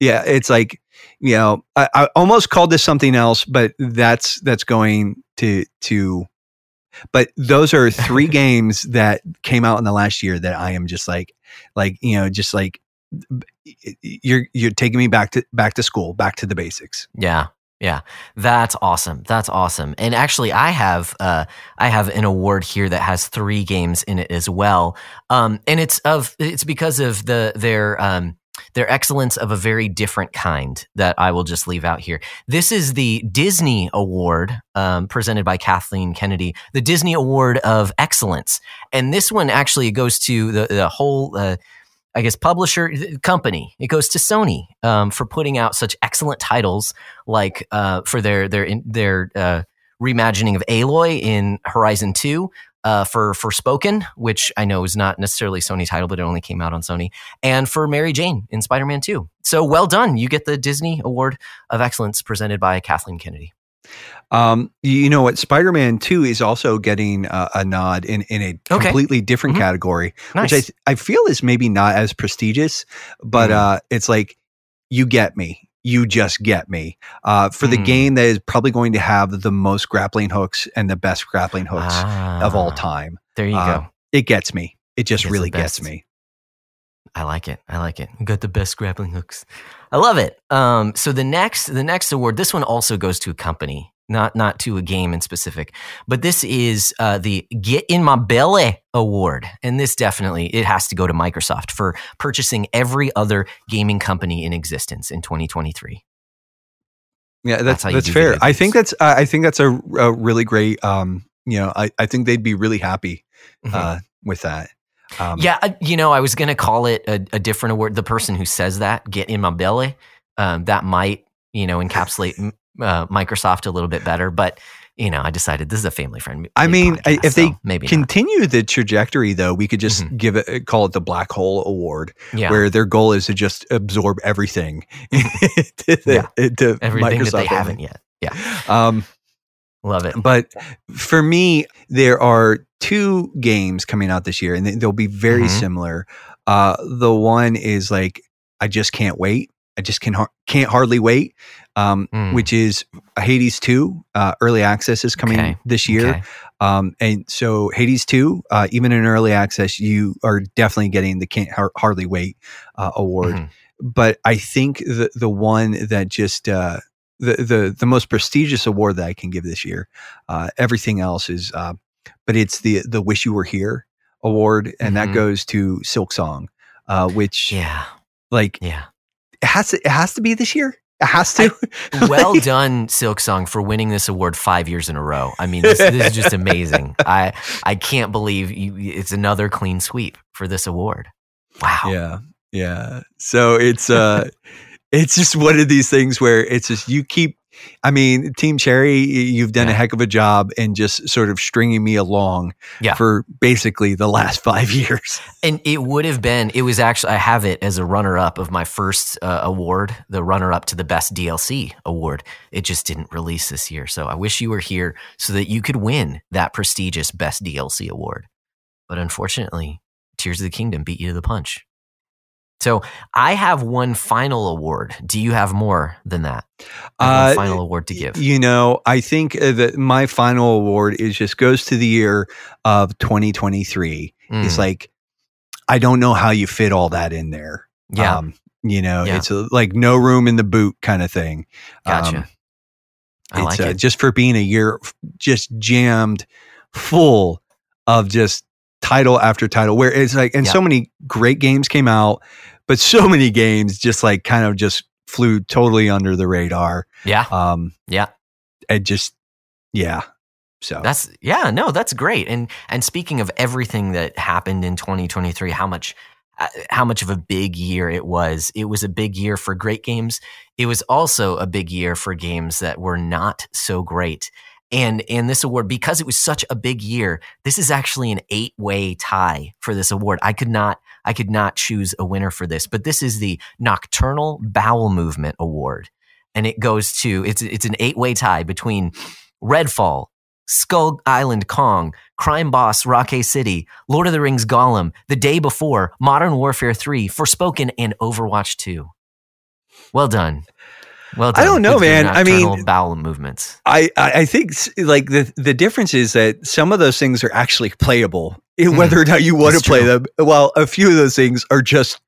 [SPEAKER 1] yeah, it's like, you know, I, I almost called this something else, but that's that's going to to but those are three games that came out in the last year that I am just like like, you know, just like you're you're taking me back to back to school, back to the basics.
[SPEAKER 2] Yeah. Yeah. That's awesome. That's awesome. And actually I have uh I have an award here that has 3 games in it as well. Um and it's of it's because of the their um their excellence of a very different kind that I will just leave out here. This is the Disney Award um, presented by Kathleen Kennedy, the Disney Award of Excellence. And this one actually goes to the, the whole uh, I guess publisher company. It goes to Sony um, for putting out such excellent titles, like uh, for their their their uh, reimagining of Aloy in Horizon Two, uh, for Forspoken, which I know is not necessarily a Sony title, but it only came out on Sony, and for Mary Jane in Spider Man Two. So well done! You get the Disney Award of Excellence presented by Kathleen Kennedy.
[SPEAKER 1] Um, you know what? Spider Man Two is also getting uh, a nod in in a
[SPEAKER 2] Okay.
[SPEAKER 1] completely different
[SPEAKER 2] Mhm.
[SPEAKER 1] category,
[SPEAKER 2] Nice.
[SPEAKER 1] which I I feel is maybe not as prestigious, but
[SPEAKER 2] Mhm.
[SPEAKER 1] uh, it's like you get me. You just get me. Uh, for the
[SPEAKER 2] Hmm.
[SPEAKER 1] game that is probably going to have the most grappling hooks and the best grappling hooks of all
[SPEAKER 2] Ah,
[SPEAKER 1] time,
[SPEAKER 2] There you
[SPEAKER 1] Uh,
[SPEAKER 2] go.
[SPEAKER 1] it gets me. It just really gets me.
[SPEAKER 2] I like it. I like it. Got the best grappling hooks. I love it. Um, so the next, the next award, this one also goes to a company, not not to a game in specific, but this is uh, the Get in My Belly Award, and this definitely it has to go to Microsoft for purchasing every other gaming company in existence in 2023.
[SPEAKER 1] Yeah, that's
[SPEAKER 2] you
[SPEAKER 1] that's fair. I think that's uh, I think that's a, a really great. Um, you know, I, I think they'd be really happy uh, with that. Um,
[SPEAKER 2] yeah, you know, I was going to call it a, a different award. The person who says that, "Get in my belly," um, that might you know encapsulate uh, Microsoft a little bit better, but. You know, I decided this is a family friendly.
[SPEAKER 1] I mean,
[SPEAKER 2] podcast,
[SPEAKER 1] if they
[SPEAKER 2] so maybe not.
[SPEAKER 1] continue the trajectory though, we could just
[SPEAKER 2] Mhm.
[SPEAKER 1] give it call it the black hole award,
[SPEAKER 2] yeah.
[SPEAKER 1] where their goal is to just absorb everything to,
[SPEAKER 2] Yeah.
[SPEAKER 1] to
[SPEAKER 2] everything that they
[SPEAKER 1] Microsoft
[SPEAKER 2] haven't yet. Yeah,
[SPEAKER 1] Um,
[SPEAKER 2] love it.
[SPEAKER 1] but for me, there are two games coming out this year, and they- they'll be very
[SPEAKER 2] Mhm.
[SPEAKER 1] similar. Uh, the one is like I just can't wait. I just can har- can't hardly wait. Um,
[SPEAKER 2] Mm.
[SPEAKER 1] Which is Hades two. Uh, early access is coming
[SPEAKER 2] Okay.
[SPEAKER 1] this year.
[SPEAKER 2] Okay.
[SPEAKER 1] Um, and so Hades 2, uh, even in early access, you are definitely getting the Can't Har- Hardly Wait uh, award.
[SPEAKER 2] Mhm.
[SPEAKER 1] But I think the the one that just uh, the the the most prestigious award that I can give this year, uh, everything else is, uh, but it's the the Wish You Were Here award, and that
[SPEAKER 2] Mhm.
[SPEAKER 1] goes to Silksong, uh, which
[SPEAKER 2] Yeah,
[SPEAKER 1] like
[SPEAKER 2] yeah.
[SPEAKER 1] It has to it has to be this year. It has to.
[SPEAKER 2] Well done, Silk Song, for winning this award five years in a row. I mean, this, this is just amazing. I I can't believe you, it's another clean sweep for this award. Wow.
[SPEAKER 1] Yeah. Yeah. So it's uh it's just one of these things where it's just you keep I mean, Team Cherry, you've done a heck of a job in just sort of stringing me along
[SPEAKER 2] Yeah.
[SPEAKER 1] for basically the last five years.
[SPEAKER 2] And it would have been, it was actually, I have it as a runner up of my first uh, award, the runner up to the best DLC award. It just didn't release this year. So I wish you were here so that you could win that prestigious best DLC award. But unfortunately, Tears of the Kingdom beat you to the punch. So I have one final award. Do you have more than that?
[SPEAKER 1] Uh,
[SPEAKER 2] final award to give.
[SPEAKER 1] You know, I think uh, that my final award is just goes to the year of 2023. It's
[SPEAKER 2] Mm,
[SPEAKER 1] like, I don't know how you fit all that in there.
[SPEAKER 2] yeah,
[SPEAKER 1] Um, you know,
[SPEAKER 2] Yeah.
[SPEAKER 1] it's a, like no room in the boot kind of thing.
[SPEAKER 2] gotcha.
[SPEAKER 1] Um,
[SPEAKER 2] I like
[SPEAKER 1] it's, uh,
[SPEAKER 2] it.
[SPEAKER 1] just for being a year just jammed full of just title after title where it's like and
[SPEAKER 2] Yeah.
[SPEAKER 1] so many great games came out but so many games just like kind of just flew totally under the radar
[SPEAKER 2] Yeah,
[SPEAKER 1] um
[SPEAKER 2] yeah.
[SPEAKER 1] and just yeah so
[SPEAKER 2] That's yeah, no, that's great. And and speaking of everything that happened in 2023, how much uh, how much of a big year it was. It was a big year for great games. It was also a big year for games that were not so great. And and this award because it was such a big year, this is actually an eight-way tie for this award. I could not I could not choose a winner for this, but this is the Nocturnal Bowel Movement Award. And it goes to it's it's an eight-way tie between Redfall, Skull Island Kong, Crime Boss Rockay City, Lord of the Rings Gollum, The Day Before, Modern Warfare 3, Forspoken, and Overwatch 2. Well done. Well
[SPEAKER 1] I don't know,
[SPEAKER 2] with
[SPEAKER 1] man. I mean-
[SPEAKER 2] bowel movements.
[SPEAKER 1] I, I I think like the the difference is that some of those things are actually playable, eh,
[SPEAKER 2] Mm,
[SPEAKER 1] whether or not you want to play
[SPEAKER 2] true.
[SPEAKER 1] them. While a few of those things are just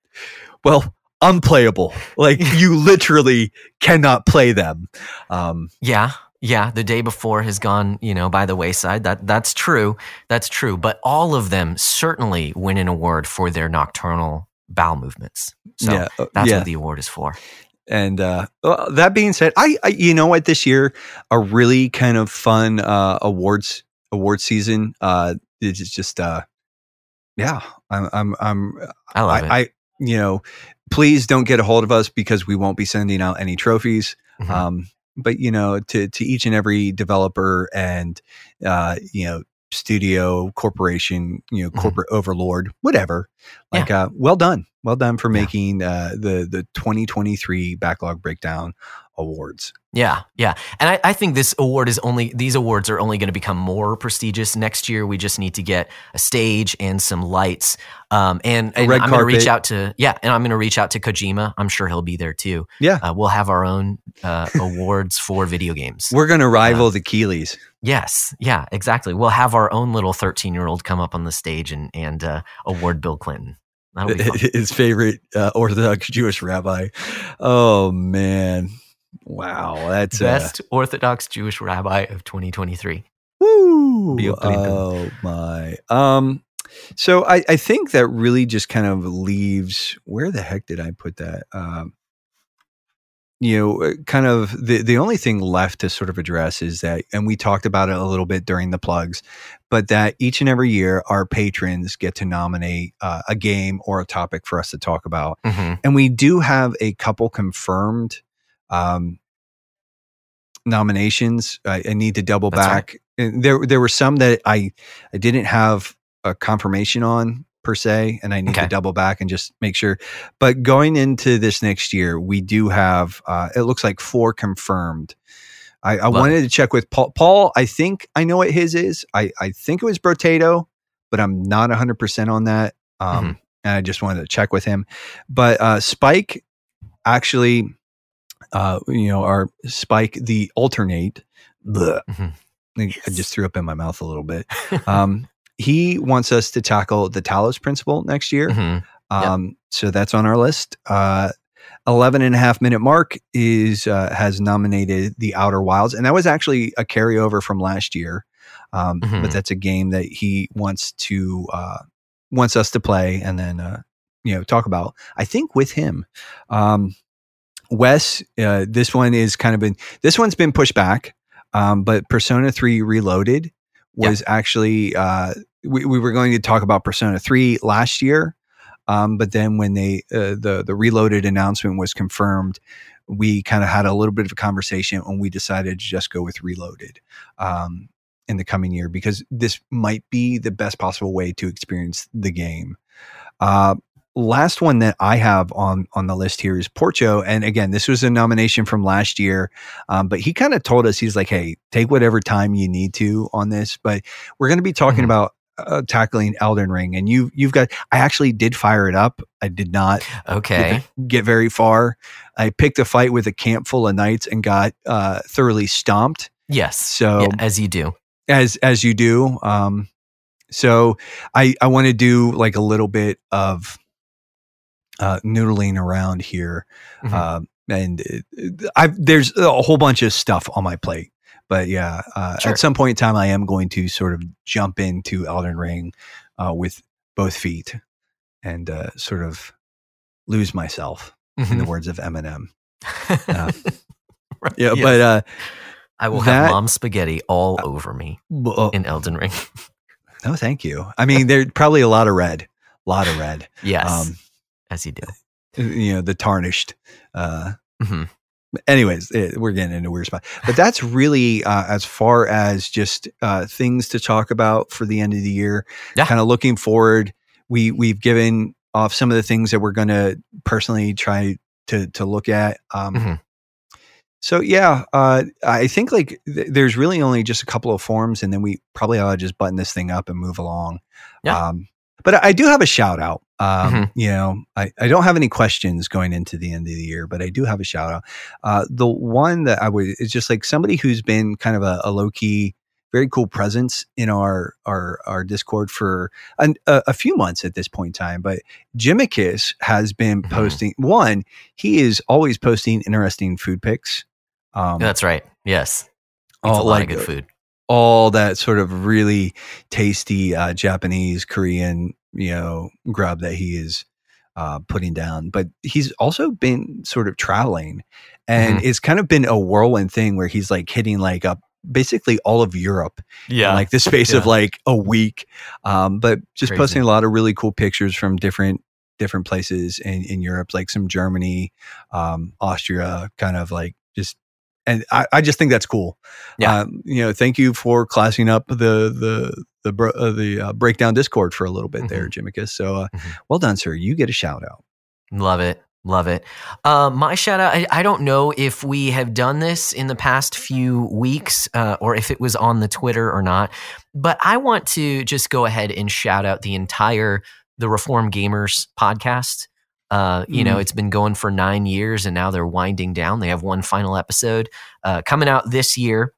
[SPEAKER 1] well unplayable. Like you literally cannot play them. Um,
[SPEAKER 2] Yeah, yeah. The day before has gone, you know, by the wayside. That that's true. That's true. But all of them certainly win an award for their nocturnal bowel movements. So
[SPEAKER 1] yeah, uh,
[SPEAKER 2] that's
[SPEAKER 1] yeah.
[SPEAKER 2] what the award is for.
[SPEAKER 1] And uh, well, that being said, I, I you know what this year a really kind of fun uh, awards award season. Uh, it's just uh, yeah, I'm I'm I'm
[SPEAKER 2] I love it.
[SPEAKER 1] I, I you know please don't get a hold of us because we won't be sending out any trophies.
[SPEAKER 2] Mhm.
[SPEAKER 1] Um, but you know to to each and every developer and uh, you know studio corporation you know
[SPEAKER 2] Mhm.
[SPEAKER 1] corporate overlord whatever like uh, well done Well done for
[SPEAKER 2] Yeah.
[SPEAKER 1] making uh, the the 2023 backlog breakdown awards.
[SPEAKER 2] Yeah, yeah. And I, I think this award is only, these awards are only going to become more prestigious next year. We just need to get a stage and some lights. Um, and, and I'm going to reach out to, yeah, and I'm going to reach out to Kojima. I'm sure he'll be there too.
[SPEAKER 1] Yeah.
[SPEAKER 2] Uh, we'll have our own uh, awards for video games.
[SPEAKER 1] We're going to rival the Keighleys.
[SPEAKER 2] Yes, yeah, exactly. We'll have our own little 13 year old come up on the stage and, and uh, award Bill Clinton. That'll be fun.
[SPEAKER 1] His favorite uh, Orthodox Jewish rabbi. Oh man, wow, that's uh,
[SPEAKER 2] Best Orthodox Jewish rabbi of 2023.
[SPEAKER 1] Woo!
[SPEAKER 2] Bill Clinton.
[SPEAKER 1] Oh my. Um. So I I think that really just kind of leaves. Where the heck did I put that? Um. You know, uh, kind of the the only thing left to sort of address is that, and we talked about it a little bit during the plugs, but that each and every year our patrons get to nominate uh, a game or a topic for us to talk about
[SPEAKER 2] hmm
[SPEAKER 1] and we do have a couple confirmed um, nominations. I, I need to double
[SPEAKER 2] That's
[SPEAKER 1] back. And There, there were some that I, I didn't have a confirmation on per se, and I need
[SPEAKER 2] Okay.
[SPEAKER 1] to double back and just make sure. But going into this next year, we do have. Uh, it looks like four confirmed. I, I wanted to check with Paul. Paul, I think I know what his is. I, I think it was Brotato, but I'm not 100% on that. Um, And I just wanted to check with him. But uh, Spike actually, uh, you know, our Spike, the alternate, bleh,
[SPEAKER 2] Mhm.
[SPEAKER 1] I just threw up in my mouth a little bit. Um, he wants us to tackle the Talos principle next year.
[SPEAKER 2] Mhm.
[SPEAKER 1] Um, So that's on our list. Uh, 11 and a half minute mark is uh, has nominated the Outer Wilds, and that was actually a carryover from last year. Um,
[SPEAKER 2] Mhm.
[SPEAKER 1] But that's a game that he wants to uh, wants us to play and then uh, you know talk about. I think with him, um, Wes. Uh, this one is kind of been this one's been pushed back, um, but Persona Three Reloaded was actually uh, we, we were going to talk about Persona Three last year. Um, but then when they uh, the the reloaded announcement was confirmed, we kind of had a little bit of a conversation and we decided to just go with reloaded um, in the coming year because this might be the best possible way to experience the game. Uh, last one that I have on on the list here is Porcho, and again, this was a nomination from last year, um, but he kind of told us he's like, "Hey, take whatever time you need to on this." But we're going to be talking
[SPEAKER 2] Mhm.
[SPEAKER 1] about uh, tackling Elden Ring, and you you've got. I actually did fire it up. I did not
[SPEAKER 2] Okay.
[SPEAKER 1] get very far. I picked a fight with a camp full of knights and got uh, thoroughly stomped.
[SPEAKER 2] Yes.
[SPEAKER 1] So
[SPEAKER 2] Yeah, as you do.
[SPEAKER 1] as as you do. Um, so I I want to do like a little bit of uh, noodling around here,
[SPEAKER 2] Mhm.
[SPEAKER 1] um, and I there's a whole bunch of stuff on my plate. But yeah, uh,
[SPEAKER 2] Sure.
[SPEAKER 1] at some point in time, I am going to sort of jump into Elden Ring uh, with both feet and uh, sort of lose myself, in the
[SPEAKER 2] Mhm.
[SPEAKER 1] words of Eminem.
[SPEAKER 2] Right,
[SPEAKER 1] Yeah,
[SPEAKER 2] yes.
[SPEAKER 1] but uh,
[SPEAKER 2] I will
[SPEAKER 1] that-
[SPEAKER 2] have mom spaghetti all over me
[SPEAKER 1] uh,
[SPEAKER 2] in Elden Ring.
[SPEAKER 1] no, thank you. I mean, there's probably a lot of red, a lot of red.
[SPEAKER 2] yes.
[SPEAKER 1] Um,
[SPEAKER 2] as you do.
[SPEAKER 1] you know the tarnished uh
[SPEAKER 2] Mhm.
[SPEAKER 1] anyways eh, we're getting into a weird spot but that's really uh as far as just uh things to talk about for the end of the year
[SPEAKER 2] Yeah.
[SPEAKER 1] kind of looking forward we we've given off some of the things that we're going to personally try to to look at um
[SPEAKER 2] Mhm.
[SPEAKER 1] so yeah uh i think like th- there's really only just a couple of forms and then we probably ought to just button this thing up and move along
[SPEAKER 2] Yeah.
[SPEAKER 1] um but I do have a shout out. Um,
[SPEAKER 2] Mhm.
[SPEAKER 1] You know, I, I don't have any questions going into the end of the year, but I do have a shout out. Uh, the one that I would is just like somebody who's been kind of a, a low key, very cool presence in our our our Discord for an, a, a few months at this point in time. But Jimicus has been
[SPEAKER 2] Mhm.
[SPEAKER 1] posting. One, he is always posting interesting food pics. Um,
[SPEAKER 2] That's right. Yes. It's a lot
[SPEAKER 1] like
[SPEAKER 2] of good food.
[SPEAKER 1] All that sort of really tasty uh, Japanese, Korean, you know, grub that he is uh, putting down. But he's also been sort of traveling, and
[SPEAKER 2] Mhm.
[SPEAKER 1] it's kind of been a whirlwind thing where he's like hitting like up basically all of Europe
[SPEAKER 2] Yeah.
[SPEAKER 1] in like the space of like a week. Um, but just
[SPEAKER 2] Crazy.
[SPEAKER 1] posting a lot of really cool pictures from different different places in, in Europe, like some Germany, um, Austria, kind of like just and I, I just think that's cool.
[SPEAKER 2] Yeah.
[SPEAKER 1] Um, you know, thank you for classing up the the the bro- uh, the uh, breakdown Discord for a little bit there, Jimicus. So uh,
[SPEAKER 2] Mhm.
[SPEAKER 1] well done, sir. You get a shout out.
[SPEAKER 2] Love it. Love it. Uh, my shout out, I, I, don't know if we have done this in the past few weeks uh, or if it was on the Twitter or not, but I want to just go ahead and shout out the entire The Reform Gamers podcast. Uh, you mm. know, it's been going for nine years and now they're winding down. They have one final episode uh, coming out this year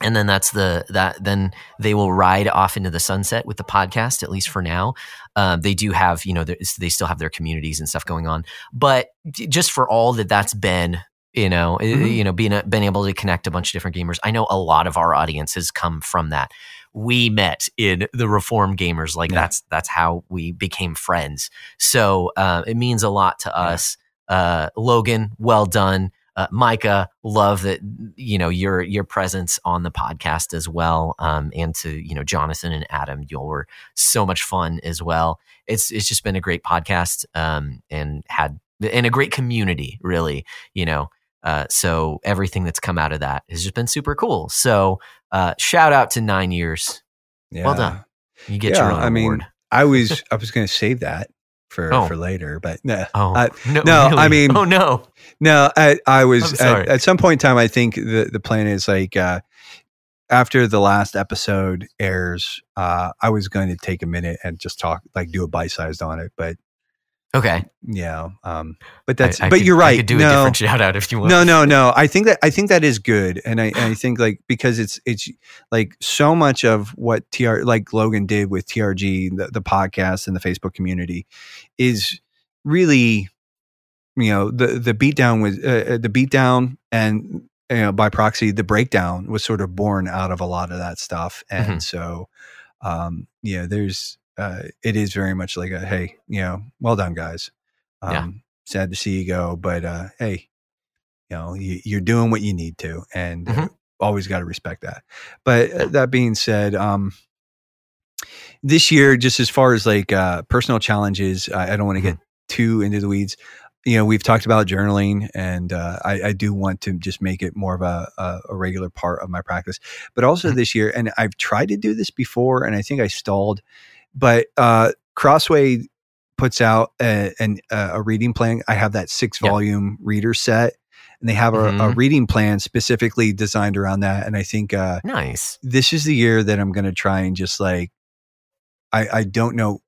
[SPEAKER 2] and then that's the that then they will ride off into the sunset with the podcast at least for now um, they do have you know they still have their communities and stuff going on but just for all that that's been you know mm-hmm. you know being being able to connect a bunch of different gamers i know a lot of our audience has come from that we met in the reform gamers like yeah. that's that's how we became friends so uh, it means a lot to us uh, logan well done uh, Micah, love that you know your your presence on the podcast as well, um, and to you know Jonathan and Adam, you were so much fun as well. It's it's just been a great podcast, um, and had and a great community, really. You know, uh, so everything that's come out of that has just been super cool. So uh, shout out to nine years. Yeah. Well done. You get yeah, your own I award. mean,
[SPEAKER 1] I was I was going to save that for oh. for later. But no,
[SPEAKER 2] oh,
[SPEAKER 1] I,
[SPEAKER 2] no, no really?
[SPEAKER 1] I mean,
[SPEAKER 2] oh no,
[SPEAKER 1] no. I, I was at, at, some point in time. I think the the plan is like uh, after the last episode airs, uh, I was going to take a minute and just talk, like do a bite sized on it. But
[SPEAKER 2] Okay.
[SPEAKER 1] Yeah. Um, but that's, I, I but could, you're right. I
[SPEAKER 2] could do
[SPEAKER 1] no,
[SPEAKER 2] a different shout out if you want.
[SPEAKER 1] No, no, no. I think that, I think that is good. And I, and I think like, because it's, it's like so much of what TR, like Logan did with TRG, the, the podcast and the Facebook community is really, you know, the, the beatdown was, uh, uh the beatdown and, you know, by proxy, the breakdown was sort of born out of a lot of that stuff. And mm-hmm. so, um, yeah, there's, uh, it is very much like a hey, you know, well done, guys. Um, yeah. Sad to see you go, but uh, hey, you know, you, are doing what you need to, and uh, mm-hmm. always got to respect that. But uh, that being said, um, this year, just as far as like uh, personal challenges, I, I don't want to mm-hmm. get too into the weeds. You know, we've talked about journaling, and uh, I, I, do want to just make it more of a, a, a regular part of my practice. But also mm-hmm. this year, and I've tried to do this before, and I think I stalled but uh, Crossway puts out a, an, a reading plan. I have that six volume reader set, and they have a, mm-hmm. a, reading plan specifically designed around that. And I think uh,
[SPEAKER 2] nice.
[SPEAKER 1] This is the year that I'm going to try and just like I, I don't know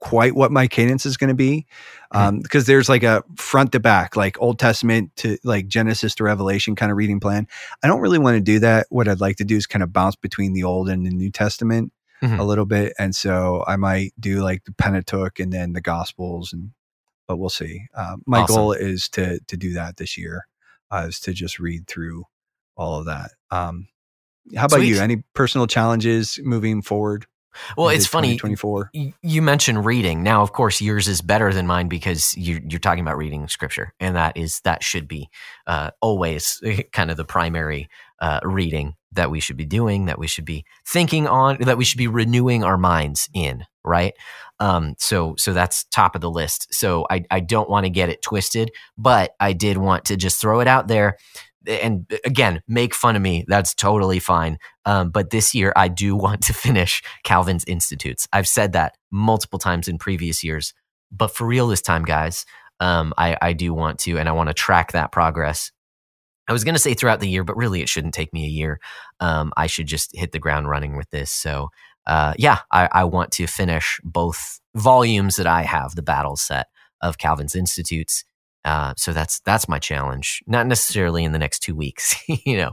[SPEAKER 1] quite what my cadence is going to be mm-hmm. um, because there's like a front to back like old testament to like genesis to revelation kind of reading plan i don't really want to do that what i'd like to do is kind of bounce between the old and the new testament mm-hmm. a little bit, and so I might do like the Pentateuch and then the Gospels, and but we'll see. Uh, my awesome. goal is to to do that this year, uh, is to just read through all of that. Um, how about Sweet. you? Any personal challenges moving forward?
[SPEAKER 2] Well, it's funny. You mentioned reading. Now, of course, yours is better than mine because you, are talking about reading scripture, and that is that should be uh, always kind of the primary uh, reading that we should be doing, that we should be thinking on, that we should be renewing our minds in, right? Um, so, so that's top of the list. So I, I don't want to get it twisted, but I did want to just throw it out there. And again, make fun of me. That's totally fine. Um, but this year, I do want to finish Calvin's Institutes. I've said that multiple times in previous years, but for real this time, guys, um, I, I do want to, and I want to track that progress I was going to say throughout the year, but really it shouldn't take me a year. Um, I should just hit the ground running with this. So, uh, yeah, I, I, want to finish both volumes that I have, the Battles set of Calvin's Institutes. Uh, so that's that's my challenge. Not necessarily in the next two weeks, you know,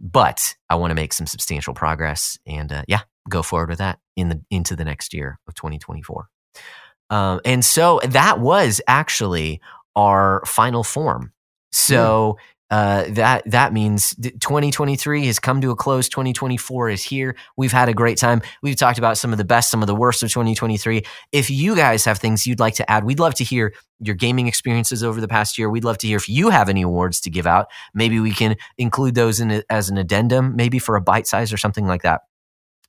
[SPEAKER 2] but I want to make some substantial progress and uh, yeah, go forward with that in the into the next year of 2024. Um, and so that was actually our final form. So uh, that that means 2023 has come to a close. 2024 is here. We've had a great time. We've talked about some of the best, some of the worst of 2023. If you guys have things you'd like to add, we'd love to hear your gaming experiences over the past year. We'd love to hear if you have any awards to give out. Maybe we can include those in a, as an addendum, maybe for a bite size or something like that.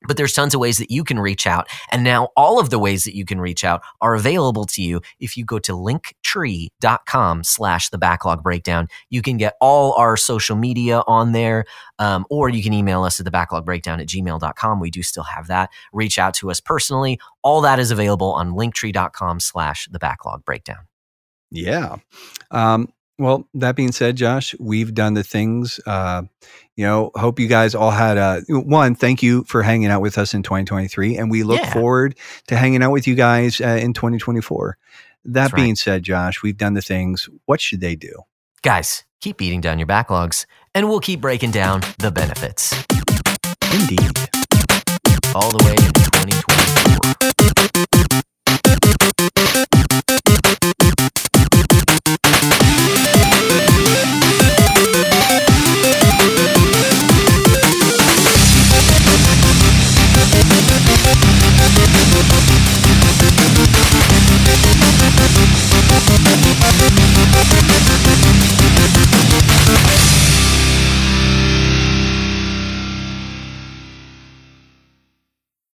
[SPEAKER 2] But there's tons of ways that you can reach out. And now all of the ways that you can reach out are available to you if you go to linktree.com slash the backlog breakdown. You can get all our social media on there, um, or you can email us at the backlog breakdown at gmail.com. We do still have that. Reach out to us personally. All that is available on linktree.com slash the backlog breakdown.
[SPEAKER 1] Yeah. Um, well, that being said, Josh, we've done the things. Uh, you know, hope you guys all had a one. Thank you for hanging out with us in 2023, and we look
[SPEAKER 2] Yeah.
[SPEAKER 1] forward to hanging out with you guys uh, in 2024. That
[SPEAKER 2] That's right.
[SPEAKER 1] being said, Josh, we've done the things. What should they do?
[SPEAKER 2] Guys, keep beating down your backlogs, and we'll keep breaking down the benefits
[SPEAKER 1] Indeed.
[SPEAKER 2] all the way into 2024.